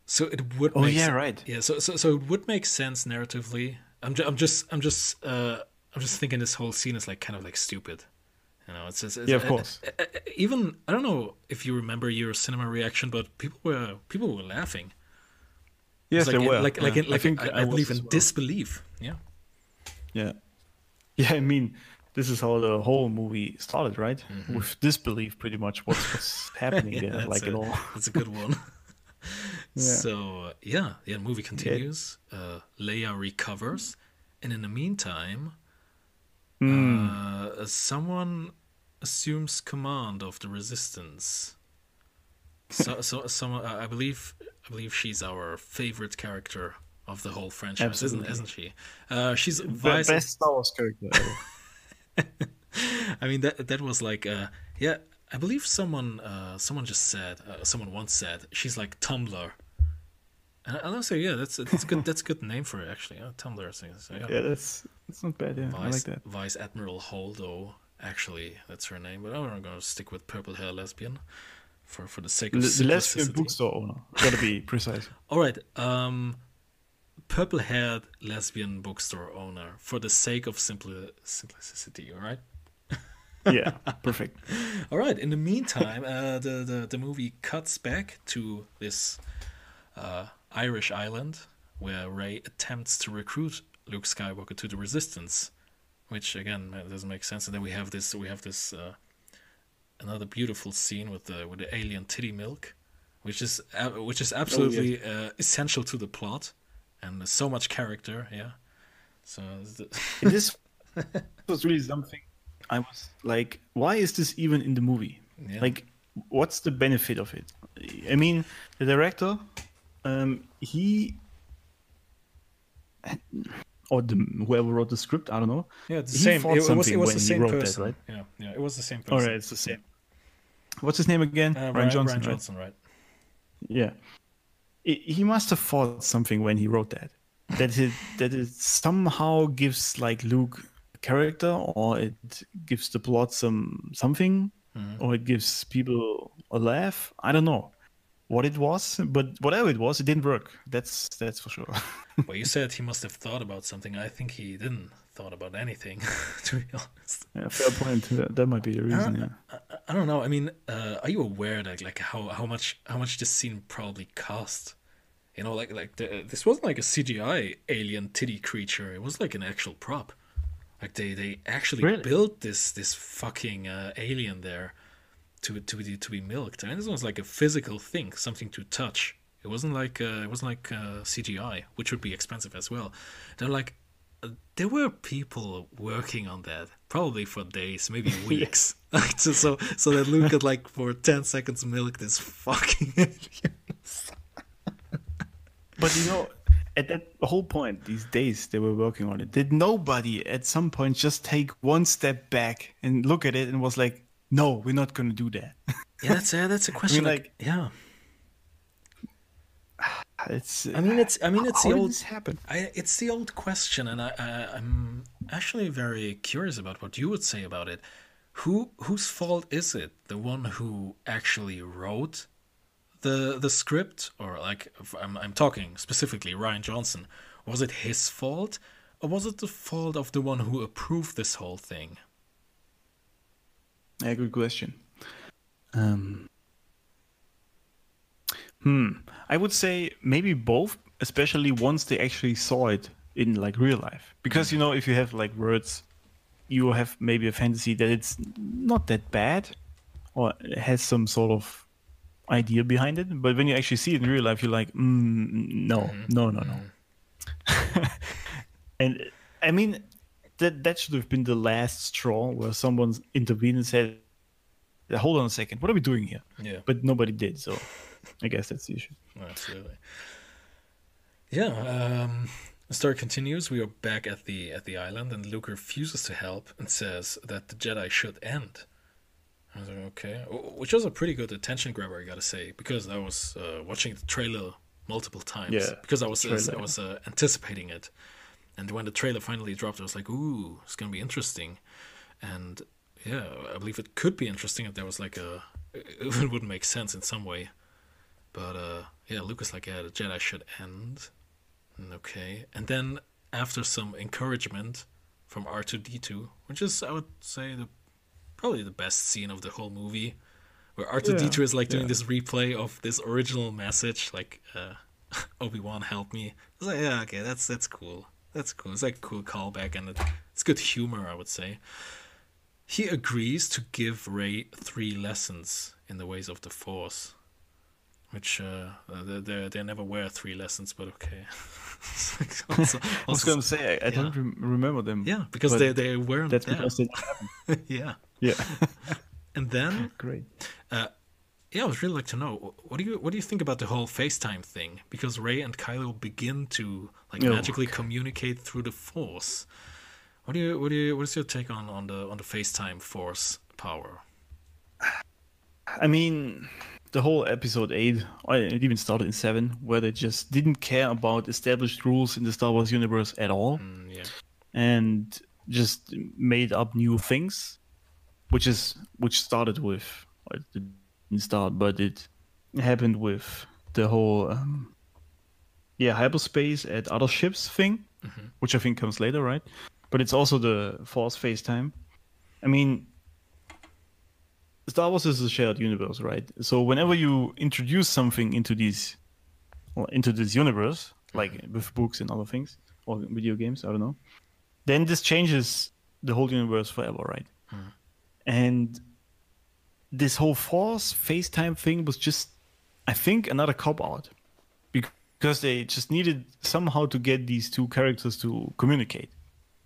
So it would. Oh, make yeah, right. Yeah. So so so it would make sense narratively. I'm ju- I'm just I'm just uh I'm just thinking this whole scene is like kind of like stupid. You know, it's just it's, Yeah, of uh, course. uh, uh, even I don't know if you remember your cinema reaction, but people were people were laughing. Yes, like in- were. like like yeah. in, like I I, I was believe in well. disbelief. Yeah. Yeah. Yeah, I mean, this is how the whole movie started, right? With disbelief, pretty much what's, what's happening Mm-hmm. Yeah, there, like a, at all. That's a good one. Yeah. So yeah, yeah. Movie continues. Uh, Leia recovers, and in the meantime, Hmm. uh, someone assumes command of the resistance. So, so someone, I I believe, I believe she's our favorite character of the whole franchise, isn't, isn't she? Uh, she's the vice. best Star Wars character ever. I mean that that was like uh yeah I believe someone uh someone just said uh, someone once said she's like Tumblr. And I- I'll say yeah that's that's a good that's a good name for it actually yeah, Tumblr so, so, yeah. yeah, that's that's not bad. Yeah, I like Vice, that. Vice Admiral Holdo actually that's her name but I'm gonna stick with purple hair lesbian for for the sake of the lesbian bookstore owner. Gotta be precise. All right um purple haired lesbian bookstore owner for the sake of simpli- simplicity all right. Yeah, perfect. All right. In the meantime, uh, the, the the movie cuts back to this uh, Irish island where Rey attempts to recruit Luke Skywalker to the Resistance, which again doesn't make sense. And then we have this we have this uh, another beautiful scene with the with the alien titty milk, which is uh, which is absolutely uh, essential to the plot, and there's so much character. Yeah. So the, this was really something. I was like, why is this even in the movie? Yeah. Like, what's the benefit of it? I mean, the director, um, he or the whoever wrote the script, I don't know. yeah, it's the He same. It, it was it was when the he same wrote that, person. right? Yeah, yeah, it was the same person. All right, it's the same. What's his name again? Uh, Rian Johnson. Rian right? Johnson, right? Yeah. I- He must have thought something when he wrote that. That it that it somehow gives like Luke a character or it gives the plot some something or it gives people a laugh. I don't know what it was, but whatever it was, it didn't work. That's that's for sure. Well, you said he must have thought about something. I think he didn't thought about anything, to be honest. yeah, fair point. That, that might be the reason. Yeah. I, I don't know. I mean, uh, are you aware that like how, how much how much this scene probably cost? You know, like like the, this wasn't like a CGI alien titty creature. It was like an actual prop. Like they they actually Really? built this this fucking uh, alien there to to be to be milked. And this was like a physical thing, something to touch. It wasn't like uh, it wasn't like uh, CGI, which would be expensive as well. They're like uh, there were people working on that probably for days, maybe weeks. So, so so that Luke could like for ten seconds milk this fucking. But you know, at that whole point, these days they were working on it. Did nobody at some point just take one step back and look at it and was like, "No, we're not going to do that." Yeah, that's a, that's a question. like, like- yeah, it's. I mean it's I mean it's the old happen? I, it's the old question, and I, I I'm actually very curious about what you would say about it. Who whose fault is it? The one who actually wrote the the script, or like I'm I'm talking specifically Rian Johnson. Was it his fault, or was it the fault of the one who approved this whole thing? Yeah, good question. Um, hmm. I would say maybe both, especially once they actually saw it in like real life. Because you know, if you have like words, you have maybe a fantasy that it's not that bad, or has some sort of idea behind it. But when you actually see it in real life, you're like, mm, no, no, no, no. and I mean, that that should have been the last straw where someone intervened and said, "Hold on a second, what are we doing here?" Yeah. But nobody did, so I guess that's the issue. Absolutely. Yeah. Um, the story continues. We are back at the at the island, and Luke refuses to help and says that the Jedi should end. I was like, okay, which was a pretty good attention grabber, I gotta say, because I was uh, watching the trailer multiple times. Yeah, Because I was. I was uh, anticipating it, and when the trailer finally dropped, I was like, ooh, it's gonna be interesting, and yeah, I believe it could be interesting if there was like a. It would make sense in some way. But uh, yeah, Lucas like, yeah, the Jedi should end. Mm, Okay. And then after some encouragement from R2D2, which is, I would say, the probably the best scene of the whole movie, where R2D2 is like doing yeah. this replay of this original message, like, uh, Obi Wan help me. I was like, yeah, okay, that's that's cool. That's cool. It's like a cool callback, and it's good humor, I would say. He agrees to give Rey three lessons in the ways of the Force, which uh, they they they never were three lessons, but okay. Like also- I was gonna say I, I don't rem- remember them. yeah, because they they weren't that's there. because they. yeah, Yeah, and then great. Yeah, I would really like to know what do you what do you think about the whole FaceTime thing? Because Rey and Kylo begin to like Oh, magically communicate through the Force. What do you what do you what is your take on on the on the FaceTime Force power? I mean, the whole episode eight, or it even started in seven, where they just didn't care about established rules in the Star Wars universe at all, Mm, yeah, and just made up new things, which is which started with, or it didn't but it happened with the whole, um, yeah, hyperspace at other ships thing, mm-hmm. which I think comes later, right? But it's also the Force FaceTime. I mean, Star Wars is a shared universe, right? So whenever you introduce something into these, well, into this universe, mm-hmm. like with books and other things or video games, I don't know, then this changes the whole universe forever, right? Mm-hmm. And this whole Force FaceTime thing was just, I think, another cop out because they just needed somehow to get these two characters to communicate,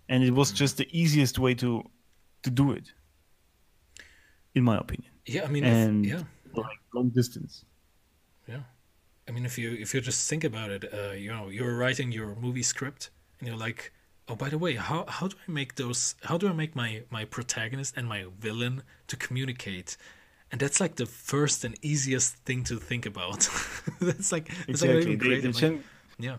and it was just the easiest way to to do it, in my opinion. yeah. I mean, And if, yeah, like long distance. yeah. I mean, if you if you just think about it, uh, you know, you're writing your movie script, and you're like, oh, by the way, how how do I make those? How do I make my my protagonist and my villain to communicate? And that's like the first and easiest thing to think about. that's like that's like not Exactly. even They- great. they I'm like, can- yeah,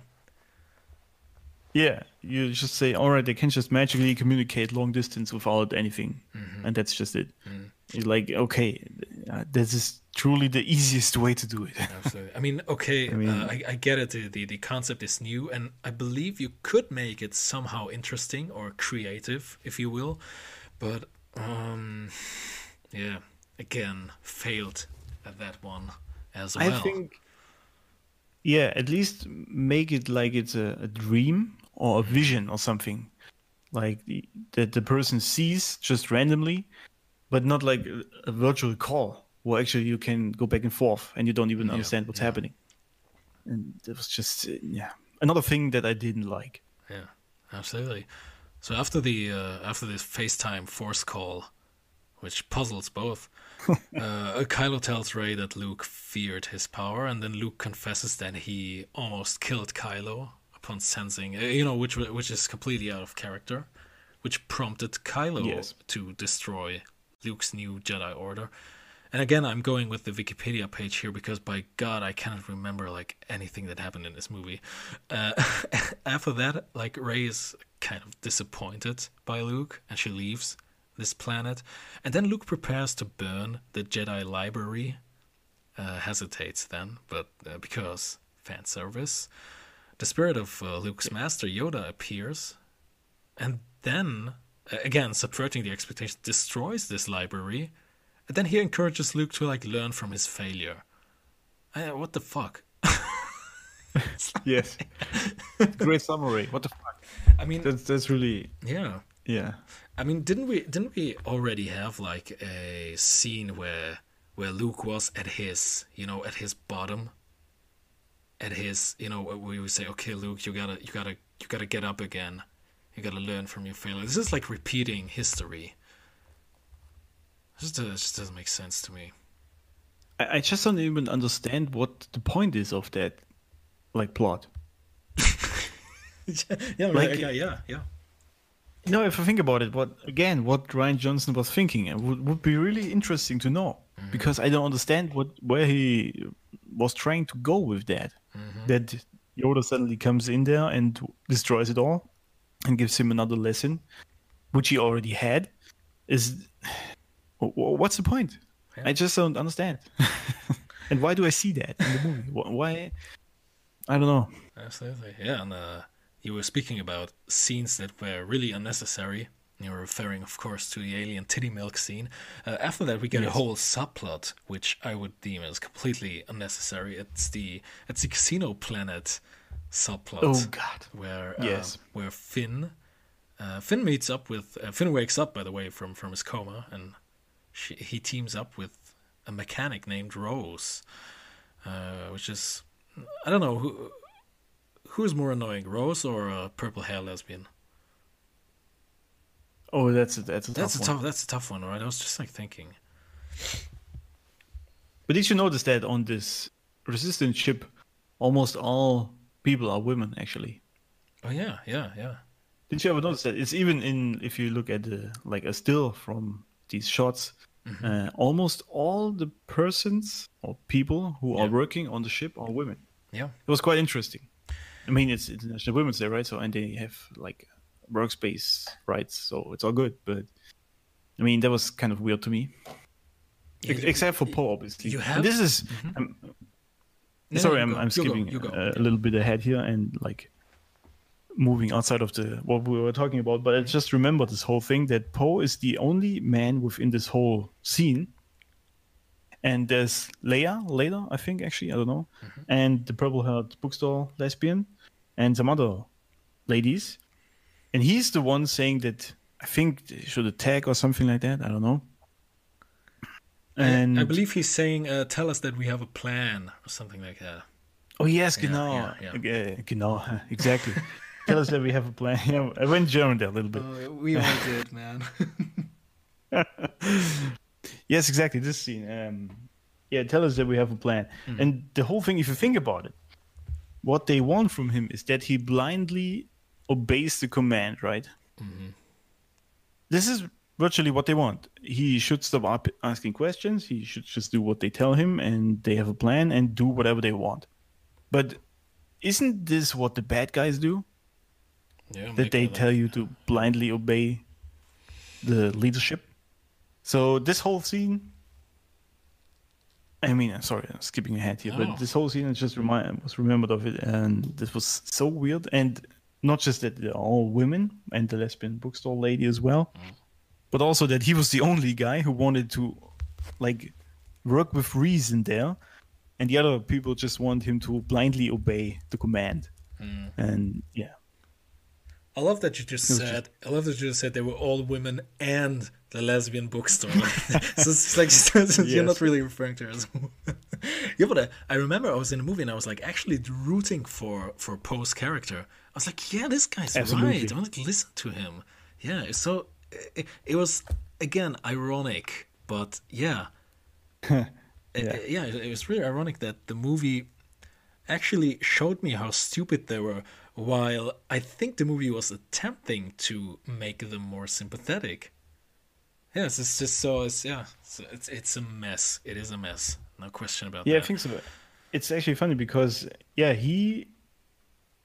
yeah, you just say, all right, they can just magically communicate long distance without anything, Mm-hmm. and that's just it. Mm. You're like, okay, uh, this is truly the easiest way to do it. absolutely. I mean, okay, I, mean- uh, I, I get it. The, the the concept is new, and I believe you could make it somehow interesting or creative, if you will. But um, yeah, again, failed at that one as well. I think, yeah, at least make it like it's a, a dream or a vision or something, like the, that the person sees just randomly, but not like a, a virtual call where actually you can go back and forth and you don't even Yeah, understand what's yeah. happening. And it was just uh, yeah another thing that I didn't like. Yeah, absolutely. So after the uh, after this FaceTime force call, which puzzles both, uh, Kylo tells Rey that Luke feared his power, and then Luke confesses that he almost killed Kylo upon sensing, uh, you know, which which is completely out of character, which prompted Kylo Yes. to destroy Luke's new Jedi Order. And again, I'm going with the Wikipedia page here because, by God, I cannot remember like anything that happened in this movie. Uh, after that, like Rey is kind of disappointed by Luke, and she leaves this planet. And then Luke prepares to burn the Jedi library. Uh, hesitates then, but uh, because fan service, the spirit of uh, Luke's master Yoda appears, and then uh, again subverting the expectations, destroys this library and then he encourages Luke to like learn from his failure. Uh, what the fuck? Yes, great summary. What the fuck? I mean, That's that's really yeah. yeah. I mean, didn't we didn't we already have like a scene where where Luke was at his you know at his bottom, at his you know where we say, okay, Luke, you gotta you gotta you gotta get up again, you gotta learn from your failure. This is like repeating history. Just, uh, just doesn't make sense to me. I, I just don't even understand what the point is of that, like plot. yeah, Like- right, yeah, yeah, yeah. No, if I think about it, what again, what Rian Johnson was thinking, it would, would be really interesting to know because I don't understand what where he was trying to go with that. That Yoda suddenly comes in there and destroys it all, and gives him another lesson, which he already had. is what's the point? Yeah. I just don't understand. and why do I see that in the movie? Why? I don't know. Absolutely, yeah. And uh, you were speaking about scenes that were really unnecessary. You were referring, of course, to the alien titty milk scene. Uh, after that, we get a whole subplot, which I would deem as completely unnecessary. It's the it's the Casino Planet subplot. Oh God. where uh, Yes. where Finn uh, Finn meets up with uh, Finn wakes up by the way from from his coma and she, he teams up with a mechanic named Rose, uh, which is I don't know who who's more annoying, Rose or a purple hair lesbian. Oh, that's a, that's a That's tough a one. tough that's a tough one, right? I was just like thinking. But did you notice that on this resistance ship, almost all people are women? Actually, Oh yeah, yeah, yeah. did you ever notice that? It's even in if you look at the like a still from these shots. Mm-hmm. Uh, almost all the persons or people who are working on the ship are women. Yeah. It was quite interesting. I mean, it's International Women's Day, right? So, and they have like workspace rights, so it's all good. But I mean, that was kind of weird to me, Yeah, Ex- you- except for Paul, obviously. you And have- this is. I'm, No, no, sorry, you I'm, go, I'm you go, skipping you go. uh, a little bit ahead here and like moving outside of the what we were talking about. But I just remember this whole thing that Poe is the only man within this whole scene. And there's Leia, later, I think actually, I don't know, Mm-hmm. and the purple-haired bookstore lesbian, and some other ladies, and he's the one saying that I think they should attack or something like that. I don't know. I- And I believe he's saying, uh, "Tell us that we have a plan" or something like that. Oh yes, Yeah, genau, yeah, yeah. Okay, genau, exactly. Tell us that we have a plan. Yeah, I went German there a little bit. we all did, man. Yes, exactly. This scene. Um, yeah, tell us that we have a plan. And the whole thing, if you think about it, what they want from him is that he blindly obeys the command, right? This is virtually what they want. He should stop up asking questions. He should just do what they tell him, and they have a plan and do whatever they want. But isn't this what the bad guys do? Yeah, that they tell you to blindly obey the leadership. So this whole scene, I mean, I'm sorry, I'm skipping ahead here, No. but this whole scene I just remind was remembered of it, and this was so weird. And not just that they're all women and the lesbian bookstore lady as well, Mm. but also that he was the only guy who wanted to, like, work with reason there, and the other people just want him to blindly obey the command. Mm. And yeah, I love that you just It said. I love that you just said they were all women and the lesbian bookstore. so it's like you're not really referring to her as a yeah, but I, I remember I was in a movie and I was like actually rooting for for Poe's character. I was like, yeah, this guy's Absolutely. right. I want to listen to him. Yeah, so it, it was again ironic, but yeah, Yeah. yeah, yeah it, it was really ironic that the movie actually showed me how stupid they were while i think the movie was attempting to make them more sympathetic yes it's just so it's yeah it's it's, it's a mess it is a mess no question about that. Yeah, I think so. It's actually funny because yeah, he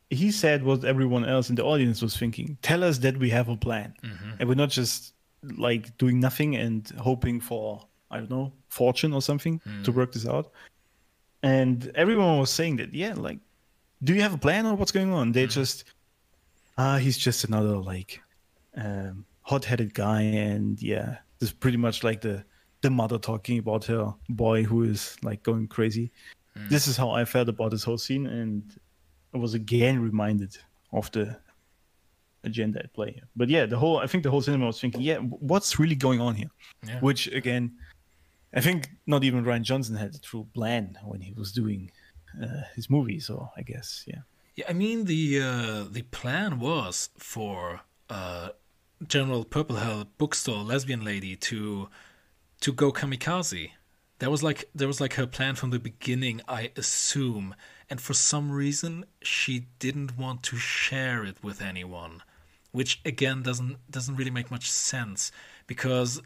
he said what everyone else in the audience was thinking. Tell us that we have a plan, mm-hmm. and we're not just like doing nothing and hoping for I don't know fortune or something to hmm. work this out. And everyone was saying that yeah, like, do you have a plan or what's going on? They just ah, he's just another like um, hot-headed guy, and yeah, it's pretty much like the the mother talking about her boy who is like going crazy. This is how I felt about this whole scene, and I was again reminded of the agenda at play. here. But yeah, the whole I think the whole cinema was thinking, yeah, what's really going on here? Yeah. Which again, I think not even Rian Johnson had a true plan when he was doing uh, his movie. So I guess yeah. Yeah, I mean the uh, the plan was for uh, General Purplehead bookstore lesbian lady to to go kamikaze. That was like there was like her plan from the beginning, I assume. And for some reason, she didn't want to share it with anyone, which again doesn't doesn't really make much sense because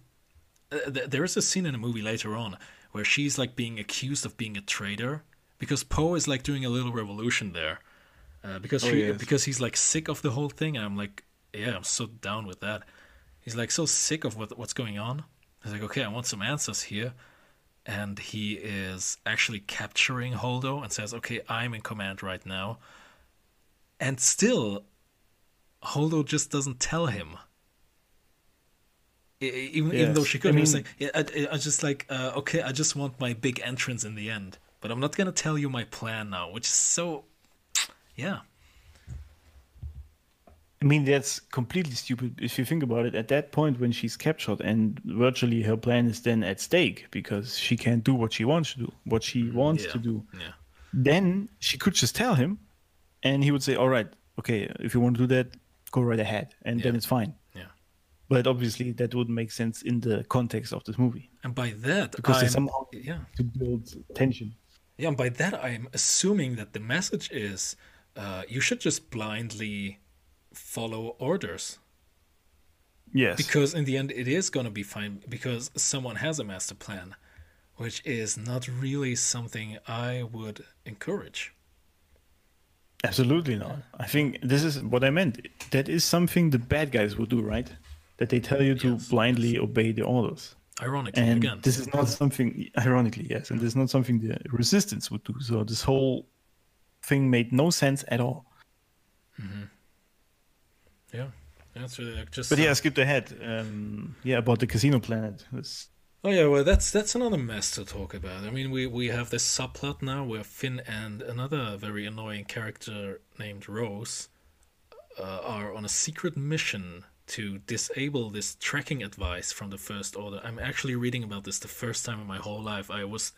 uh, th- there is a scene in a movie later on where she's like being accused of being a traitor because Poe is like doing a little revolution there uh, because Oh, yes. because he's like sick of the whole thing and I'm like yeah I'm so down with that he's like so sick of what what's going on. He's like, okay, I want some answers here, and he is actually capturing Holdo and says, okay, I'm in command right now, and still, Holdo just doesn't tell him. E- e- Even, even though she could, I he was like, yeah, I, I just like, uh, okay, I just want my big entrance in the end, but I'm not gonna tell you my plan now, which is so, yeah, I mean, that's completely stupid if you think about it. At that point, when she's captured, and virtually her plan is then at stake because she can't do what she wants to do, what she mm, wants yeah, to do. yeah. Then she could just tell him, and he would say, "All right, okay, if you want to do that, go right ahead," and then it's fine. Yeah. But obviously, that wouldn't make sense in the context of this movie And by that, because they I'm, somehow yeah, to build tension. Yeah, and by that I'm assuming that the message is, uh, you should just blindly follow orders Yes. because in the end it is gonna be fine because someone has a master plan, which is not really something I would encourage. Absolutely not. I think this is what I meant. That is something the bad guys would do, right? That they tell you to Yes, blindly obey the orders. Ironically, And again, this is not something, ironically, yes, and this is not something the resistance would do. So this whole thing made no sense at all. yeah, that's really like just. But uh, yeah, skip ahead. Um, yeah, about the casino planet. This- Oh yeah, well that's that's another mess to talk about. I mean, we we have this subplot now where Finn and another very annoying character named Rose uh, are on a secret mission to disable this tracking advice from the First Order. I'm actually reading about this the first time in my whole life. I was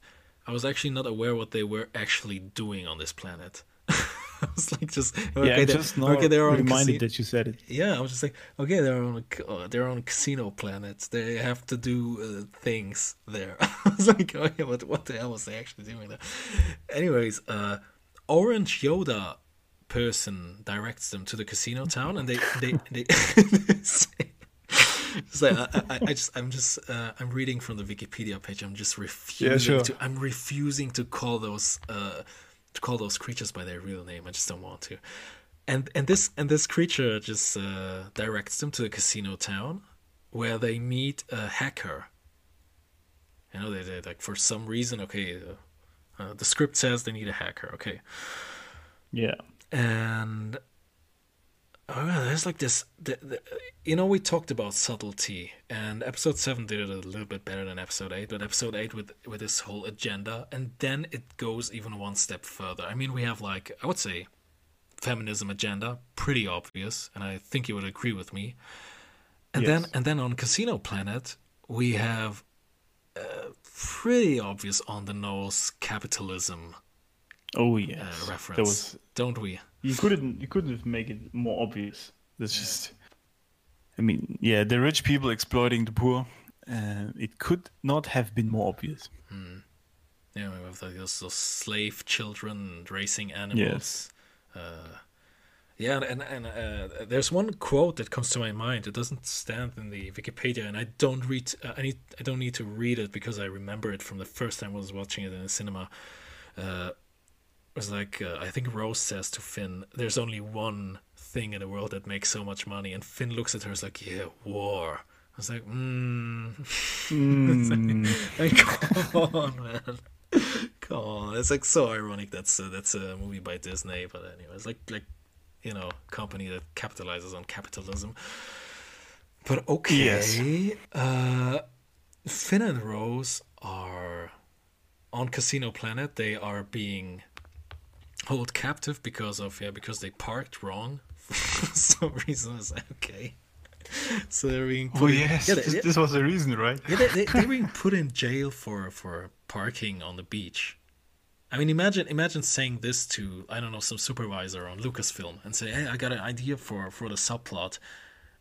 I was actually not aware what they were actually doing on this planet. I was like just okay, yeah, I'm they- just not okay, they're on reminded casi- that you said it. yeah, I was just like, okay, they're on a uh, they're on casino planet. They have to do uh, things there. I was like, yeah, what what the hell was they actually doing there? Anyways, uh, Orange Yoda person directs them to the casino town, and they they they. say- It's I, I, I just I'm just uh, I'm reading from the Wikipedia page. I'm just refusing sure. to I'm refusing to call those uh, to call those creatures by their real name. I just don't want to. And and this and this creature just uh, directs them to the casino town, where they meet a hacker. You know, they, they like for some reason. Okay, uh, uh, the script says they need a hacker. Okay, Yeah. And oh yeah, there's like this. The, the, you know, we talked about subtlety, and episode seven did it a little bit better than episode eight. But episode eight with with this whole agenda, and then it goes even one step further. I mean, we have like I would say feminism agenda, pretty obvious, and I think you would agree with me. And then and then on Casino Planet we have uh, pretty obvious on the nose capitalism Oh uh, reference, That was don't we? you couldn't you couldn't make it more obvious. That's just. I mean, yeah, the rich people exploiting the poor. Uh, it could not have been more obvious. Yeah, we have those, those slave children and racing animals. Uh, yeah, and and uh, there's one quote that comes to my mind. It doesn't stand in the Wikipedia, and I don't read. Uh, I need. I don't need to read it because I remember it from the first time I was watching it in the cinema. Uh, was like uh, I think Rose says to Finn, "There's only one thing in the world that makes so much money," and Finn looks at her, is like, "Yeah, war." I was like, "Hmm." Mm, Like, come on, man. Come on. It's like so ironic. That's a, that's a movie by Disney, but anyway, it's like like you know, company that capitalizes on capitalism. But okay, Yes. uh, Finn and Rose are on Casino Planet. They are being held captive because of yeah because they parked wrong for some reason. It's like, okay. So they're being oh put in- yes, yeah, they- this, this was the reason, right? yeah, they, they, they're being put in jail for, for parking on the beach. I mean, imagine imagine saying this to I don't know some supervisor on Lucasfilm and say, "Hey, I got an idea for for the subplot.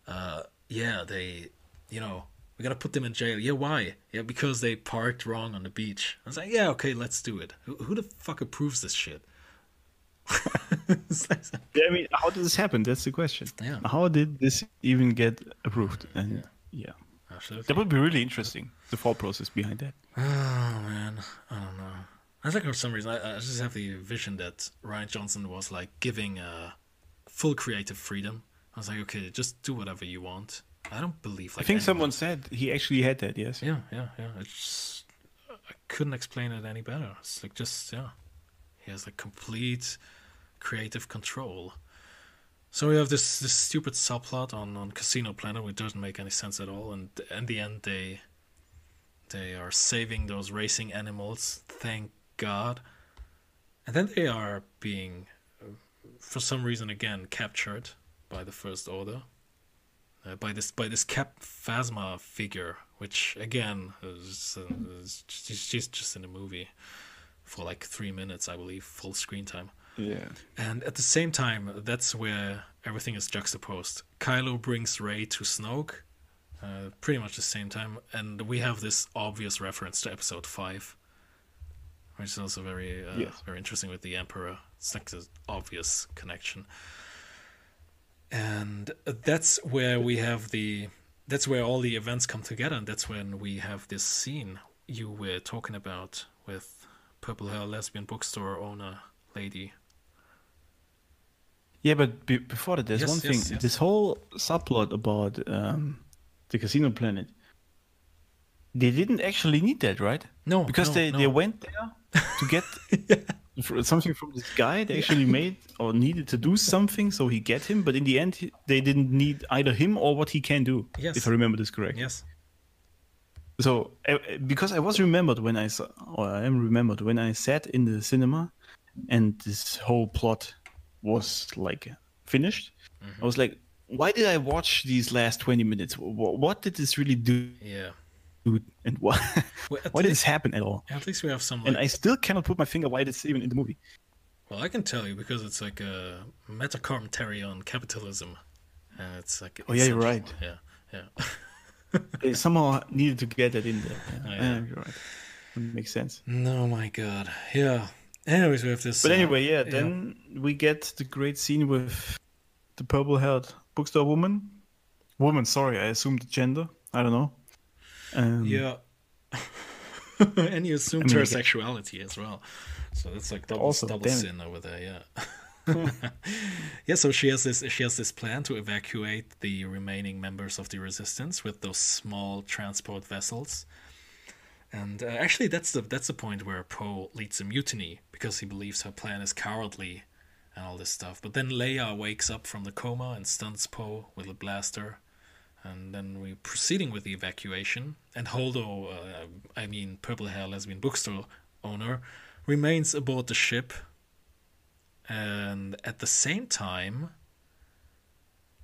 Uh, yeah, they, you know, we gotta put them in jail. Yeah, why? Yeah, because they parked wrong on the beach. I was like, yeah, okay, let's do it. Who, who the fuck approves this shit? It's like- Yeah, I mean, how did this happen? That's the question. Yeah. How did this even get approved? And yeah, Absolutely. that would be really interesting. The thought process behind that. Oh man, I don't know. I think for some reason I, I just have the vision that Rian Johnson was like giving uh, full creative freedom. I was like, okay, just do whatever you want. I don't believe. Like I think anyone- someone said he actually had that. Yes. Yeah, yeah, yeah. It's I couldn't explain it any better. It's like just yeah, he has like complete creative control. So we have this this stupid subplot on on Casino Planet, which doesn't make any sense at all. And in the end, they they are saving those racing animals. Thank God. And then they are being, for some reason, again captured by the First Order uh, by this by this Cap Phasma figure, which again is, is she's just in the movie for like three minutes, I believe, full screen time. Yeah. And at the same time, that's where everything is juxtaposed. Kylo brings Rey to Snoke, uh, pretty much the same time, and we have this obvious reference to Episode Five, which is also very uh, Yes. very interesting with the Emperor. It's like this obvious connection, and that's where we have the that's where all the events come together, and that's when we have this scene you were talking about with purple hair lesbian bookstore owner lady. Yeah, but be- before that, there's Yes, one thing. yes, yes. This whole subplot about um, the casino planet. They didn't actually need that, right? No, Because no, they, no. they went there to get fr- something from this guy. They actually made or needed to do something, so he get him. But in the end, they didn't need either him or what he can do. Yes. If I remember this correct. Yes. So uh, because I was remembered when I saw, or I am remembered when I sat in the cinema, and this whole plot was like finished. Mm-hmm. I was like, why did I watch these last twenty minutes? What, what did this really do? Yeah. And why? Well, why did least- this happen at all? At least we have some. Like, And I still cannot put my finger why it's even in the movie. well, I can tell you because it's like a meta commentary on capitalism. And it's like. Oh, yeah, you're right. Yeah, yeah. They somehow needed to get that in there. Yeah, Oh, yeah. yeah, you're right. Makes sense. no, my God. Yeah. Anyways, we have this. But uh, anyway, yeah, then we get the great scene with the purple haired bookstore woman. Woman, sorry, I assumed gender. I don't know. Um, Yeah. and you assumed I mean, her sexuality as well. So that's like double, Also, double sin over there, yeah. yeah, so she has this she has this plan to evacuate the remaining members of the resistance with those small transport vessels. And uh, actually that's the that's the point where Poe leads a mutiny because he believes her plan is cowardly and all this stuff. But then Leia wakes up from the coma and stuns Poe with a blaster. And then we're proceeding with the evacuation. And Holdo, uh, I mean, purple hair lesbian bookstore owner, remains aboard the ship. And at the same time,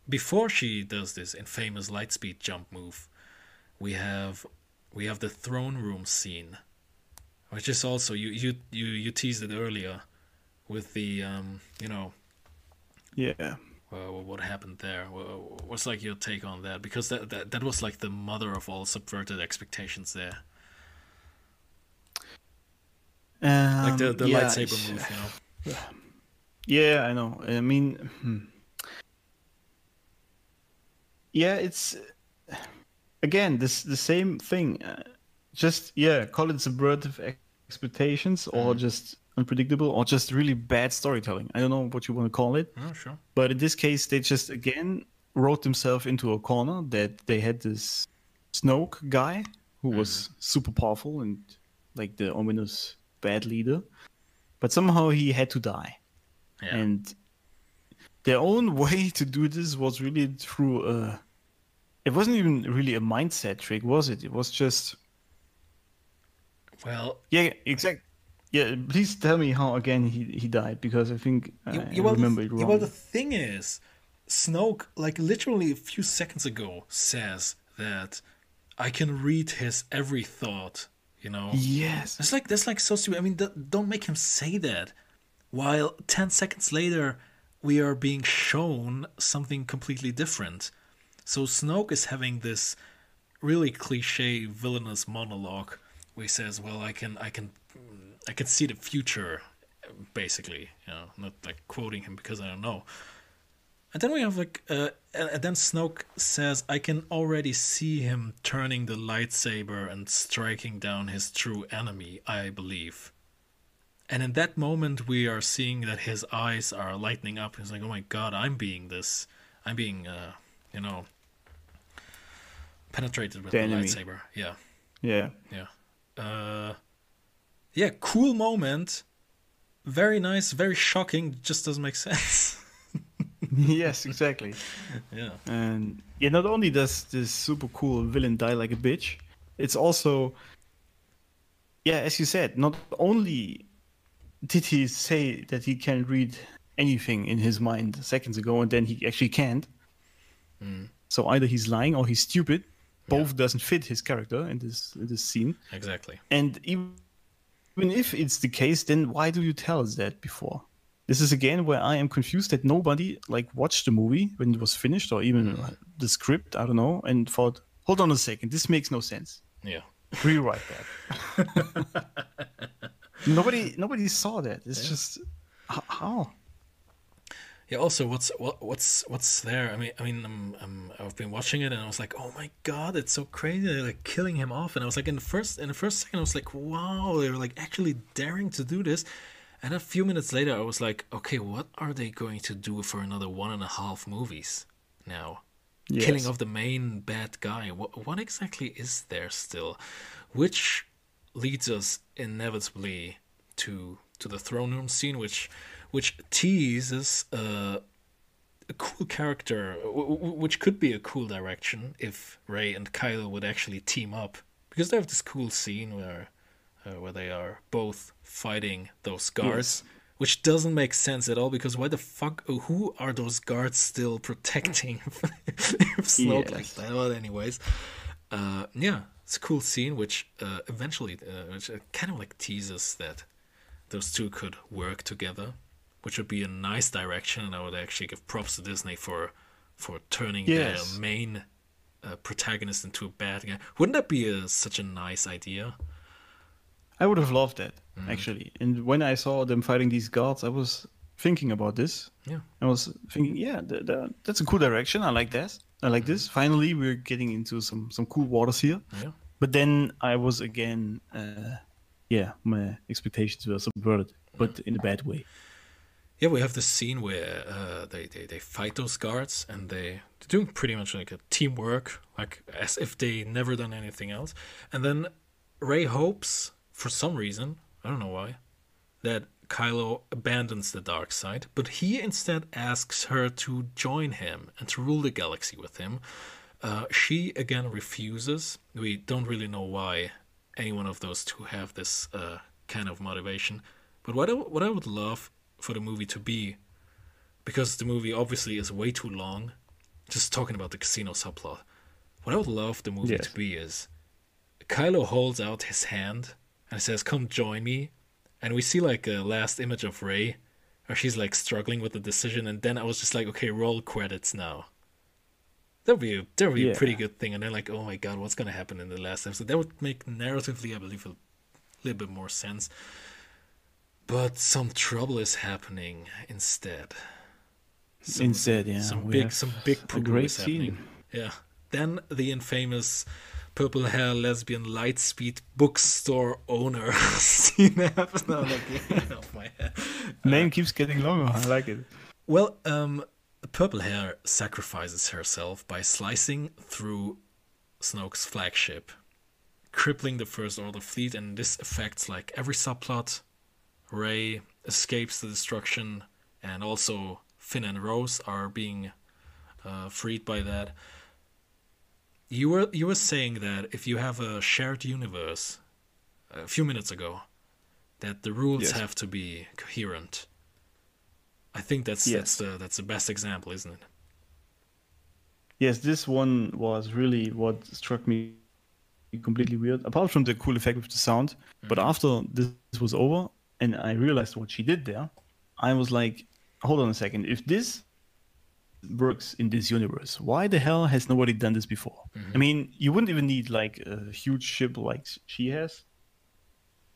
before she does this infamous lightspeed jump move, we have we have the throne room scene, which is also you you you, you teased it earlier with the um you know yeah. uh, what happened there? What's like your take on that? Because that, that that was like the mother of all subverted expectations there. Like the, Um, the yeah, lightsaber move, you know. Yeah, I know. I mean, hmm. yeah, it's again this the same thing. Uh, just yeah, call it subvertive expectations, or Mm-hmm. just unpredictable, or just really bad storytelling. I don't know what you want to call it. Oh, sure. But in this case, they just again wrote themselves into a corner that they had this Snoke guy who was super powerful and like the ominous bad leader, but somehow he had to die. Yeah. And their own way to do this was really through a. It wasn't even really a mindset trick, was it? It was just well, yeah, exactly. Yeah, please tell me how again he he died because I think uh, I you, you, well, remember it wrong. well, the thing is, Snoke, like literally a few seconds ago, says that I can read his every thought. You know. yes. It's like that's like so stupid. I mean, th- don't make him say that. While ten seconds later, we are being shown something completely different. So Snoke is having this really cliche villainous monologue where he says, "Well, I can, I can, I can see the future," basically. You know, not like quoting him because I don't know. And then we have like, uh, and then Snoke says, "I can already see him turning the lightsaber and striking down his true enemy. I believe." And in that moment, we are seeing that his eyes are lightening up. He's like, "Oh my God, I'm being this. I'm being, uh, you know, penetrated with The the, lightsaber. Yeah, Yeah. yeah, uh, yeah. Cool moment. Very nice. Very shocking. Just doesn't make sense. yes, exactly. yeah. And yeah, not only does this super cool villain die like a bitch, it's also, yeah, as you said, not only did he say that he can read anything in his mind seconds ago, and then he actually can't. So either he's lying or he's stupid. Both doesn't fit his character in this in this scene. Exactly. And even even if it's the case, then why do you tell us that before? This is again where I am confused that nobody like watched the movie when it was finished or even uh, the script, I don't know, and thought, hold on a second, this makes no sense. Yeah. Rewrite that. nobody nobody saw that. It's just how? Yeah. Also, what's what, what's what's there? I mean, I mean, um, um, I've been watching it and I was like, oh my god, it's so crazy! They're like killing him off, and I was like, in the first in the first second, I was like, wow, they're like actually daring to do this. And a few minutes later, I was like, okay, what are they going to do for another one and a half movies now? Killing Yes. off the main bad guy. What what exactly is there still? Which leads us inevitably to to the throne room scene, which which teases uh, a cool character, w- w- which could be a cool direction if Rey and Kylo would actually team up, because they have this cool scene where uh, where they are both fighting those guards. Which doesn't make sense at all because why the fuck? Who are those guards still protecting Snoke like that? Well, anyways, uh, yeah, it's a cool scene which uh, eventually, uh, which uh, kind of like teases that those two could work together, which would be a nice direction, and I would actually give props to Disney for for turning Yes. their main uh, protagonist into a bad guy. Wouldn't that be a, such a nice idea? I would have loved that Mm-hmm. actually. And when I saw them fighting these guards, I was thinking about this. Yeah. I was thinking, yeah, th- th- that's a cool direction. I like this. I like this. Finally, we're getting into some some cool waters here. Yeah. But then I was again, uh, yeah, my expectations were subverted, but in a bad way. Yeah, we have this scene where uh, they, they, they fight those guards and they, they're doing pretty much like a teamwork, like as if they never done anything else. And then Rey hopes, for some reason, I don't know why, that Kylo abandons the dark side, but he instead asks her to join him and to rule the galaxy with him. Uh, she again refuses. We don't really know why any one of those two have this uh, kind of motivation. But what I, what I would love for the movie to be, because the movie obviously is way too long, just talking about the casino subplot. What I would love the movie Yes. to be is Kylo holds out his hand and says, "Come join me," and we see like a last image of Rey, where she's like struggling with the decision, and then I was just like, "Okay, roll credits now." That would be a, that would be a pretty good thing, and then like, oh my god, what's gonna happen in the last episode? That would make narratively, I believe, a little bit more sense. But some trouble is happening instead. Some, Instead, yeah, some we big, some big great is happening. scene. Yeah. Then the infamous purple hair lesbian lightspeed bookstore owner scene happens. No, like, off my head. Name keeps getting longer. I like it. Well, um, purple hair sacrifices herself by slicing through Snoke's flagship, crippling the First Order fleet, and this affects like every subplot. Rey escapes the destruction, and also Finn and Rose are being uh, freed by that. You were you were saying that if you have a shared universe, a few minutes ago, that the rules Yes. have to be coherent. I think that's Yes. that's the that's the best example, isn't it? Yes, this one was really what struck me completely weird. Apart from the cool effect with the sound, but after this was over and I realized what she did there, I was like, hold on a second. If this works in this universe, why the hell has nobody done this before? Mm-hmm. I mean, you wouldn't even need like a huge ship like she has.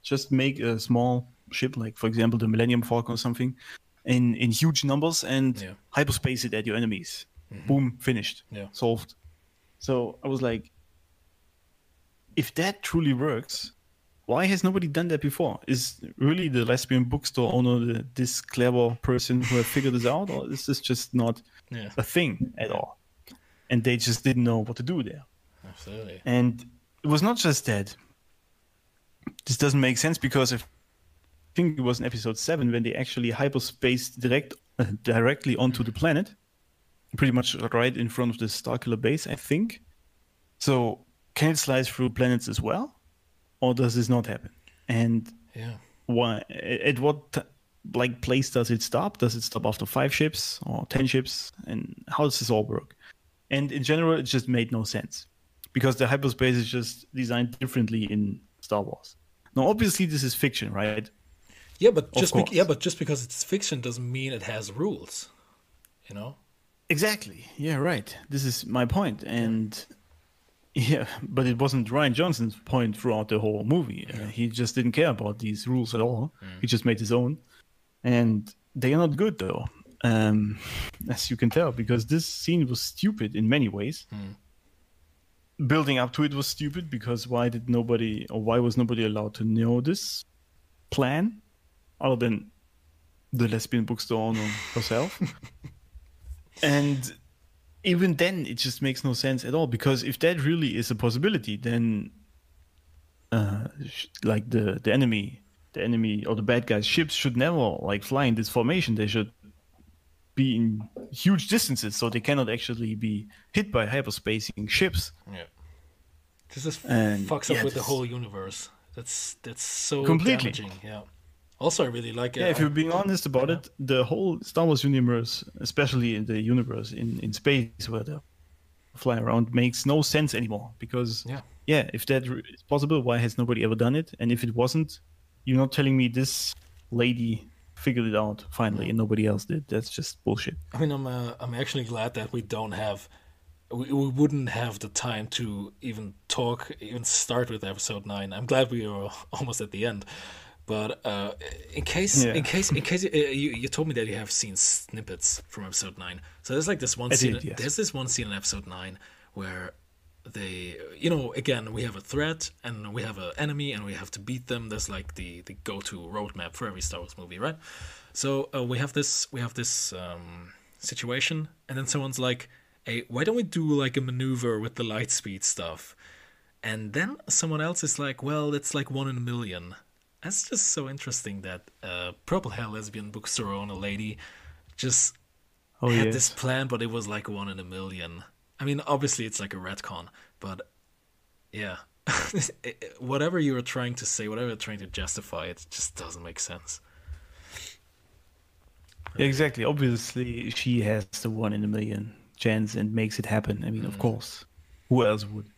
Just make a small ship, like for example the Millennium Falcon or something, in in huge numbers and Yeah. hyperspace it at your enemies. Mm-hmm. Boom, finished. Yeah. Solved. So I was like, if that truly works, why has nobody done that before? Is really the lesbian bookstore owner the, this clever person who have figured this out, or is this just not Yeah. a thing at all? And they just didn't know what to do there. Absolutely. And it was not just that. This doesn't make sense because I think it was in episode seven when they actually hyperspaced direct uh, directly onto the planet, pretty much right in front of the Starkiller base, I think. So can it slice through planets as well, or does this not happen? And Yeah. why? At what like place does it stop? Does it stop after five ships or ten ships? And how does this all work? And in general, it just made no sense because the hyperspace is just designed differently in Star Wars. Now, obviously, this is fiction, right? Yeah, but Of just course. yeah, but just because it's fiction doesn't mean it has rules. You know? Exactly. Yeah, right. This is my point, and yeah, but it wasn't Rian Johnson's point throughout the whole movie. Uh, he just didn't care about these rules at all. He just made his own, and they are not good though, um, as you can tell, because this scene was stupid in many ways. Building up to it was stupid because why did nobody or why was nobody allowed to know this plan, other than the lesbian bookstore owner herself? and even then it just makes no sense at all because if that really is a possibility then uh like the the enemy the enemy or the bad guys ships should never like fly in this formation they should be in huge distances so they cannot actually be hit by hyperspacing ships Yeah. This is And, fucks up yeah, with the whole universe. That's that's so Completely. damaging. Yeah. Also, I really like. It. Yeah if you're being honest about it the whole star wars universe especially in the universe in in space where they fly around makes no sense anymore because Yeah. yeah, if that is possible, why has nobody ever done it? And if it wasn't, you're not telling me this lady figured it out finally and nobody else did. That's just bullshit. I mean, I'm uh, I'm actually glad that we don't have, we, we wouldn't have the time to even talk, even start with episode nine. I'm glad we are almost at the end, but uh, in case, Yeah. in case, in case uh, you you told me that you have seen snippets from episode nine. So there's like this one I scene. did, yes. There's this one scene in episode nine where they you know again we have a threat and we have an enemy and we have to beat them there's like the the go-to roadmap for every star wars movie right so uh, we have this we have this um, situation and then someone's like hey why don't we do like a maneuver with the light speed stuff and then someone else is like well it's like one in a million that's just so interesting that uh, purple hair lesbian bookstore owner lady just Oh had yes. this plan, but it was like one in a million. I mean, obviously it's like a retcon, but yeah, whatever you were trying to say, whatever you're trying to justify, it just doesn't make sense. Yeah, exactly. Obviously, she has the one in a million chance and makes it happen. I mean, of course. Who else would?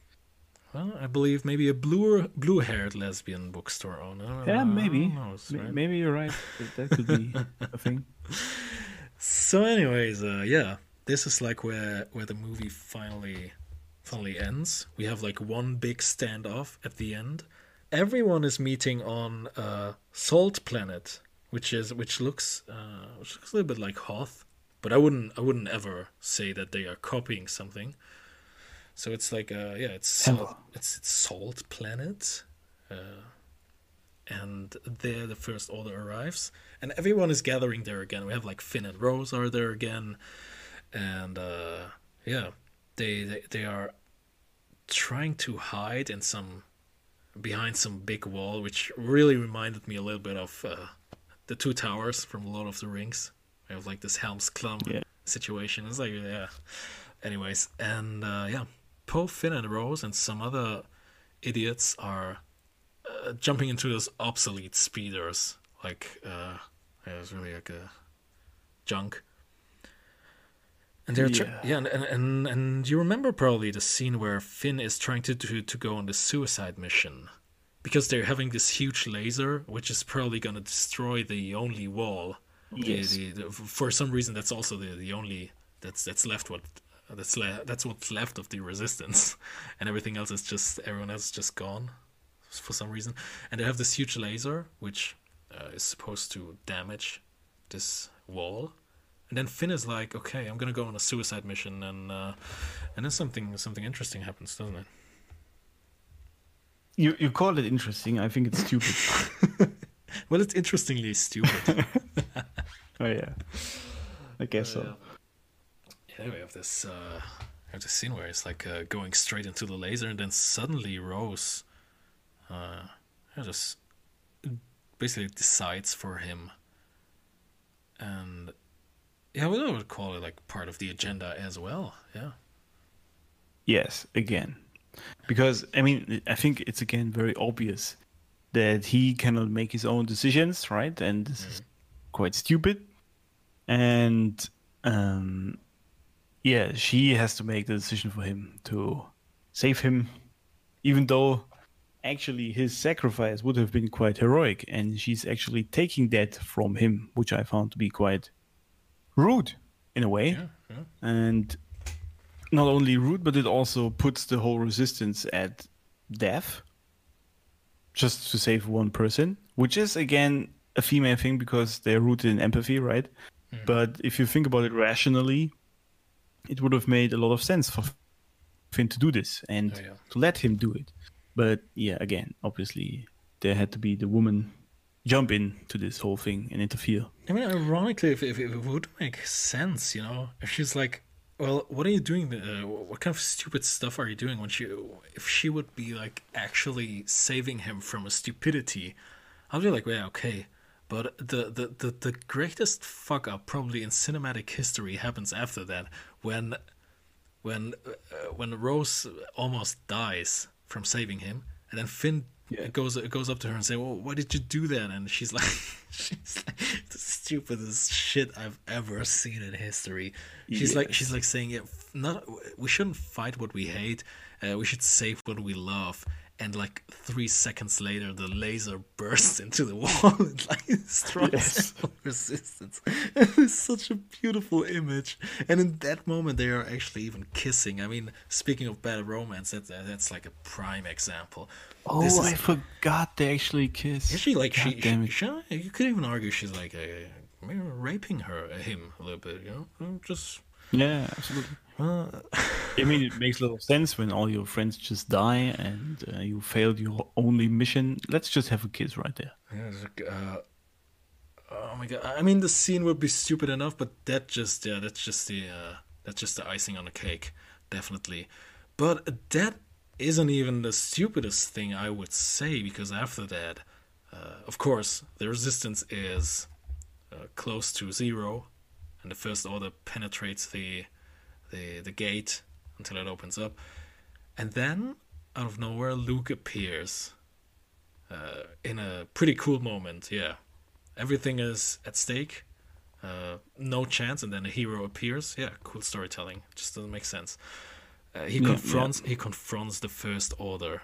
Well, I believe maybe a blue blue-haired lesbian bookstore owner. Yeah, maybe. knows, right? Maybe you're right. That- That could be a thing. So, anyways, uh, yeah, this is like where where the movie finally finally ends. We have like one big standoff at the end. Everyone is meeting on uh, Salt Planet, which is which looks uh, which looks a little bit like Hoth, but I wouldn't I wouldn't ever say that they are copying something. So it's like uh, yeah, it's salt, it's, it's Salt Planet. Uh, and there the first order arrives and everyone is gathering there again. We have like finn and rose are there again and uh yeah they they, they are trying to hide in some behind some big wall which really reminded me a little bit of uh, the two towers from lord of the rings. We have like this helm's clump Yeah. situation. It's like yeah. Anyways and uh yeah poe finn and rose and some other idiots are uh, jumping into those obsolete speeders like uh yeah, it's really like a junk and they're tr- Yeah. yeah and, and and and you remember probably the scene where Finn is trying to to, to go on the suicide mission because they're having this huge laser which is probably going to destroy the only wall The- Yes. the, the, for some reason that's also the, the only that's that's left what that's le- that's what's left of the resistance and everything else is just everyone else is just gone for some reason and they have this huge laser which uh, is supposed to damage this wall and then Finn is like okay I'm gonna go on a suicide mission and uh, and then something something interesting happens doesn't it You you call it interesting. I think it's stupid. well it's interestingly stupid oh yeah. I guess so. yeah we have this uh, There's a scene where he's like uh, going straight into the laser, and then suddenly Rose, uh, just basically decides for him. And yeah, I would call it like part of the agenda as well. Yeah. Yes, again, because I mean, I think it's again very obvious that he cannot make his own decisions, right? And this is quite stupid. And um, yeah, she has to make the decision for him to save him, even though actually his sacrifice would have been quite heroic, and she's actually taking that from him, which I found to be quite rude in a way. Yeah. yeah. And not only rude, but it also puts the whole resistance at death just to save one person, which is again a female thing because they're rooted in empathy, right? Mm. But if you think about it rationally, it would have made a lot of sense for Finn to do this and Oh, yeah. to let him do it. But yeah, again, obviously, there had to be the woman jump in to this whole thing and interfere. I mean, ironically, if, if, if it would make sense, you know, if she's like, well, what are you doing? Uh, what kind of stupid stuff are you doing when she, if she would be like actually saving him from a stupidity, I'll be like, yeah, okay. But the, the, the, the greatest fuck up probably in cinematic history happens after that when when uh, when Rose almost dies from saving him, and then Finn Yeah. goes goes up to her and say, "Well, why did you do that?" And she's like, "She's like the stupidest shit I've ever seen in history." She's like, she's like saying, "Yeah, not we shouldn't fight what we hate. Uh, we should save what we love." And like three seconds later, the laser bursts into the wall and like destroys Yes. resistance. it's such a beautiful image. And in that moment, they are actually even kissing. I mean, speaking of bad romance, that's that's like a prime example. Oh, is- I forgot they actually kiss. Is she like she, God she, she? You could even argue she's like a, raping her, him a little bit. You know, Uh, just Yeah, absolutely. Uh, I mean, it makes a lot of sense when all your friends just die and uh, you failed your only mission. Let's just have a kiss right there. yeah, like, uh, oh my god. I mean, the scene would be stupid enough, but that just yeah, that's just the uh, that's just the icing on the cake, definitely. But that isn't even the stupidest thing I would say because after that, uh, of course, the resistance is uh, close to zero, and the first order penetrates the the the gate until it opens up, and then out of nowhere, Luke appears uh, in a pretty cool moment. Yeah, everything is at stake. Uh, no chance, and then a hero appears. Yeah, cool storytelling. Just doesn't make sense. Uh, he Yeah, confronts he confronts the first order,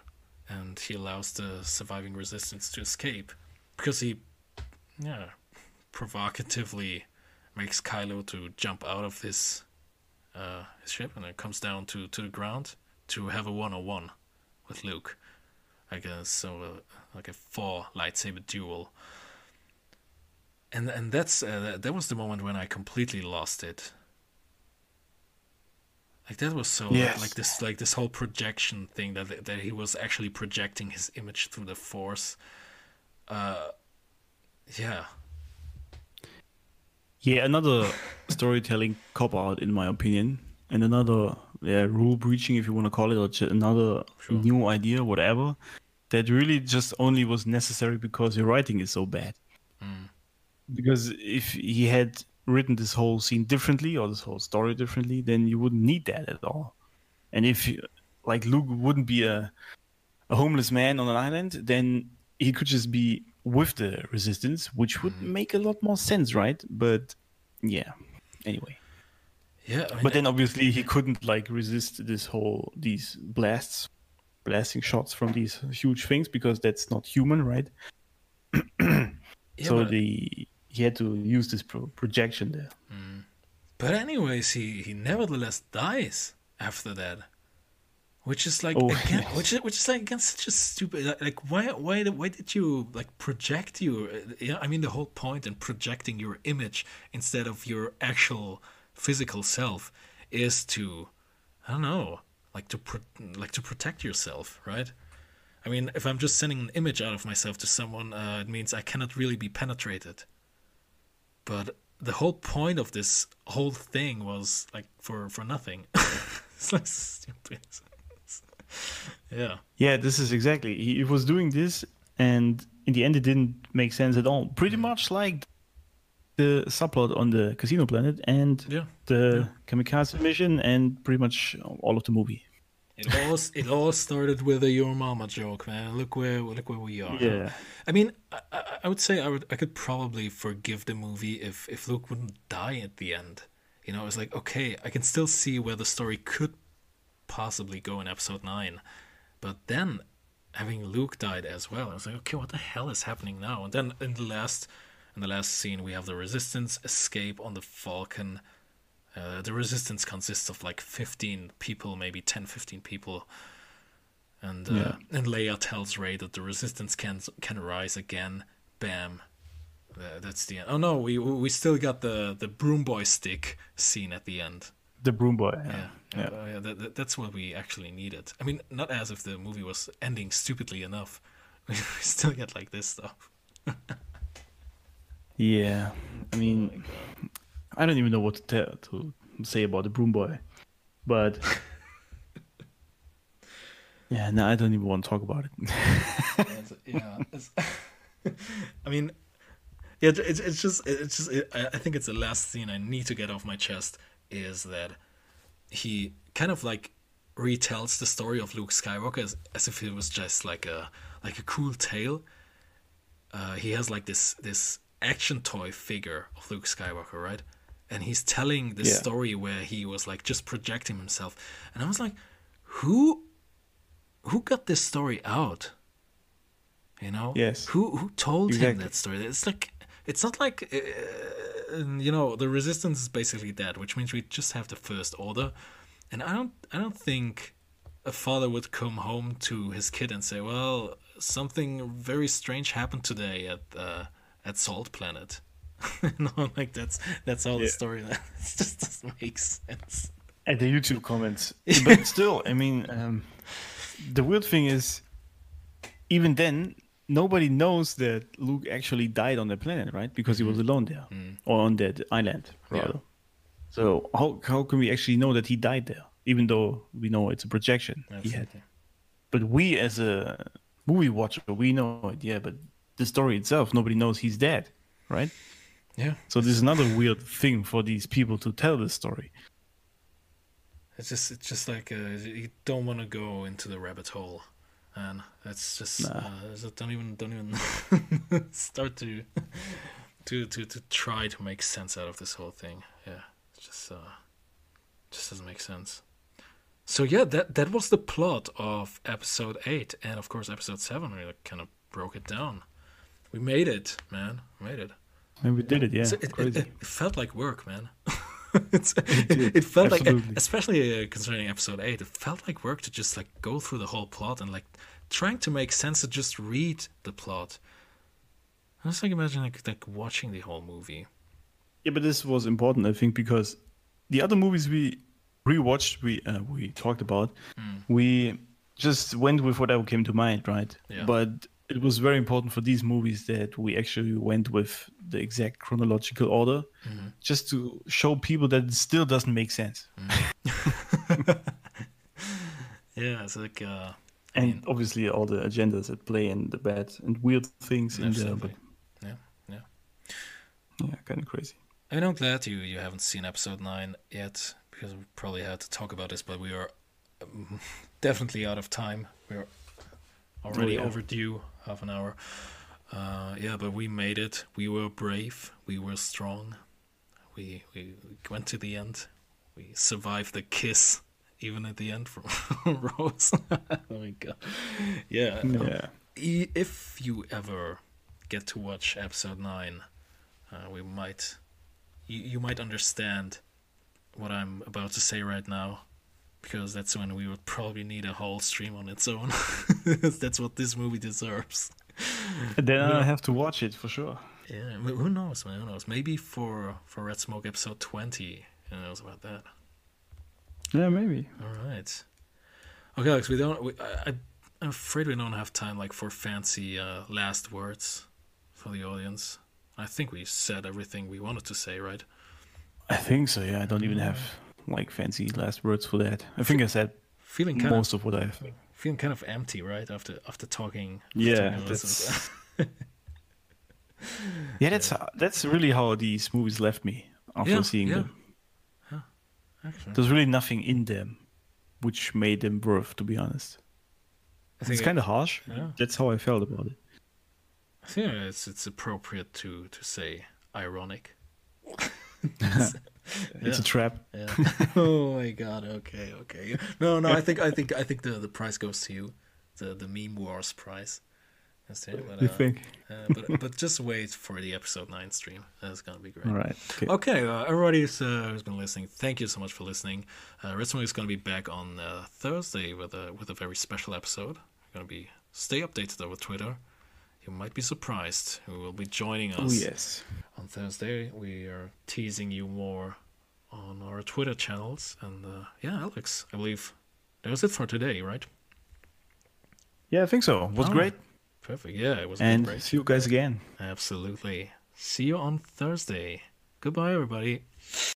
and he allows the surviving resistance to escape because he, yeah, provocatively makes Kylo to jump out of his uh, his ship and it comes down to, to the ground to have a one on one with Luke. I guess so uh, like a four lightsaber duel. And and that's uh, that- was the moment when I completely lost it. Like that was so Yes. like this like this whole projection thing that that he was actually projecting his image through the force. Uh, yeah, Yeah, another storytelling cop out, in my opinion, and another yeah, rule breaching, if you want to call it, or ju- another Sure. new idea, whatever, that really just only was necessary because your writing is so bad. Hmm. Because if he had written this whole scene differently or this whole story differently, then you wouldn't need that at all. And if you, like Luke wouldn't be a a homeless man on an island, then he could just be with the resistance, which would mm. make a lot more sense, right? But yeah, anyway. yeah. I mean, But then obviously he couldn't like resist this whole these blasts, blasting shots from these huge things because that's not human, right? yeah, so but- the he had to use this pro- projection there. Mm. But anyways, he he nevertheless dies after that, which is like Oh, again, yes. which is which is like again such a stupid like, like why why did- why did you like project you? uh, Yeah, I mean the whole point in projecting your image instead of your actual physical self is to I don't know like to pro- like to protect yourself, right? I mean, if I'm just sending an image out of myself to someone, uh, it means I cannot really be penetrated but the whole point of this whole thing was like for for nothing it's like stupid. yeah. Yeah, this is exactly. He, was doing this, and in the end, it didn't make sense at all. Pretty much like the subplot on the Casino Planet and Yeah. the Kamikaze mission, and pretty much all of the movie. It all it all started with a your mama joke, man. Look where look where we are. Yeah. I mean, I, I, I would say I would I could probably forgive the movie if if Luke wouldn't die at the end. You know, it's like okay, I can still see where the story could possibly go in Episode Nine, but then having Luke died as well, I was like, okay, what the hell is happening now? And then in the last in the last scene, we have the Resistance escape on the Falcon. Uh, the Resistance consists of like 15 people, maybe 10, 15 people. And uh, Yeah. and Leia tells Rey that the Resistance can can rise again. Bam. Uh, that's the end. Oh no, we we still got the the broom boy stick scene at the end. The Broom Boy. Yeah, Yeah. Yeah, uh, yeah that, that- that's what we actually needed. I mean, not as if the movie was ending stupidly enough. We still get like this stuff. Yeah. I mean, I don't even know what to tell to say about the Broom Boy, but yeah, no, I don't even want to talk about it. It's- yeah. it's- I mean, yeah, it's it's just it's just it, I I think it's the last scene I need to get off my chest is that he kind of like retells the story of Luke Skywalker as, as if it was just like a like a cool tale. Uh, he has like this this action toy figure of Luke Skywalker, right? And he's telling this Yeah. story where he was like just projecting himself, and I was like, who who got this story out? You know, Yes. Who who told him that story? It's like it's not like uh, you know the resistance is basically dead, which means we just have the first order, and I don't I don't think a father would come home to his kid and say, "Well, something very strange happened today at uh, at Salt Planet." no, like that's that's all the story. That just doesn't make sense. At the YouTube comments, but still, I mean, um, the weird thing is, even then, nobody knows that Luke actually died on the planet, right? Because he was alone there, or on that island, Yeah. rather. So how how can we actually know that he died there, even though we know it's a projection he had? Absolutely. But we, as a movie watcher, we know it, yeah. But the story itself, nobody knows he's dead, right? Yeah, So this is another weird thing for these people to tell the story. it's just it's just like uh, you don't want to go into the rabbit hole, and that's just Nah. uh, don't even don't even start to to to to try to make sense out of this whole thing. Yeah, it's just uh, just doesn't make sense. So yeah, that that was the plot of episode eight, and of course episode seven. We kind of broke it down. We made it, man. We made it. And we did it, yeah. So it, it, it felt like work, man. it's, it, it felt like, especially uh, concerning episode eight, it felt like work to just like go through the whole plot and like trying to make sense to just read the plot. I was like imagining like, like watching the whole movie. Yeah, but this was important, I think, because the other movies we rewatched, we uh, we talked about, we just went with whatever came to mind, right? Yeah. But it was very important for these movies that we actually went with the exact chronological order, just to show people that it still doesn't make sense. Yeah, it's like uh, And obviously, all the agendas at play and the bad and weird things in there, but. Yeah, yeah. yeah, kind of crazy. I mean, I'm glad you you haven't seen episode nine yet because we probably had to talk about this, but we are um, definitely out of time. We're already yeah. overdue, half an hour. Uh, yeah, but we made it. We were brave. We were strong. We we went to the end. We survived the kiss, even at the end from Rose. oh my god! Yeah. Yeah. if you ever get to watch episode 9 uh, we might you, you might understand what i'm about to say right now because that's when we would probably need a whole stream on its own that's what this movie deserves And then Yeah. I have to watch it for sure. yeah who knows man who knows maybe for for red smoke episode 20 who knows about that Yeah, maybe. All right. Okay, Alex. We don't. We, I, I'm afraid we don't have time like for fancy uh, last words for the audience. I think we said everything we wanted to say, right? I think so. Yeah, I don't even have like fancy last words for that. I think I said Feeling kind most of of what I've. feeling kind of empty, right? After after talking. after Yeah, talking that's yeah. That's that's really how these movies left me after Yeah, seeing yeah. them. Actually, There's really nothing in them which made them worth, to be honest. I think It's kind of harsh. Yeah. That's how I felt about it. I think it's it's appropriate to to say ironic. It's a trap. Yeah. oh my god. Okay. Okay. No. No. I think. I think. I think the the prize goes to you, the the meme wars prize. It. But, You uh, think? uh, but but just wait for the episode nine stream. That's gonna be great. All right. Okay. Okay, uh, everybody who's, uh, who's been listening, thank you so much for listening. Uh, Red Smoke is going to be back on uh, Thursday with a with a very special episode. We're going to be stay updated over Twitter. You might be surprised who will be joining us. Oh us yes. on Thursday. We are teasing you more on our Twitter channels. And uh, yeah, Alex, I believe that was it for today, right? Yeah, I think so. It was All great. Perfect. Yeah, it was And great. see you guys again. Absolutely. See you on Thursday. Goodbye, everybody.